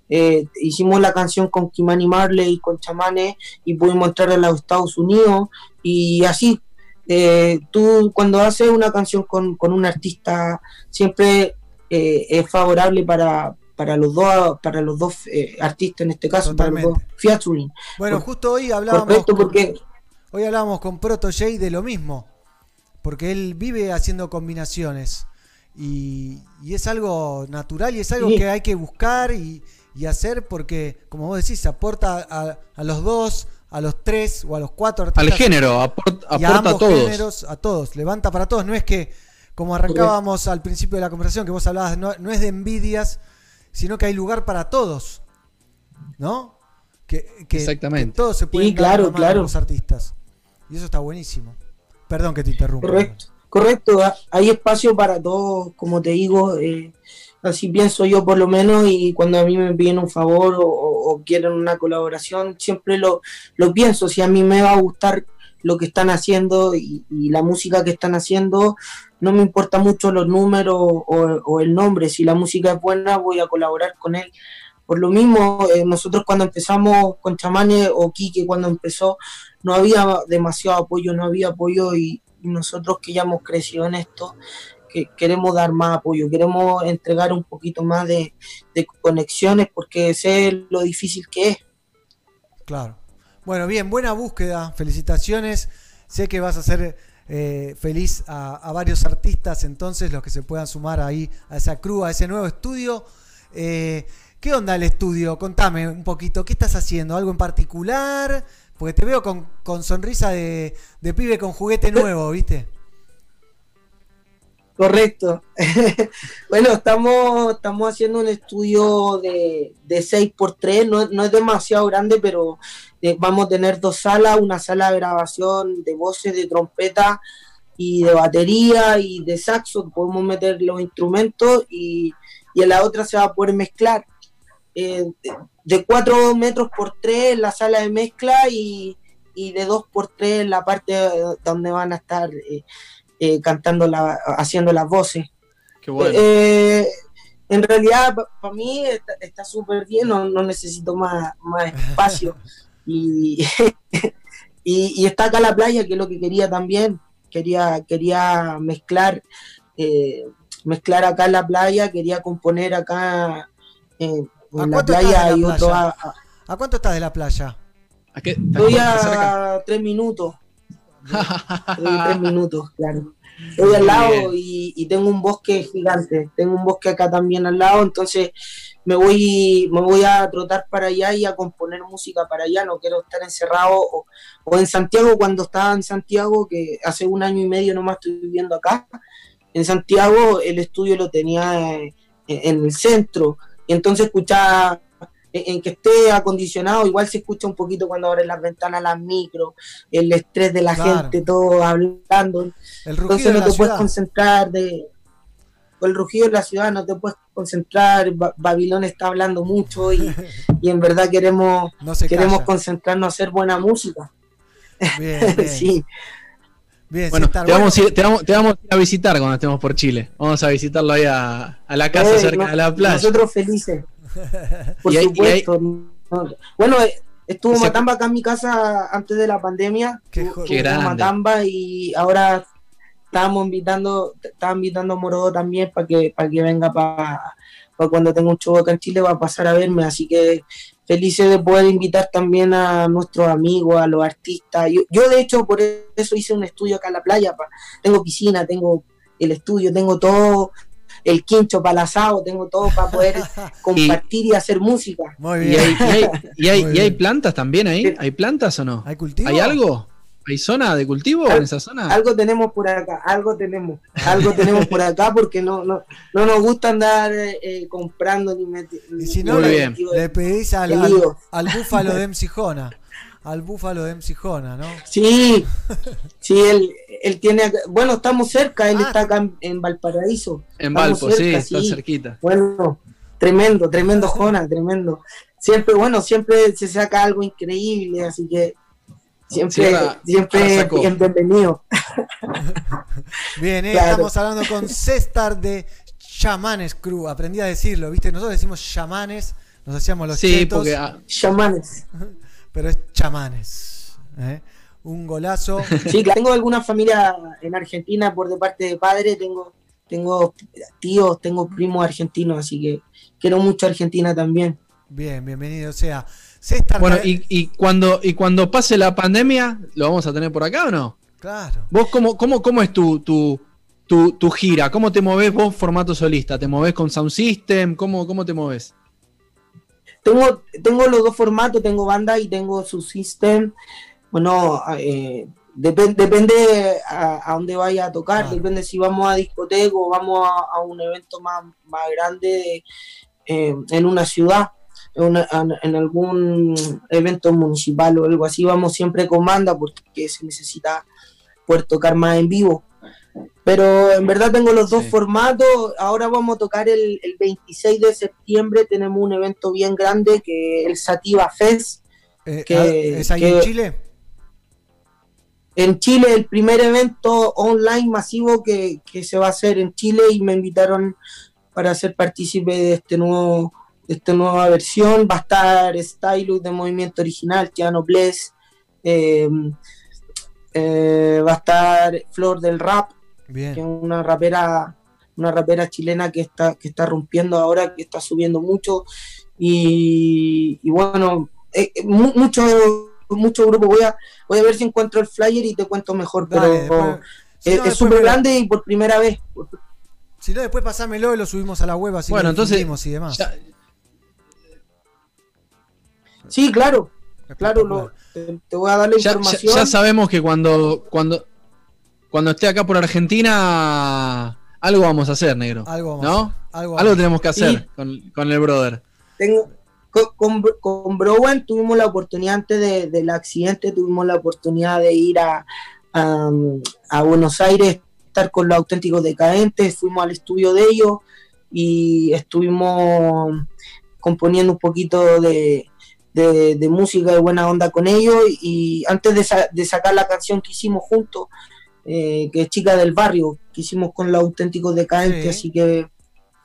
Eh, hicimos la canción con Kimani Marley y con Chamanes y pudimos entrar a los Estados Unidos y así. Eh, tú cuando haces una canción con, con un artista siempre eh, es favorable para, para los dos para los dos eh, artistas en este caso para los dos featuring Bueno, Por- justo hoy hablábamos. correcto, con- porque Hoy hablábamos con Proto J de lo mismo. Porque él vive haciendo combinaciones. Y, y es algo natural y es algo Sí. que hay que buscar y, y hacer porque, como vos decís, aporta a, a los dos, a los tres o a los cuatro artistas. Al género, aport- y aporta a ambos todos. géneros, a todos, levanta para todos. No es que, como arrancábamos al principio de la conversación, que vos hablabas, no, no es de envidias, sino que hay lugar para todos. ¿No? que, que- Exactamente. que todos se pueden Sí, dar claro, claro. los artistas. Y eso está buenísimo. Perdón que te interrumpa. Correcto, correcto. ha- Hay espacio para todos, como te digo, eh, así pienso yo por lo menos, y cuando a mí me piden un favor o, quieren una colaboración, siempre lo, lo pienso. Si a mí me va a gustar lo que están haciendo y, la música que están haciendo, no me importa mucho los números o, el nombre. Si la música es buena, voy a colaborar con él. Por lo mismo, eh, nosotros cuando empezamos con Chamanes o Quique cuando empezó, no había demasiado apoyo, no había apoyo y nosotros que ya hemos crecido en esto, que queremos dar más apoyo, queremos entregar un poquito más de, conexiones porque sé lo difícil que es. Claro. Bueno, bien, buena búsqueda. Felicitaciones. Sé que vas a hacer eh, feliz a, varios artistas, entonces los que se puedan sumar ahí a esa crew, a ese nuevo estudio. Eh, ¿Qué onda el estudio? Contame un poquito. ¿Qué estás haciendo? ¿Algo en particular? Porque te veo con, con sonrisa de, de pibe con juguete nuevo, ¿viste? Correcto. bueno, estamos, estamos haciendo un estudio de, de 6x3, no, no es demasiado grande, pero eh, vamos a tener dos salas, una sala de grabación de voces, de trompeta y de batería y de saxo, podemos meter los instrumentos y, y en la otra se va a poder mezclar. Eh, de- de 4 metros por 3 la sala de mezcla y, y de 2 por 3 la parte eh, donde van a estar eh, cantando, la, haciendo las voces. Qué bueno. Eh, en realidad, para mí está- súper bien, no, no necesito más, más espacio. y, y, y está acá la playa, que es lo que quería también. Quería, quería mezclar, eh, mezclar acá en la playa, quería componer acá eh, ¿A en la playa de y la otro playa? a- a- ¿A cuánto estás de la playa? ¿A qué? Estoy a tres minutos. Tres minutos, claro. Estoy al lado y, y tengo un bosque gigante. Tengo un bosque acá también al lado, entonces me voy, me voy a trotar para allá y a componer música para allá. No quiero estar encerrado o, o en Santiago cuando estaba en Santiago, que hace un año y medio nomás estoy viviendo acá. En Santiago el estudio lo tenía eh, en el centro y entonces escuchaba en en que esté acondicionado, igual se escucha un poquito cuando abren las ventanas, las micro, el estrés de la Claro. gente, todo hablando. Entonces no te ciudad. puedes concentrar de con el rugido de la ciudad, no te puedes concentrar, Ba- Babilón está hablando mucho y, y en verdad queremos, No queremos calla. concentrarnos a hacer buena música. Bien, bien. sí. Bien, Bueno, te vamos, a bueno. ir, te, vamos, te vamos a ir a visitar cuando estemos por Chile. Vamos a visitarlo ahí a, a la casa Eh, cerca no- de la playa. Nosotros felices. Por Y y supuesto. No, Bueno, estuvo Matamba acá en mi casa antes de la pandemia. Qué grande. Matamba y ahora estábamos invitando, invitando a Morodo también para que, para que venga para cuando tenga un show acá en Chile va a pasar a verme, así que felices de poder invitar también a nuestros amigos, a los artistas. Yo, yo de hecho por eso hice un estudio acá en la playa, pa- tengo piscina, tengo el estudio, tengo todo, el quincho para el asado, tengo todo para poder compartir y, hacer música. Muy ¿Y bien. hay, y hay- y hay- Muy y hay bien. plantas también ahí? ¿Hay plantas o no? ¿Hay cultivo? ¿Hay algo? ¿Hay zona de cultivo Al- en esa zona? Algo tenemos por acá, algo tenemos, algo tenemos por acá porque no, no, no nos gusta andar eh, comprando ni meti- Y si no, Muy le, bien. le pedís al, al, al búfalo de MC Jona. Al búfalo de MC Jona, ¿no? Sí, sí, él, él tiene, acá- bueno, estamos cerca, él Ah. está acá en, en Valparaíso. En Estamos Valpo, sí, está cerquita. Bueno, tremendo, tremendo Jona, tremendo. Siempre, bueno, siempre se saca algo increíble, así que siempre, ahora siempre bienvenido. Bien, eh, Claro. estamos hablando con César de Chamanes Crew. Aprendí a decirlo, ¿viste? Nosotros decimos chamanes, nos hacíamos los Sí, chetos, porque ah, Chamanes. pero es chamanes. ¿eh? Un golazo. Sí, claro, tengo alguna familia en Argentina por de parte de padre, tengo, tengo tíos, tengo primos argentinos, así que quiero mucho a Argentina también. Bien, bienvenido sea. César, bueno, eh, y, y cuando, y cuando pase la pandemia, ¿lo vamos a tener por acá o no? claro. ¿Vos cómo, cómo, cómo es tu, tu, tu, tu gira? ¿Cómo te movés vos formato solista? ¿Te movés con Sound System? ¿Cómo, cómo te movés? Tengo, tengo los dos formatos, tengo banda y tengo su system. Bueno, eh, depen- depende a, a dónde vaya a tocar, depende si vamos a discoteca o vamos a, a un evento más, más grande eh, en una ciudad. una- en algún evento municipal o algo así, vamos siempre con banda porque se necesita poder tocar más en vivo. Pero en verdad tengo los dos formatos. Ahora vamos a tocar el, el 26 de septiembre. Tenemos un evento bien grande que es el Sativa Fest. Eh, que- ah, ¿Es ahí que- en Chile? en Chile, el primer evento online masivo que, que se va a hacer en Chile y me invitaron para ser partícipe de este nuevo de esta nueva versión. Va a estar Stylus de Movimiento Original, Tiano Bless, eh, eh, va a estar Flor del Rap, Bien. que es una rapera, una rapera chilena que está, que está rompiendo ahora, que está subiendo mucho. Y, y bueno, eh, eh, mu- mucho, mucho grupo. Voy a, voy a ver si encuentro el flyer y te cuento mejor, Dale, pero después- si es no, es después súper grande y por primera vez. Si no, después pasámelo y lo subimos a la web así Bueno, lo entonces, y demás. Sí, claro. Claro, lo- te, te voy a dar la Ya, ya- información. ya sabemos que cuando, cuando, cuando esté acá por Argentina, algo vamos a hacer, negro. Algo vamos ¿No? a hacer, algo vamos a tenemos que hacer Sí. con, con el brother. Tengo, con, con, Bro- con Browan tuvimos la oportunidad antes de- del accidente, tuvimos la oportunidad de ir a, a, a Buenos Aires, estar con los auténticos decadentes, fuimos al estudio de ellos y estuvimos componiendo un poquito de, de- de música de buena onda con ellos y antes de, sa- de sacar la canción que hicimos juntos, eh, que es Chica del Barrio, que hicimos con los auténticos decadentes, Sí. así que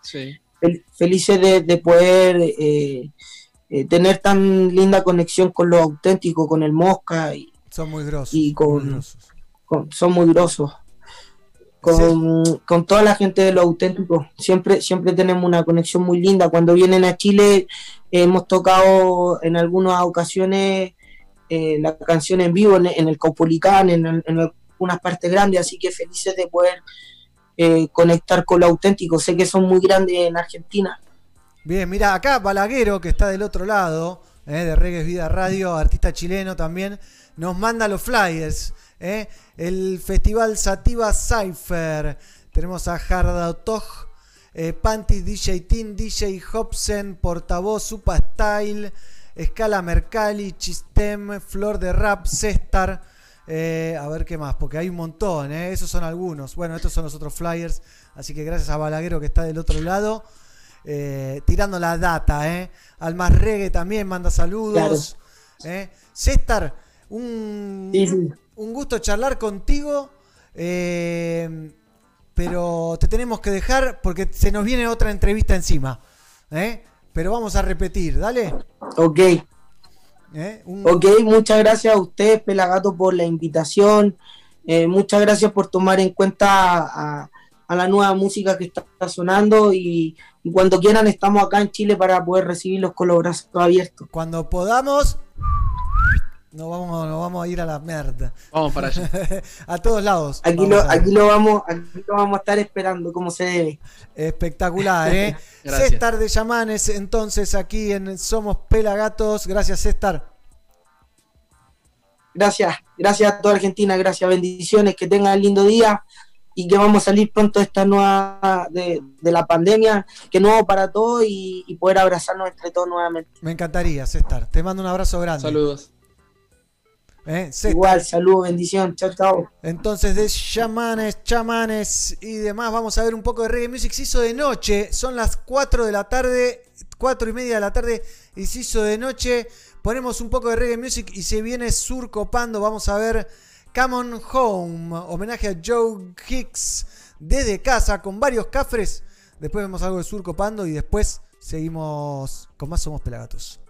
Sí. fel- felices de, de poder eh, eh, tener tan linda conexión con lo auténtico, con el Mosca y, Son muy grosos. y con, con- son muy grosos. Con, con toda la gente de lo auténtico, siempre, siempre tenemos una conexión muy linda. Cuando vienen a Chile, hemos tocado en algunas ocasiones eh, la canción en vivo en, en el Caupolicán, en, en algunas partes grandes, así que felices de poder eh, conectar con lo auténtico. Sé que son muy grandes en Argentina. Bien, mira, acá Balaguero, que está del otro lado, eh, de Reggae Vida Radio, artista chileno también, nos manda los flyers. eh. El Festival Sativa Cypher. Tenemos a Hardotog, eh, Panty, DJ Tin, DJ Hobson, Portavoz, Supa Style, Escala Mercalli, Chistem, Flor de Rap, Cestar. Eh, a ver qué más, porque hay un montón, eh, esos son algunos. Bueno, estos son los otros flyers. Así que gracias a Balaguero que está del otro lado eh, tirando la data, ¿eh? Al más reggae también manda saludos. ¿eh? César, un, un gusto charlar contigo, eh, pero te tenemos que dejar porque se nos viene otra entrevista encima. ¿eh? Pero vamos a repetir, dale. Ok. ¿Eh? Un- Ok, muchas gracias a ustedes, Pelagato, por la invitación. Eh, muchas gracias por tomar en cuenta a, a la nueva música que está sonando y, y cuando quieran estamos acá en Chile para poder recibirlos con los brazos abiertos. Cuando podamos, nos vamos, nos vamos a ir a la mierda. Vamos para allá. a todos lados. Aquí Vamos lo, aquí lo vamos, aquí lo vamos a estar esperando como se debe. Espectacular, ¿eh? Gracias. César de Yamanes, entonces aquí en Somos Pelagatos. Gracias, César. Gracias, gracias a toda Argentina, gracias, bendiciones, que tengan un lindo día y que vamos a salir pronto de esta nueva, de, de la pandemia, que nuevo para todos y, y poder abrazarnos entre todos nuevamente. Me encantaría, César. Te mando un abrazo grande. Saludos. ¿Eh? Igual, saludos, bendición, chao, chao. Entonces, de chamanes, chamanes y demás, vamos a ver un poco de reggae music. Se hizo de noche, son las 4 de la tarde, 4 y media de la tarde, y se hizo de noche. Ponemos un poco de reggae music y se viene surcopando. Vamos a ver Come On Home, homenaje a Joe Hicks desde casa con varios cafres. Después vemos algo de surcopando y después seguimos con más Somos Pelagatos.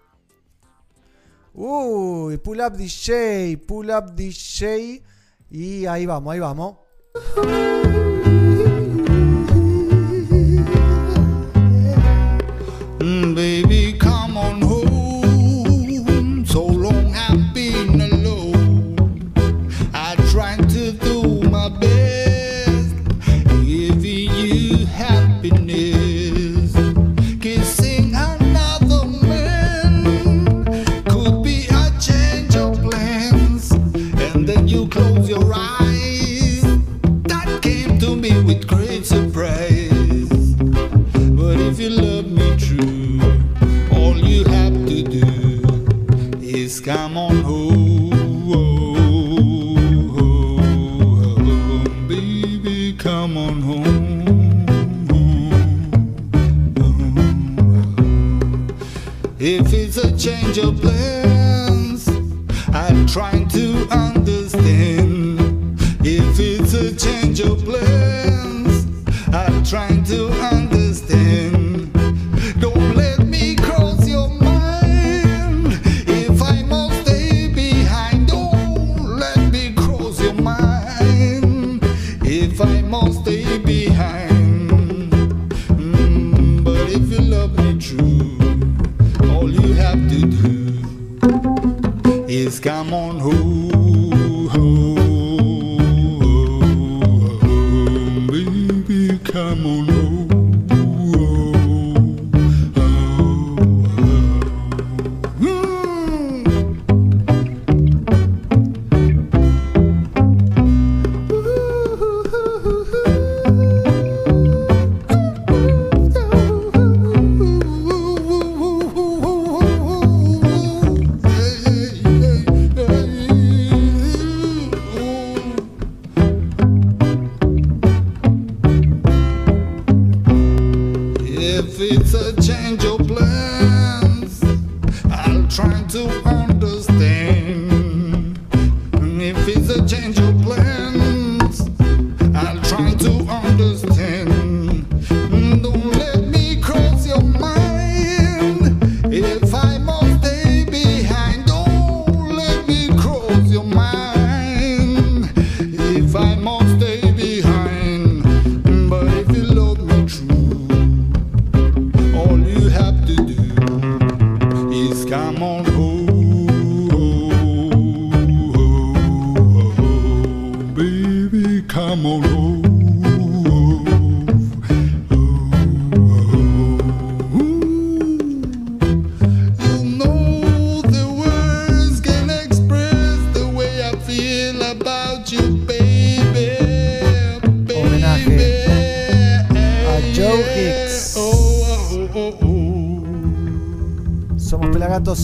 Uy, pull up DJ, pull up DJ. Y ahí vamos, ahí vamos. Mm, baby, change your plans. I'm trying to understand if it's a change of plans. I'm trying to understand. come on who?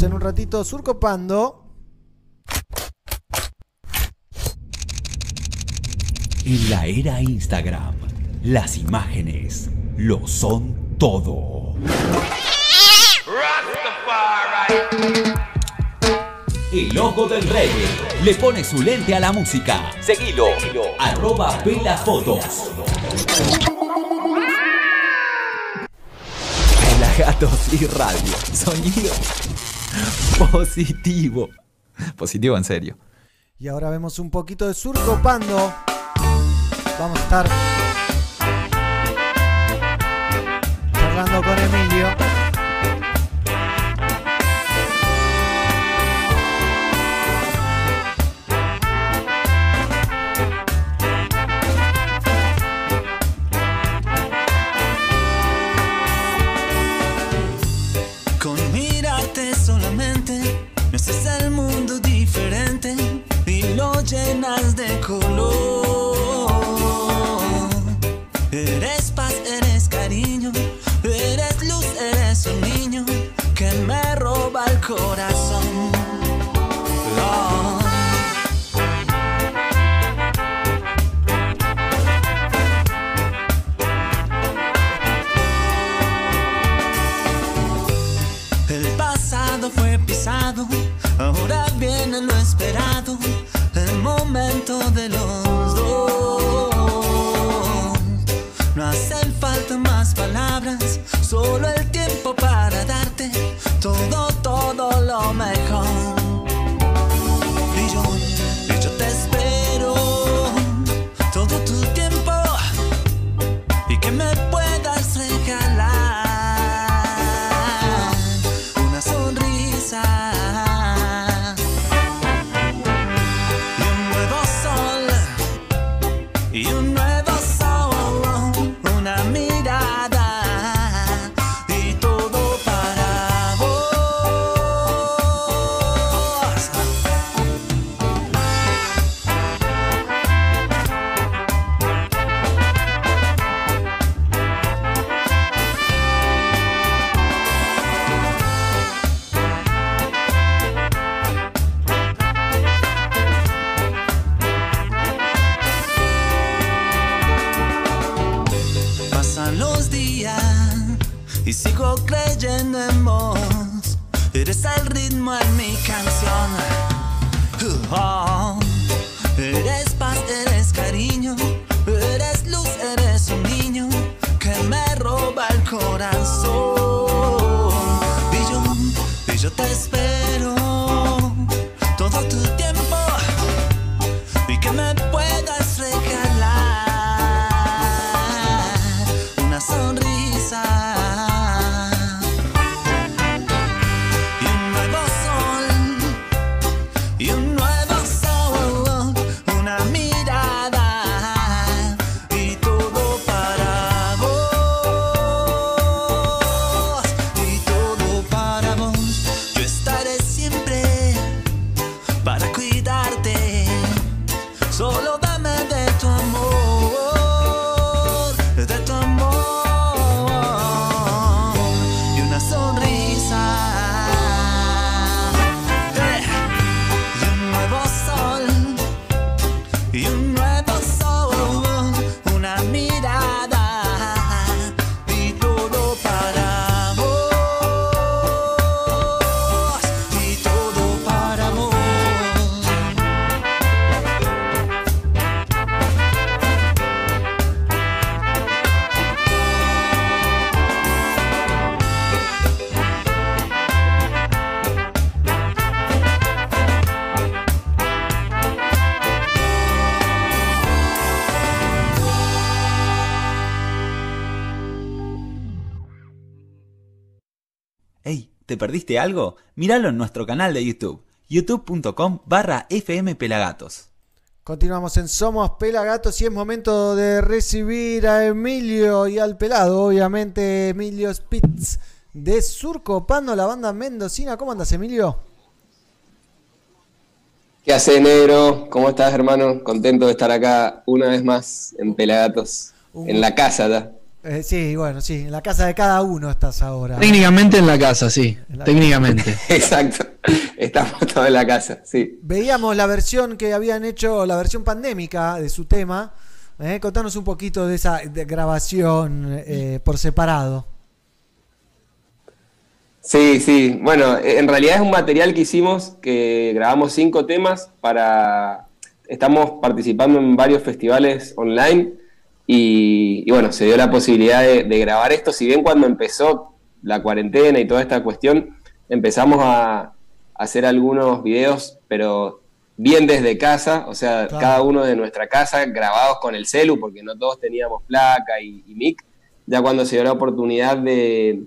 en un ratito surcopando. En la era Instagram, las imágenes lo son todo. El ojo del rey le pone su lente a la música. Seguilo. Arroba Velas Fotos. Relajatos y radio. Sonido positivo. Positivo en serio. Y ahora vemos un poquito de surco pando. Vamos a estar charlando con Emilio. todo, todo lo mejor. ¿Te perdiste algo? Míralo en nuestro canal de YouTube, youtube.com barra fmpelagatos. Continuamos en Somos Pelagatos y es momento de recibir a Emilio y al pelado, obviamente Emilio Spitz de Surcopando, la banda mendocina. ¿Cómo andas, Emilio? ¿Qué hace, negro? ¿Cómo estás, hermano? Contento de estar acá una vez más en Pelagatos, en la casa ya. Eh, sí, bueno, sí, en la casa de cada uno estás ahora. Técnicamente en la casa, sí. Técnicamente. Exacto, estamos todos en la casa, sí. Veíamos la versión que habían hecho, la versión pandémica de su tema. Eh, contanos un poquito de esa de grabación eh, por separado. Sí, sí. Bueno, en realidad es un material que hicimos, que grabamos cinco temas para... Estamos participando en varios festivales online y, y bueno, se dio la posibilidad de, de grabar esto. Si bien cuando empezó la cuarentena y toda esta cuestión, empezamos a, a hacer algunos videos, pero bien desde casa, o sea, Claro. cada uno de nuestra casa, grabados con el celu, porque no todos teníamos placa y, y mic. Ya cuando se dio la oportunidad de,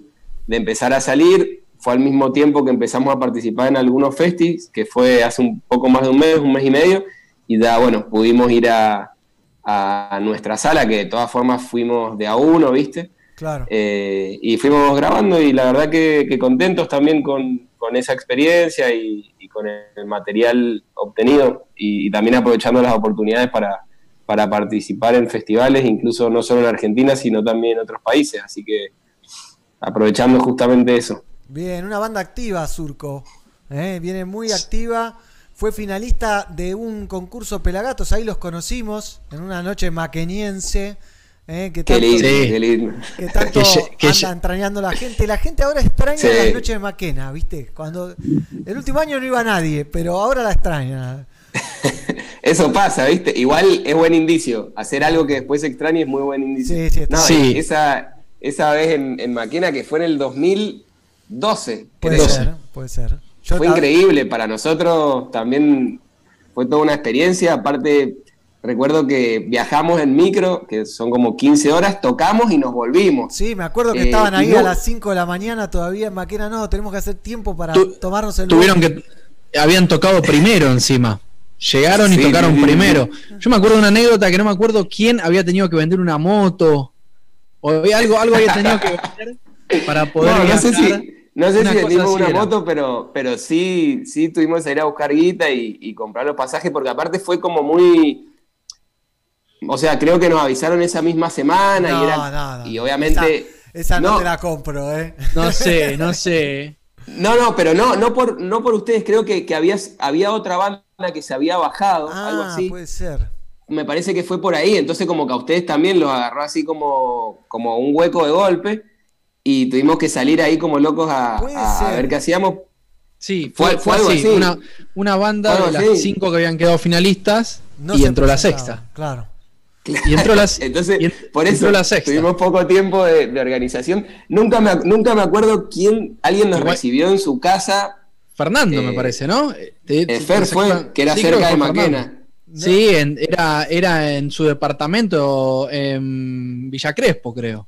de empezar a salir, fue al mismo tiempo que empezamos a participar en algunos festis, que fue hace un poco más de un mes, un mes y medio, y ya, bueno, pudimos ir a, a nuestra sala, que de todas formas fuimos de a uno, ¿viste? Claro. Eh, y fuimos grabando y la verdad que, que contentos también con, con esa experiencia y, y con el material obtenido y, y también aprovechando las oportunidades para, para participar en festivales, incluso no solo en Argentina, sino también en otros países. Así que aprovechando justamente eso. Bien, una banda activa, Surco. ¿eh? Viene muy activa. Fue finalista de un concurso Pelagatos, ahí los conocimos en una noche maqueniense. ¿eh? Que Qué tanto, lindo, qué lindo. que tanto Que anda entrañando la gente. La gente ahora extraña Sí. las noches de Maquena, ¿viste? Cuando el último año no iba nadie, pero ahora la extraña. Eso pasa, ¿viste? Igual es buen indicio. Hacer algo que después se extrañe es muy buen indicio. Sí, sí, No. Sí. Esa, esa vez en, en Maquena, que fue en el 2012. Puede creo. ser, puede ser. Yo fue increíble para nosotros también fue toda una experiencia aparte recuerdo que viajamos en micro que son como 15 horas tocamos y nos volvimos Sí, me acuerdo que Eh, estaban ahí no- a las 5 de la mañana todavía en Maquena. No, tenemos que hacer tiempo para tomarnos el Tuvieron que. Habían tocado primero encima. Llegaron y tocaron sí, sí, primero. Yo me acuerdo de una anécdota que no me acuerdo quién había tenido que vender una moto. O había algo, algo había tenido que vender para poder no, no sé si no sé Una si vendimos una era. moto pero pero sí sí tuvimos que ir a buscar guita y, y comprar los pasajes porque aparte fue como muy o sea creo que nos avisaron esa misma semana No, y era no, no. y obviamente Esa no, No. te la compro, ¿eh? No sé, no sé. No, no, pero no, no por, no por ustedes, creo que, que había, había otra banda que se había bajado, algo Ah, así. puede ser. Me parece que fue por ahí, entonces como que a ustedes también los agarró así como, como un hueco de golpe y tuvimos que salir ahí como locos a, ver qué hacíamos. Sí, Fue- fue, fue fue algo así, así. Una, una banda de las cinco que habían quedado finalistas No y entró la sexta. Claro. Y entró la, Entonces, y por eso entró la sexta. tuvimos poco tiempo de, de organización. Nunca me, nunca me acuerdo quién, alguien nos Igual- recibió en su casa. Fernando, me Eh, parece, ¿no? Eh, eh, Fer fue, que era sí, cerca de. Maquena. Sí, en- era, era en su departamento en Villa Crespo, creo.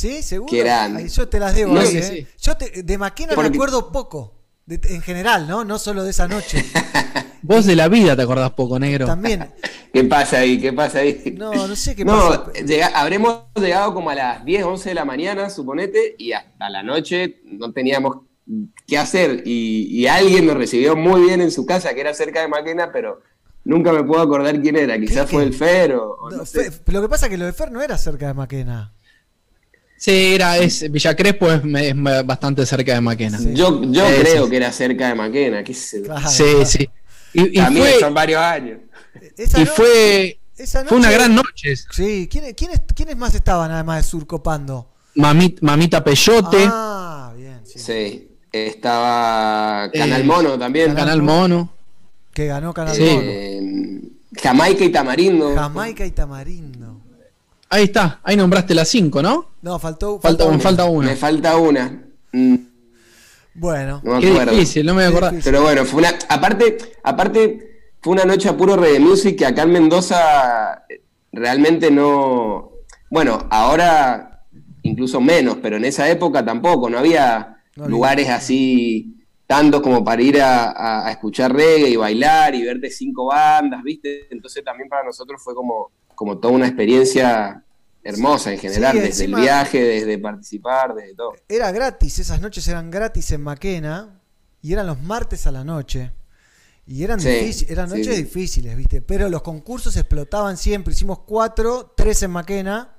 ¿Sí? ¿Seguro? Ahí yo te las debo. No ahí, ¿eh? Yo te- de Maquena Porque- me acuerdo poco. de- en general, ¿no? No solo de esa noche. Vos de la vida te acordás poco, negro. También. ¿Qué pasa ahí? ¿Qué pasa ahí? No, no sé qué No, pasa. llega- habremos llegado como a las 10, 11 de la mañana, suponete, y hasta la noche no teníamos qué hacer. Y, y alguien nos recibió muy bien en su casa, que era cerca de Maquena, pero nunca me puedo acordar quién era. Quizás ¿Qué- fue el Fer o, o No, no sé. Fe- lo que pasa es que lo de Fer no era cerca de Maquena. Sí, era, es, Villa Crespo es, es bastante cerca de Maquena. Yo, yo Sí, creo sí. que era cerca de Maquena, qué sé yo. Claro. Sí, sí. Y, y También fue, son varios años. Esa y fue, esa fue una gran noche. Sí, ¿quiénes, más estaban además de Surcopando? Mami- Mamita Peyote, Ah, bien, sí. Sí. Estaba Canal Eh, Mono también. Canal Mono. Que ganó Canal Sí. Mono. Eh, Jamaica y Tamarindo. Jamaica y Tamarindo. Ahí está, ahí nombraste las cinco, ¿no? No, faltó, Falta, falta me falta una. Me falta una. Mm, Bueno, No me Qué acuerdo. difícil, no me voy a acordar. difícil. Pero bueno, fue una. Aparte, aparte, fue una noche a puro reggae music que acá en Mendoza eh, realmente no. Bueno, ahora incluso menos, pero en esa época tampoco. No había No había. lugares así tantos como para ir a, a- a escuchar reggae y bailar y verte cinco bandas, ¿viste? Entonces también para nosotros fue como, como toda una experiencia hermosa en general, Sí, desde el viaje, desde participar, desde todo. era gratis, esas noches eran gratis en Maquena y eran los martes a la noche. Y eran, Sí, difícil- eran noches sí. difíciles, ¿viste? Pero los concursos explotaban siempre. Hicimos cuatro, tres en Maquena.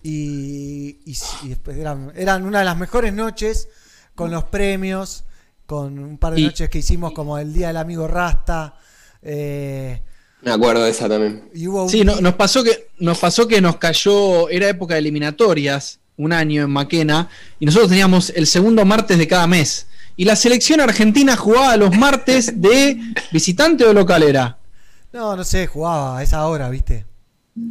Y, y, y después eran, eran una de las mejores noches con los premios, con un par de Y- noches que hicimos como el Día del Amigo Rasta. eh, Me acuerdo de esa también. y hubo un Sí, no- nos pasó que nos pasó que nos cayó, era época de eliminatorias, un año en Maquena, y nosotros teníamos el segundo martes de cada mes. Y la selección argentina jugaba los martes de visitante o local era. No, no sé, jugaba a esa hora, ¿viste?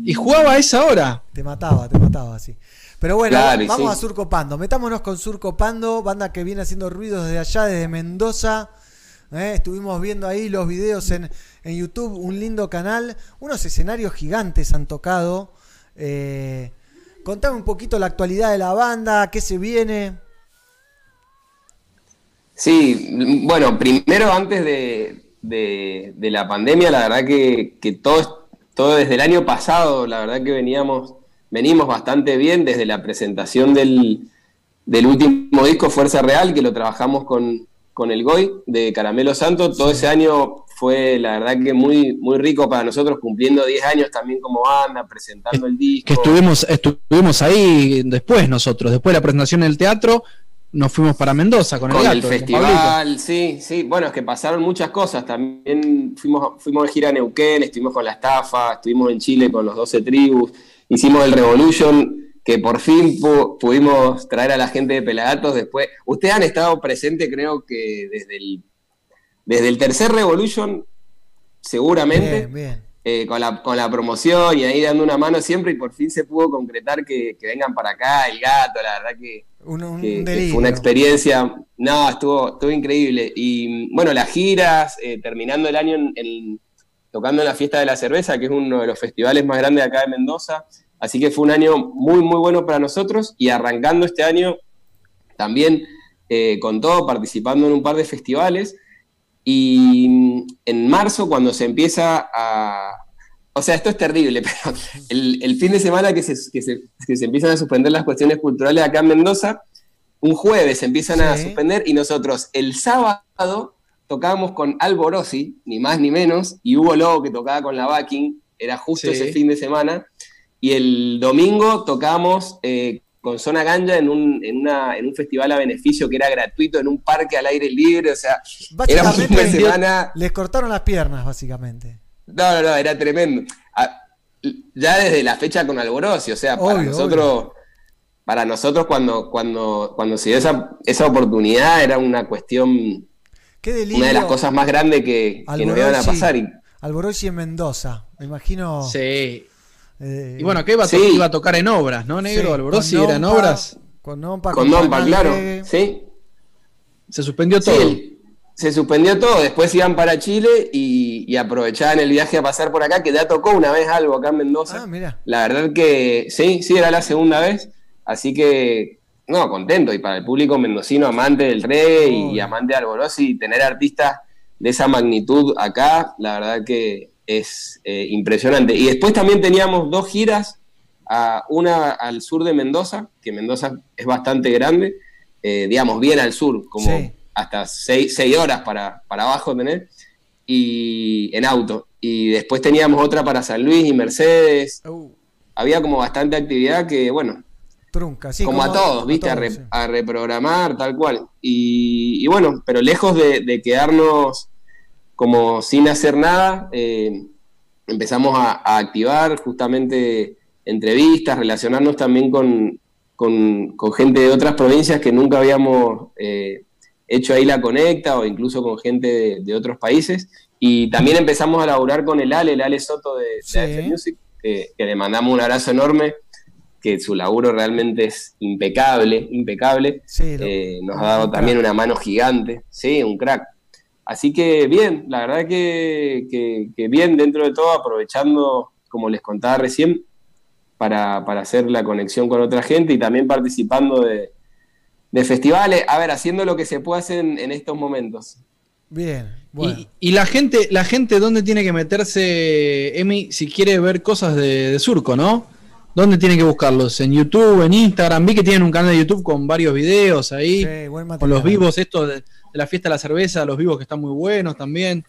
Y jugaba a esa hora. Te mataba, te mataba así. Pero bueno, Claro, vamos sí. a Surco Pando. Metámonos con Surco Pando, banda que viene haciendo ruidos desde allá, desde Mendoza. ¿Eh? Estuvimos viendo ahí los videos en, en YouTube, un lindo canal. Unos escenarios gigantes han tocado. Eh, contame un poquito la actualidad de la banda, qué se viene. Sí, bueno, primero antes de, de- la pandemia, la verdad que, que todo, todo desde el año pasado, la verdad que veníamos, venimos bastante bien desde la presentación del, del último disco Fuerza Real, que lo trabajamos con, con el Goy de Caramelo Santo. Todo ese año fue la verdad que muy, muy rico para nosotros, cumpliendo 10 años también como banda, presentando el disco. Que estuvimos, estuvimos ahí después nosotros, después de la presentación en el teatro, nos fuimos para Mendoza con, con el el, gato, con Pablito. festival, sí, sí. Bueno, es que pasaron muchas cosas. También fuimos, fuimos de gira a Neuquén, estuvimos con la estafa, estuvimos en Chile con los 12 tribus, hicimos el Revolution, que por fin pu- pudimos traer a la gente de Pelagatos después. Ustedes han estado presentes, creo que desde el, desde el tercer Revolution, seguramente. Bien, bien. eh, con, la, con la promoción y ahí dando una mano siempre y por fin se pudo concretar que, que vengan para acá, el gato, la verdad que, Un, un que- que delirio. fue una experiencia, no, estuvo, estuvo increíble. Y bueno, las giras, eh, terminando el año en- en- tocando en la fiesta de la cerveza, que es uno de los festivales más grandes de acá de Mendoza. Así que fue un año muy, muy bueno para nosotros y arrancando este año también eh, con todo, participando en un par de festivales. Y en marzo, cuando se empieza a... O sea, esto es terrible, pero el, el fin de semana que se, que, se, que se empiezan a suspender las cuestiones culturales acá en Mendoza, un jueves se empiezan a suspender y nosotros el sábado tocábamos con Alborosi, ni más ni menos, y Hugo Lobo que tocaba con la backing, era justo Sí. ese fin de semana, y el domingo tocábamos eh, con Zona Ganja en un, en, una, en un festival a beneficio que era gratuito, en un parque al aire libre, o sea, era un fin de semana... les cortaron las piernas, básicamente. No, no, no, era tremendo. Ah, Ya desde la fecha con Alborosi, o sea, para Obvio, nosotros para nosotros cuando, cuando, cuando se dio esa, esa oportunidad era una cuestión, Qué delirio. una de las cosas más grandes que, que nos iban a pasar. Y, Alborosi en Mendoza. Me imagino. Sí. Eh, Y bueno, que iba, a to- Sí. iba a tocar en obras, ¿no, Negro? Sí, Alborosi con era en Nompa, obras. Con Nompa, con Nompa, Canal claro. Sí, Se suspendió Sí, todo. se suspendió todo. Después iban para Chile y, y aprovechaban el viaje a pasar por acá, que ya tocó una vez algo acá en Mendoza. Ah, mira. La verdad que sí, sí, era la segunda vez. Así que, no, contento. Y para el público mendocino, amante del reggae y, y amante de Alborosi, tener artistas de esa magnitud acá, la verdad que es eh, impresionante. Y después también teníamos dos giras, a- una al sur de Mendoza, que Mendoza es bastante grande, eh, digamos, bien al sur, como Sí. hasta seis, seis horas para, para abajo tener, y en auto. Y después teníamos otra para San Luis y Mercedes. Uh, Había como bastante actividad que, bueno, trunca, sí. como, a todos, ¿viste? A, todos, re- sí. a reprogramar, tal cual. Y, y bueno, pero lejos de, de quedarnos como sin hacer nada, eh, empezamos a, a activar justamente entrevistas, relacionarnos también con, con- con gente de otras provincias que nunca habíamos eh, hecho ahí la conecta o incluso con gente de, de otros países. Y también empezamos a laburar con el Ale, el Ale Soto de, de. AF Music, que, que le mandamos un abrazo enorme, que su laburo realmente es impecable, impecable. Sí, lo- Eh, nos ha dado también una mano gigante, sí, un crack. Así que bien, la verdad que, que- que bien dentro de todo, aprovechando, como les contaba recién, para, para hacer la conexión con otra gente y también participando de, de festivales, a ver, haciendo lo que se puede hacer en, en estos momentos. Bien, bueno. Y, y la gente, la gente, ¿dónde tiene que meterse, Emi, si quiere ver cosas de, de Surco, ¿no? ¿Dónde tiene que buscarlos? ¿En YouTube, en Instagram? Vi que tienen un canal de YouTube con varios videos ahí, Sí, buen con los vivos estos de, de la fiesta de la cerveza, los vivos que están muy buenos también.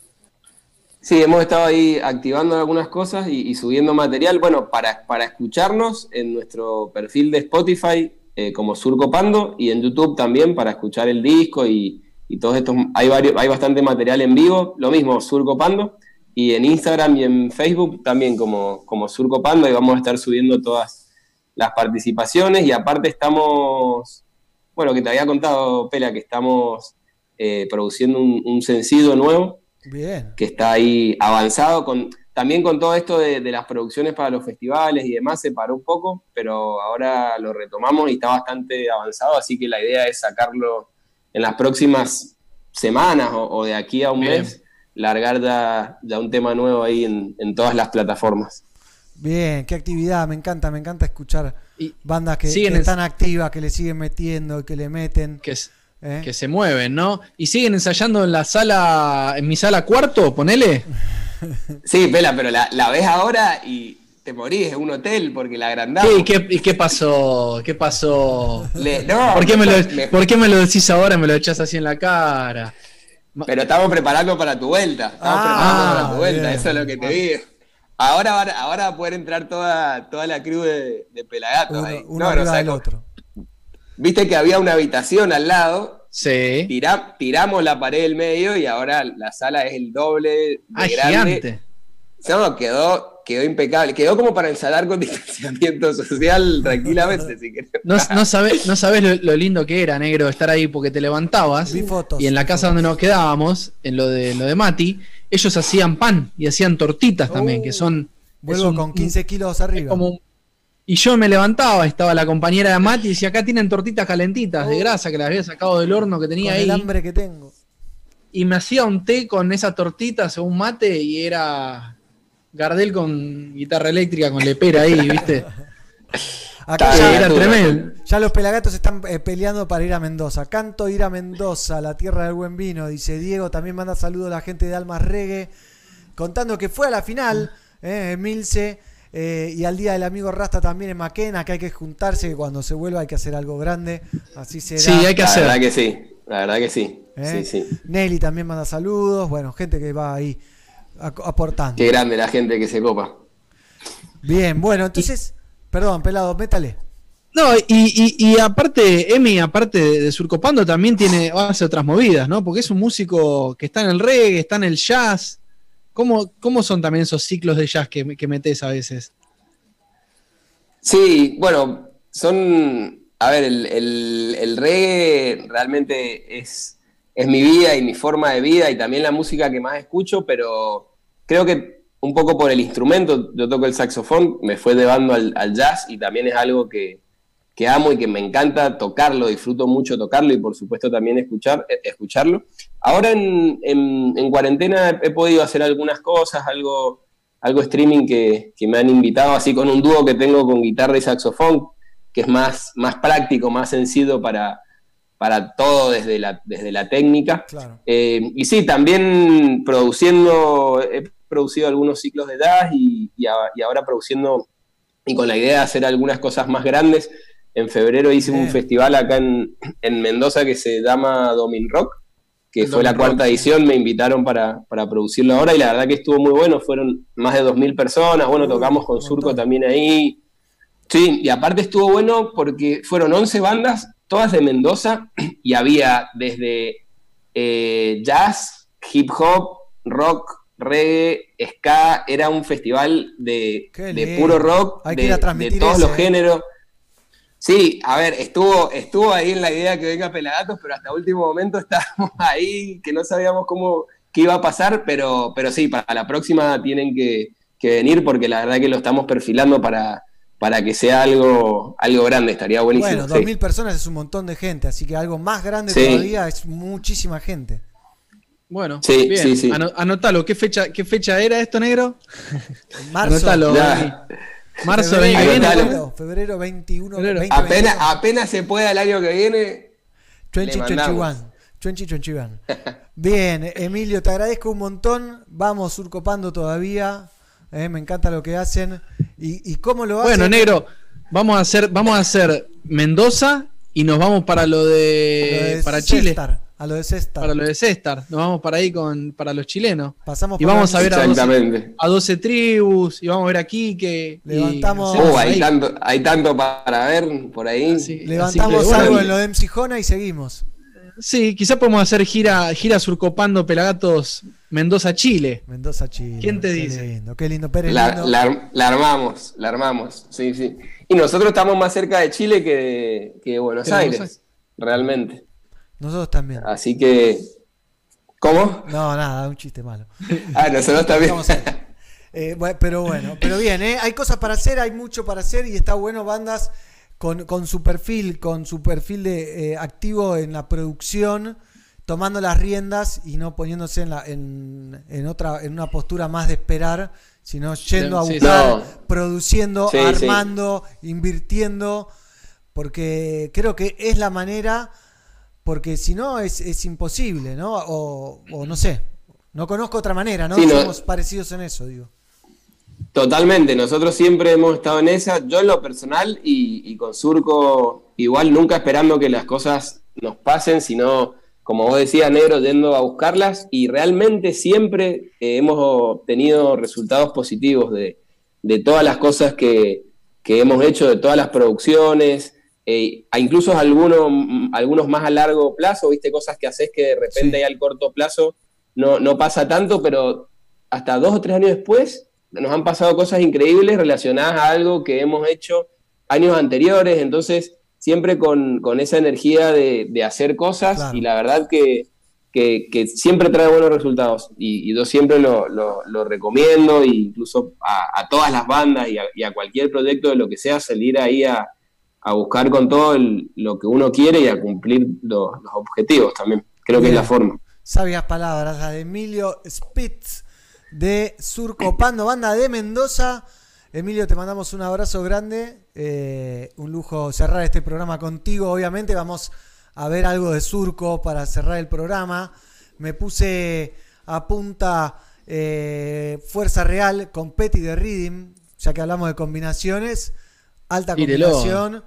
Sí, hemos estado ahí activando algunas cosas y, y subiendo material. Bueno, para, para escucharnos en nuestro perfil de Spotify eh, como Surco Pando y en YouTube también para escuchar el disco y, y todos estos. Hay, varios, hay bastante material en vivo, lo mismo Surco Pando. Y en Instagram y en Facebook también como, como Surco Pando y vamos a estar subiendo todas las participaciones. Y aparte estamos, bueno, que te había contado, Pela, que estamos eh, produciendo un, un sencillo nuevo Bien. que está ahí avanzado. Con, también con todo esto de, de las producciones para los festivales y demás se paró un poco, pero ahora lo retomamos y está bastante avanzado, así que la idea es sacarlo en las próximas semanas o, o de aquí a un Bien. mes, largar ya, ya un tema nuevo ahí en, en todas las plataformas. Bien, qué actividad, me encanta, me encanta escuchar bandas que, siguen que están activas, que le siguen metiendo, que le meten. Que, es- ¿eh? que se mueven, ¿no? Y siguen ensayando en la sala, en mi sala cuarto, ponele. Sí, Pela, pero la, la ves ahora y te morís, es un hotel porque la agrandamos. ¿Qué, y qué, y qué pasó? ¿Qué pasó? Le- no, ¿Por, qué me lo, me- por qué me lo decís ahora y me lo echás así en la cara? Pero estamos preparando para tu vuelta. Estamos Ah, preparando para tu vuelta, bien. eso es lo que te digo. Ahora, va- ahora va a poder entrar toda, toda la crew de, de Pelagatos ahí. Uno No, no del otro. Viste que había una habitación al lado. Sí. Tira- tiramos la pared del medio y ahora la sala es el doble de Ah, grande. gigante. No, quedó, quedó impecable. Quedó como para ensayar con distanciamiento social tranquilamente, si querés. No, no sabés, no sabés lo, lo lindo que era, negro, estar ahí porque te levantabas. y en la casa donde nos quedábamos, en lo de, lo de Mati, ellos hacían pan y hacían tortitas también, que son. Vuelvo un- con 15 kilos arriba. como un- y yo me levantaba, estaba la compañera de Mati y decía, acá tienen tortitas calentitas de grasa que las había sacado del horno que tenía con ahí. el hambre que tengo. Y me hacía un té con esas tortitas o un mate y era Gardel con guitarra eléctrica, con lepera ahí, ¿viste? Acá Sí, ya, era tremendo. ya los pelagatos están eh, peleando para ir a Mendoza. Canto ir a Mendoza, la tierra del buen vino, dice Diego. También manda saludos a la gente de Almas Reggae, contando que fue a la final, eh, en Milce, eh, y al día del amigo Rasta también en Maquena, que hay que juntarse, que cuando se vuelva hay que hacer algo grande. Así será. La verdad que sí, la verdad que sí. ¿eh? Sí, sí. Nelly también manda saludos. Bueno, gente que va ahí aportando. Qué grande la gente que se copa. Bien, bueno, entonces, perdón, pelado, métale. No, y, y- y aparte, Emi, aparte de, de Surcopando, también tiene, hace otras movidas, ¿no? Porque es un músico que está en el reggae, está en el jazz. ¿Cómo, cómo son también esos ciclos de jazz que, que metes a veces? Sí, bueno, son a ver, el, el- el reggae realmente es, es mi vida y mi forma de vida y también la música que más escucho, pero creo que un poco por el instrumento, yo toco el saxofón, me fue llevando al, jazz y también es algo que, que amo y que me encanta tocarlo, disfruto mucho tocarlo y por supuesto también escuchar, eh, escucharlo. Ahora en, en- en cuarentena he podido hacer algunas cosas, algo, algo streaming que, que me han invitado, así con un dúo que tengo con guitarra y saxofón, que es más, más práctico, más sencillo para, para todo desde la, desde la técnica. Eh, y sí, también produciendo, he producido algunos ciclos de jazz y, y a- y ahora produciendo y con la idea de hacer algunas cosas más grandes. En febrero hice un festival acá en, en Mendoza que se llama Domin Rock, que fue la Rock. cuarta edición, me invitaron para, para producirlo ahora y la verdad que estuvo muy bueno, fueron más de 2.000 personas, bueno, Uy, tocamos con Surco también ahí. Sí, y aparte estuvo bueno porque fueron 11 bandas, todas de Mendoza, y había desde eh, jazz, hip hop, rock, reggae, ska, era un festival de, puro rock, Hay que de, ir a de transmitir todos los eh. géneros. Sí, a ver, estuvo, estuvo ahí en la idea que venga Pelagatos, pero hasta último momento estábamos ahí, que no sabíamos cómo qué iba a pasar, pero, pero sí, para la próxima tienen que, que venir porque la verdad que lo estamos perfilando para, para que sea algo, algo grande, estaría buenísimo. Bueno, sí. 2.000 personas es un montón de gente, así que algo más grande Sí. todavía es muchísima gente. Bueno, Sí, bien. sí, sí. Ano- anotalo. ¿Qué fecha, ¿Qué fecha era esto, negro? Marzo. Anotalo. Ya. Marzo febrero, febrero, febrero 21, Febrero. 20, Apenas, apenas se pueda el año que viene, 2021. 2021. Bien, Emilio, te agradezco un montón. Vamos surcopando todavía. eh, me encanta lo que hacen. ¿Y, y cómo lo hacen? Bueno, negro, vamos a hacer, vamos a hacer Mendoza y nos vamos para lo Lo de, de para Chile. A lo de Cestar. Para lo de Cestar. Nos vamos para ahí con para los chilenos. Pasamos Y por vamos a ver a 12, exactamente. a 12 tribus y vamos a ver aquí que Levantamos- Uh, hay, tanto, hay tanto para ver por ahí. Levantamos Así que, algo bueno. en lo de MC Jona y seguimos. Sí, quizás podemos hacer gira, gira surcopando Pelagatos Mendoza, Chile. Mendoza, Chile. ¿Quién te Qué dice? lindo, qué lindo. Pérez La, lindo. la- la armamos, la armamos, sí, sí. Y nosotros estamos más cerca de Chile que de, que de Buenos Aires, realmente. Nosotros también. Así que, ¿cómo? No, nada, un chiste malo. Ah, nosotros también. Eh, bueno, pero bueno, pero bien, ¿eh? hay cosas para hacer, hay mucho para hacer y está bueno bandas con, con su perfil, con su perfil de eh, activo en la producción, tomando las riendas y no poniéndose en, la, en, en otra, en una postura más de esperar, sino yendo a buscar, No. produciendo, Sí, sí. armando, invirtiendo, porque creo que es la manera, porque si no es, es imposible, ¿no? O, o no sé, no conozco otra manera, ¿no? Sí, no. Somos parecidos en eso, digo. Totalmente, nosotros siempre hemos estado en esa, yo en lo personal y, y con Surco igual nunca esperando que las cosas nos pasen, sino como vos decías, negro, yendo a buscarlas y realmente siempre eh, hemos obtenido resultados positivos de, de todas las cosas que, que hemos hecho, de todas las producciones, eh, incluso algunos, algunos más a largo plazo, viste, cosas que haces que de repente Sí. al corto plazo no, no pasa tanto, pero hasta dos o tres años después nos han pasado cosas increíbles relacionadas a algo que hemos hecho años anteriores, entonces siempre con, con esa energía de, de hacer cosas Claro. y la verdad que, que- que siempre trae buenos resultados y, y yo siempre lo, lo- lo recomiendo e incluso a, a todas las bandas y a, y a cualquier proyecto de lo que sea salir ahí a, a buscar con todo el- lo que uno quiere y a cumplir los, los objetivos también. Creo que es la forma. Sabias palabras, de Emilio Spitz de Surcopando, banda de Mendoza. Emilio, te mandamos un abrazo grande. eh, un lujo cerrar este programa contigo. Obviamente vamos a ver algo de Surco para cerrar el programa. Me puse a punta eh, Fuerza Real con Petty de Reading, ya que hablamos de combinaciones. Alta combinación.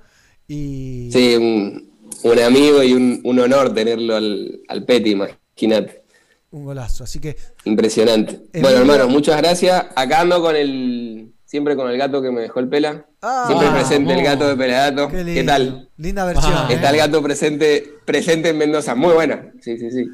Y Sí, un, un amigo y un, un honor tenerlo al, al Peti, imagínate. un golazo. Así que Impresionante. Emilio- Bueno, hermano, muchas gracias. Acá ando con el. Siempre con el gato que me dejó el pela. Ah, siempre presente el gato de Pelagato. Qué ¿Qué, lindo. tal? Linda versión. Ah, ¿eh? Está el gato presente, presente en Mendoza. Muy buena. Sí, sí, sí.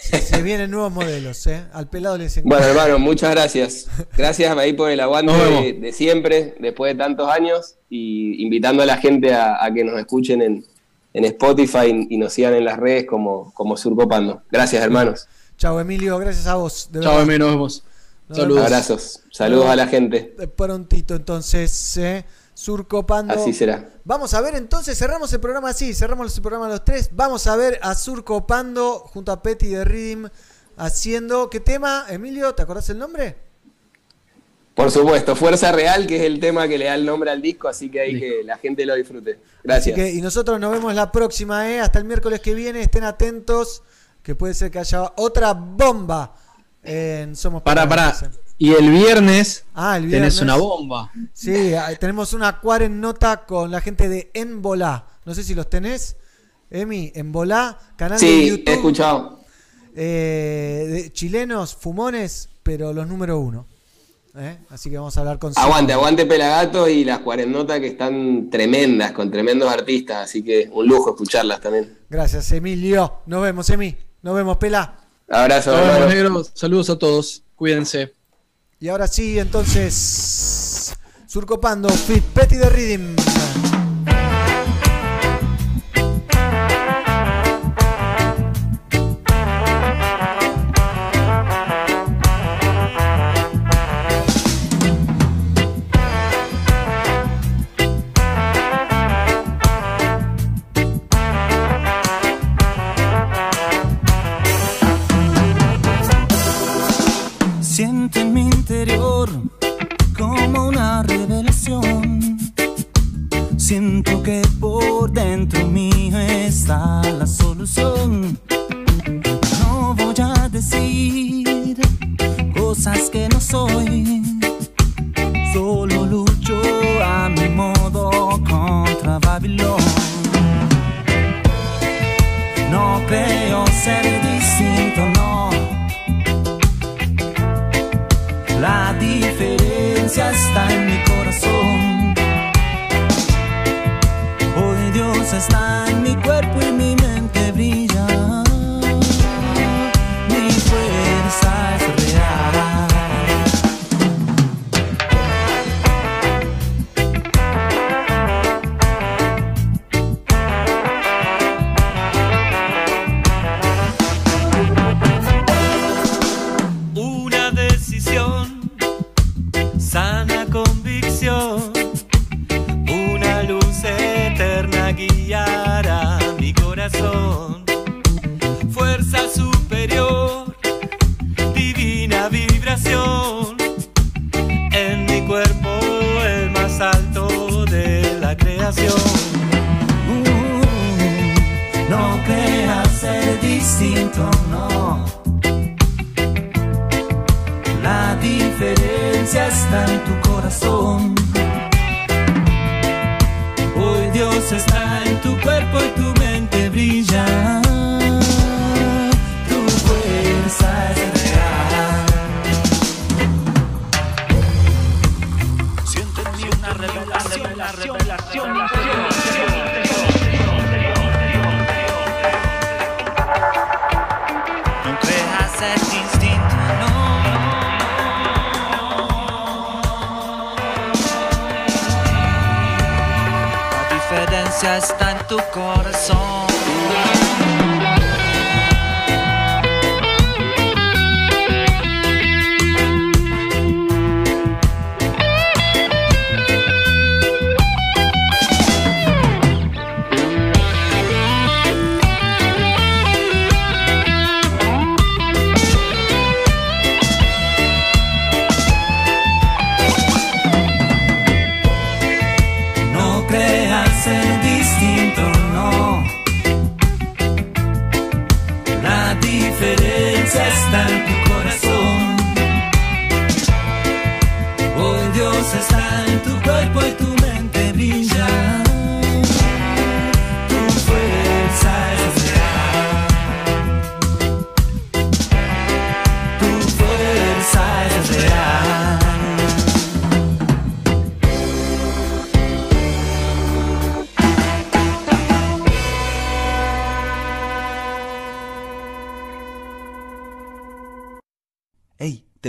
Se vienen nuevos modelos, ¿eh? Al pelado les encanta. Bueno, hermano, muchas gracias. Gracias ahí por el aguante de, de siempre, después de tantos años, y invitando a la gente a, a que nos escuchen en, en Spotify y nos sigan en las redes como, como Surcopando. Gracias, hermanos. Chao, Emilio, gracias a vos. de Chao, verdad. Emi, nos vemos. Saludos. Abrazos. Saludos a la gente. Prontito, entonces, ¿eh? Surcopando. Así será. Vamos a ver, entonces cerramos el programa así, cerramos el programa los tres. Vamos a ver a Surcopando junto a Petty de Rhythm haciendo. ¿Qué tema, Emilio? ¿Te acordás el nombre? Por supuesto, Fuerza Real, que es el tema que le da el nombre al disco, así que ahí que la gente lo disfrute. Gracias. Así que, y nosotros nos vemos la próxima, ¿eh? Hasta el miércoles que viene. Estén atentos, que puede ser que haya otra bomba en Somos. Paranoicos, ¿eh? Y el viernes, Ah, el viernes. tenés una bomba. Sí, tenemos una cuaren nota con la gente de Envolá. No sé si los tenés. Emi, Envolá, canal de Sí, YouTube. he escuchado. eh, de chilenos, fumones, pero los número uno. ¿eh? Así que vamos a hablar con Aguante, aguante Pelagato y las cuarennotas que están tremendas, con tremendos artistas, así que un lujo escucharlas también. Gracias, Emilio. Nos vemos, Emi. Nos vemos, Pela. Abrazo, negros. Saludos a todos. Cuídense. Y ahora sí, entonces. Surcopando, Fit Petty de Rhythm. Dentro mío está la solución. No voy a decir cosas que no soy. Solo lucho a mi modo contra Babilón. No creo ser distinto, no. La diferencia está en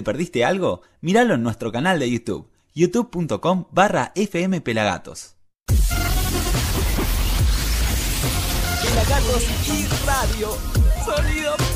perdiste algo? Míralo en nuestro canal de YouTube, youtube.com barra fmpelagatos. Pelagatos y radio. Sonido.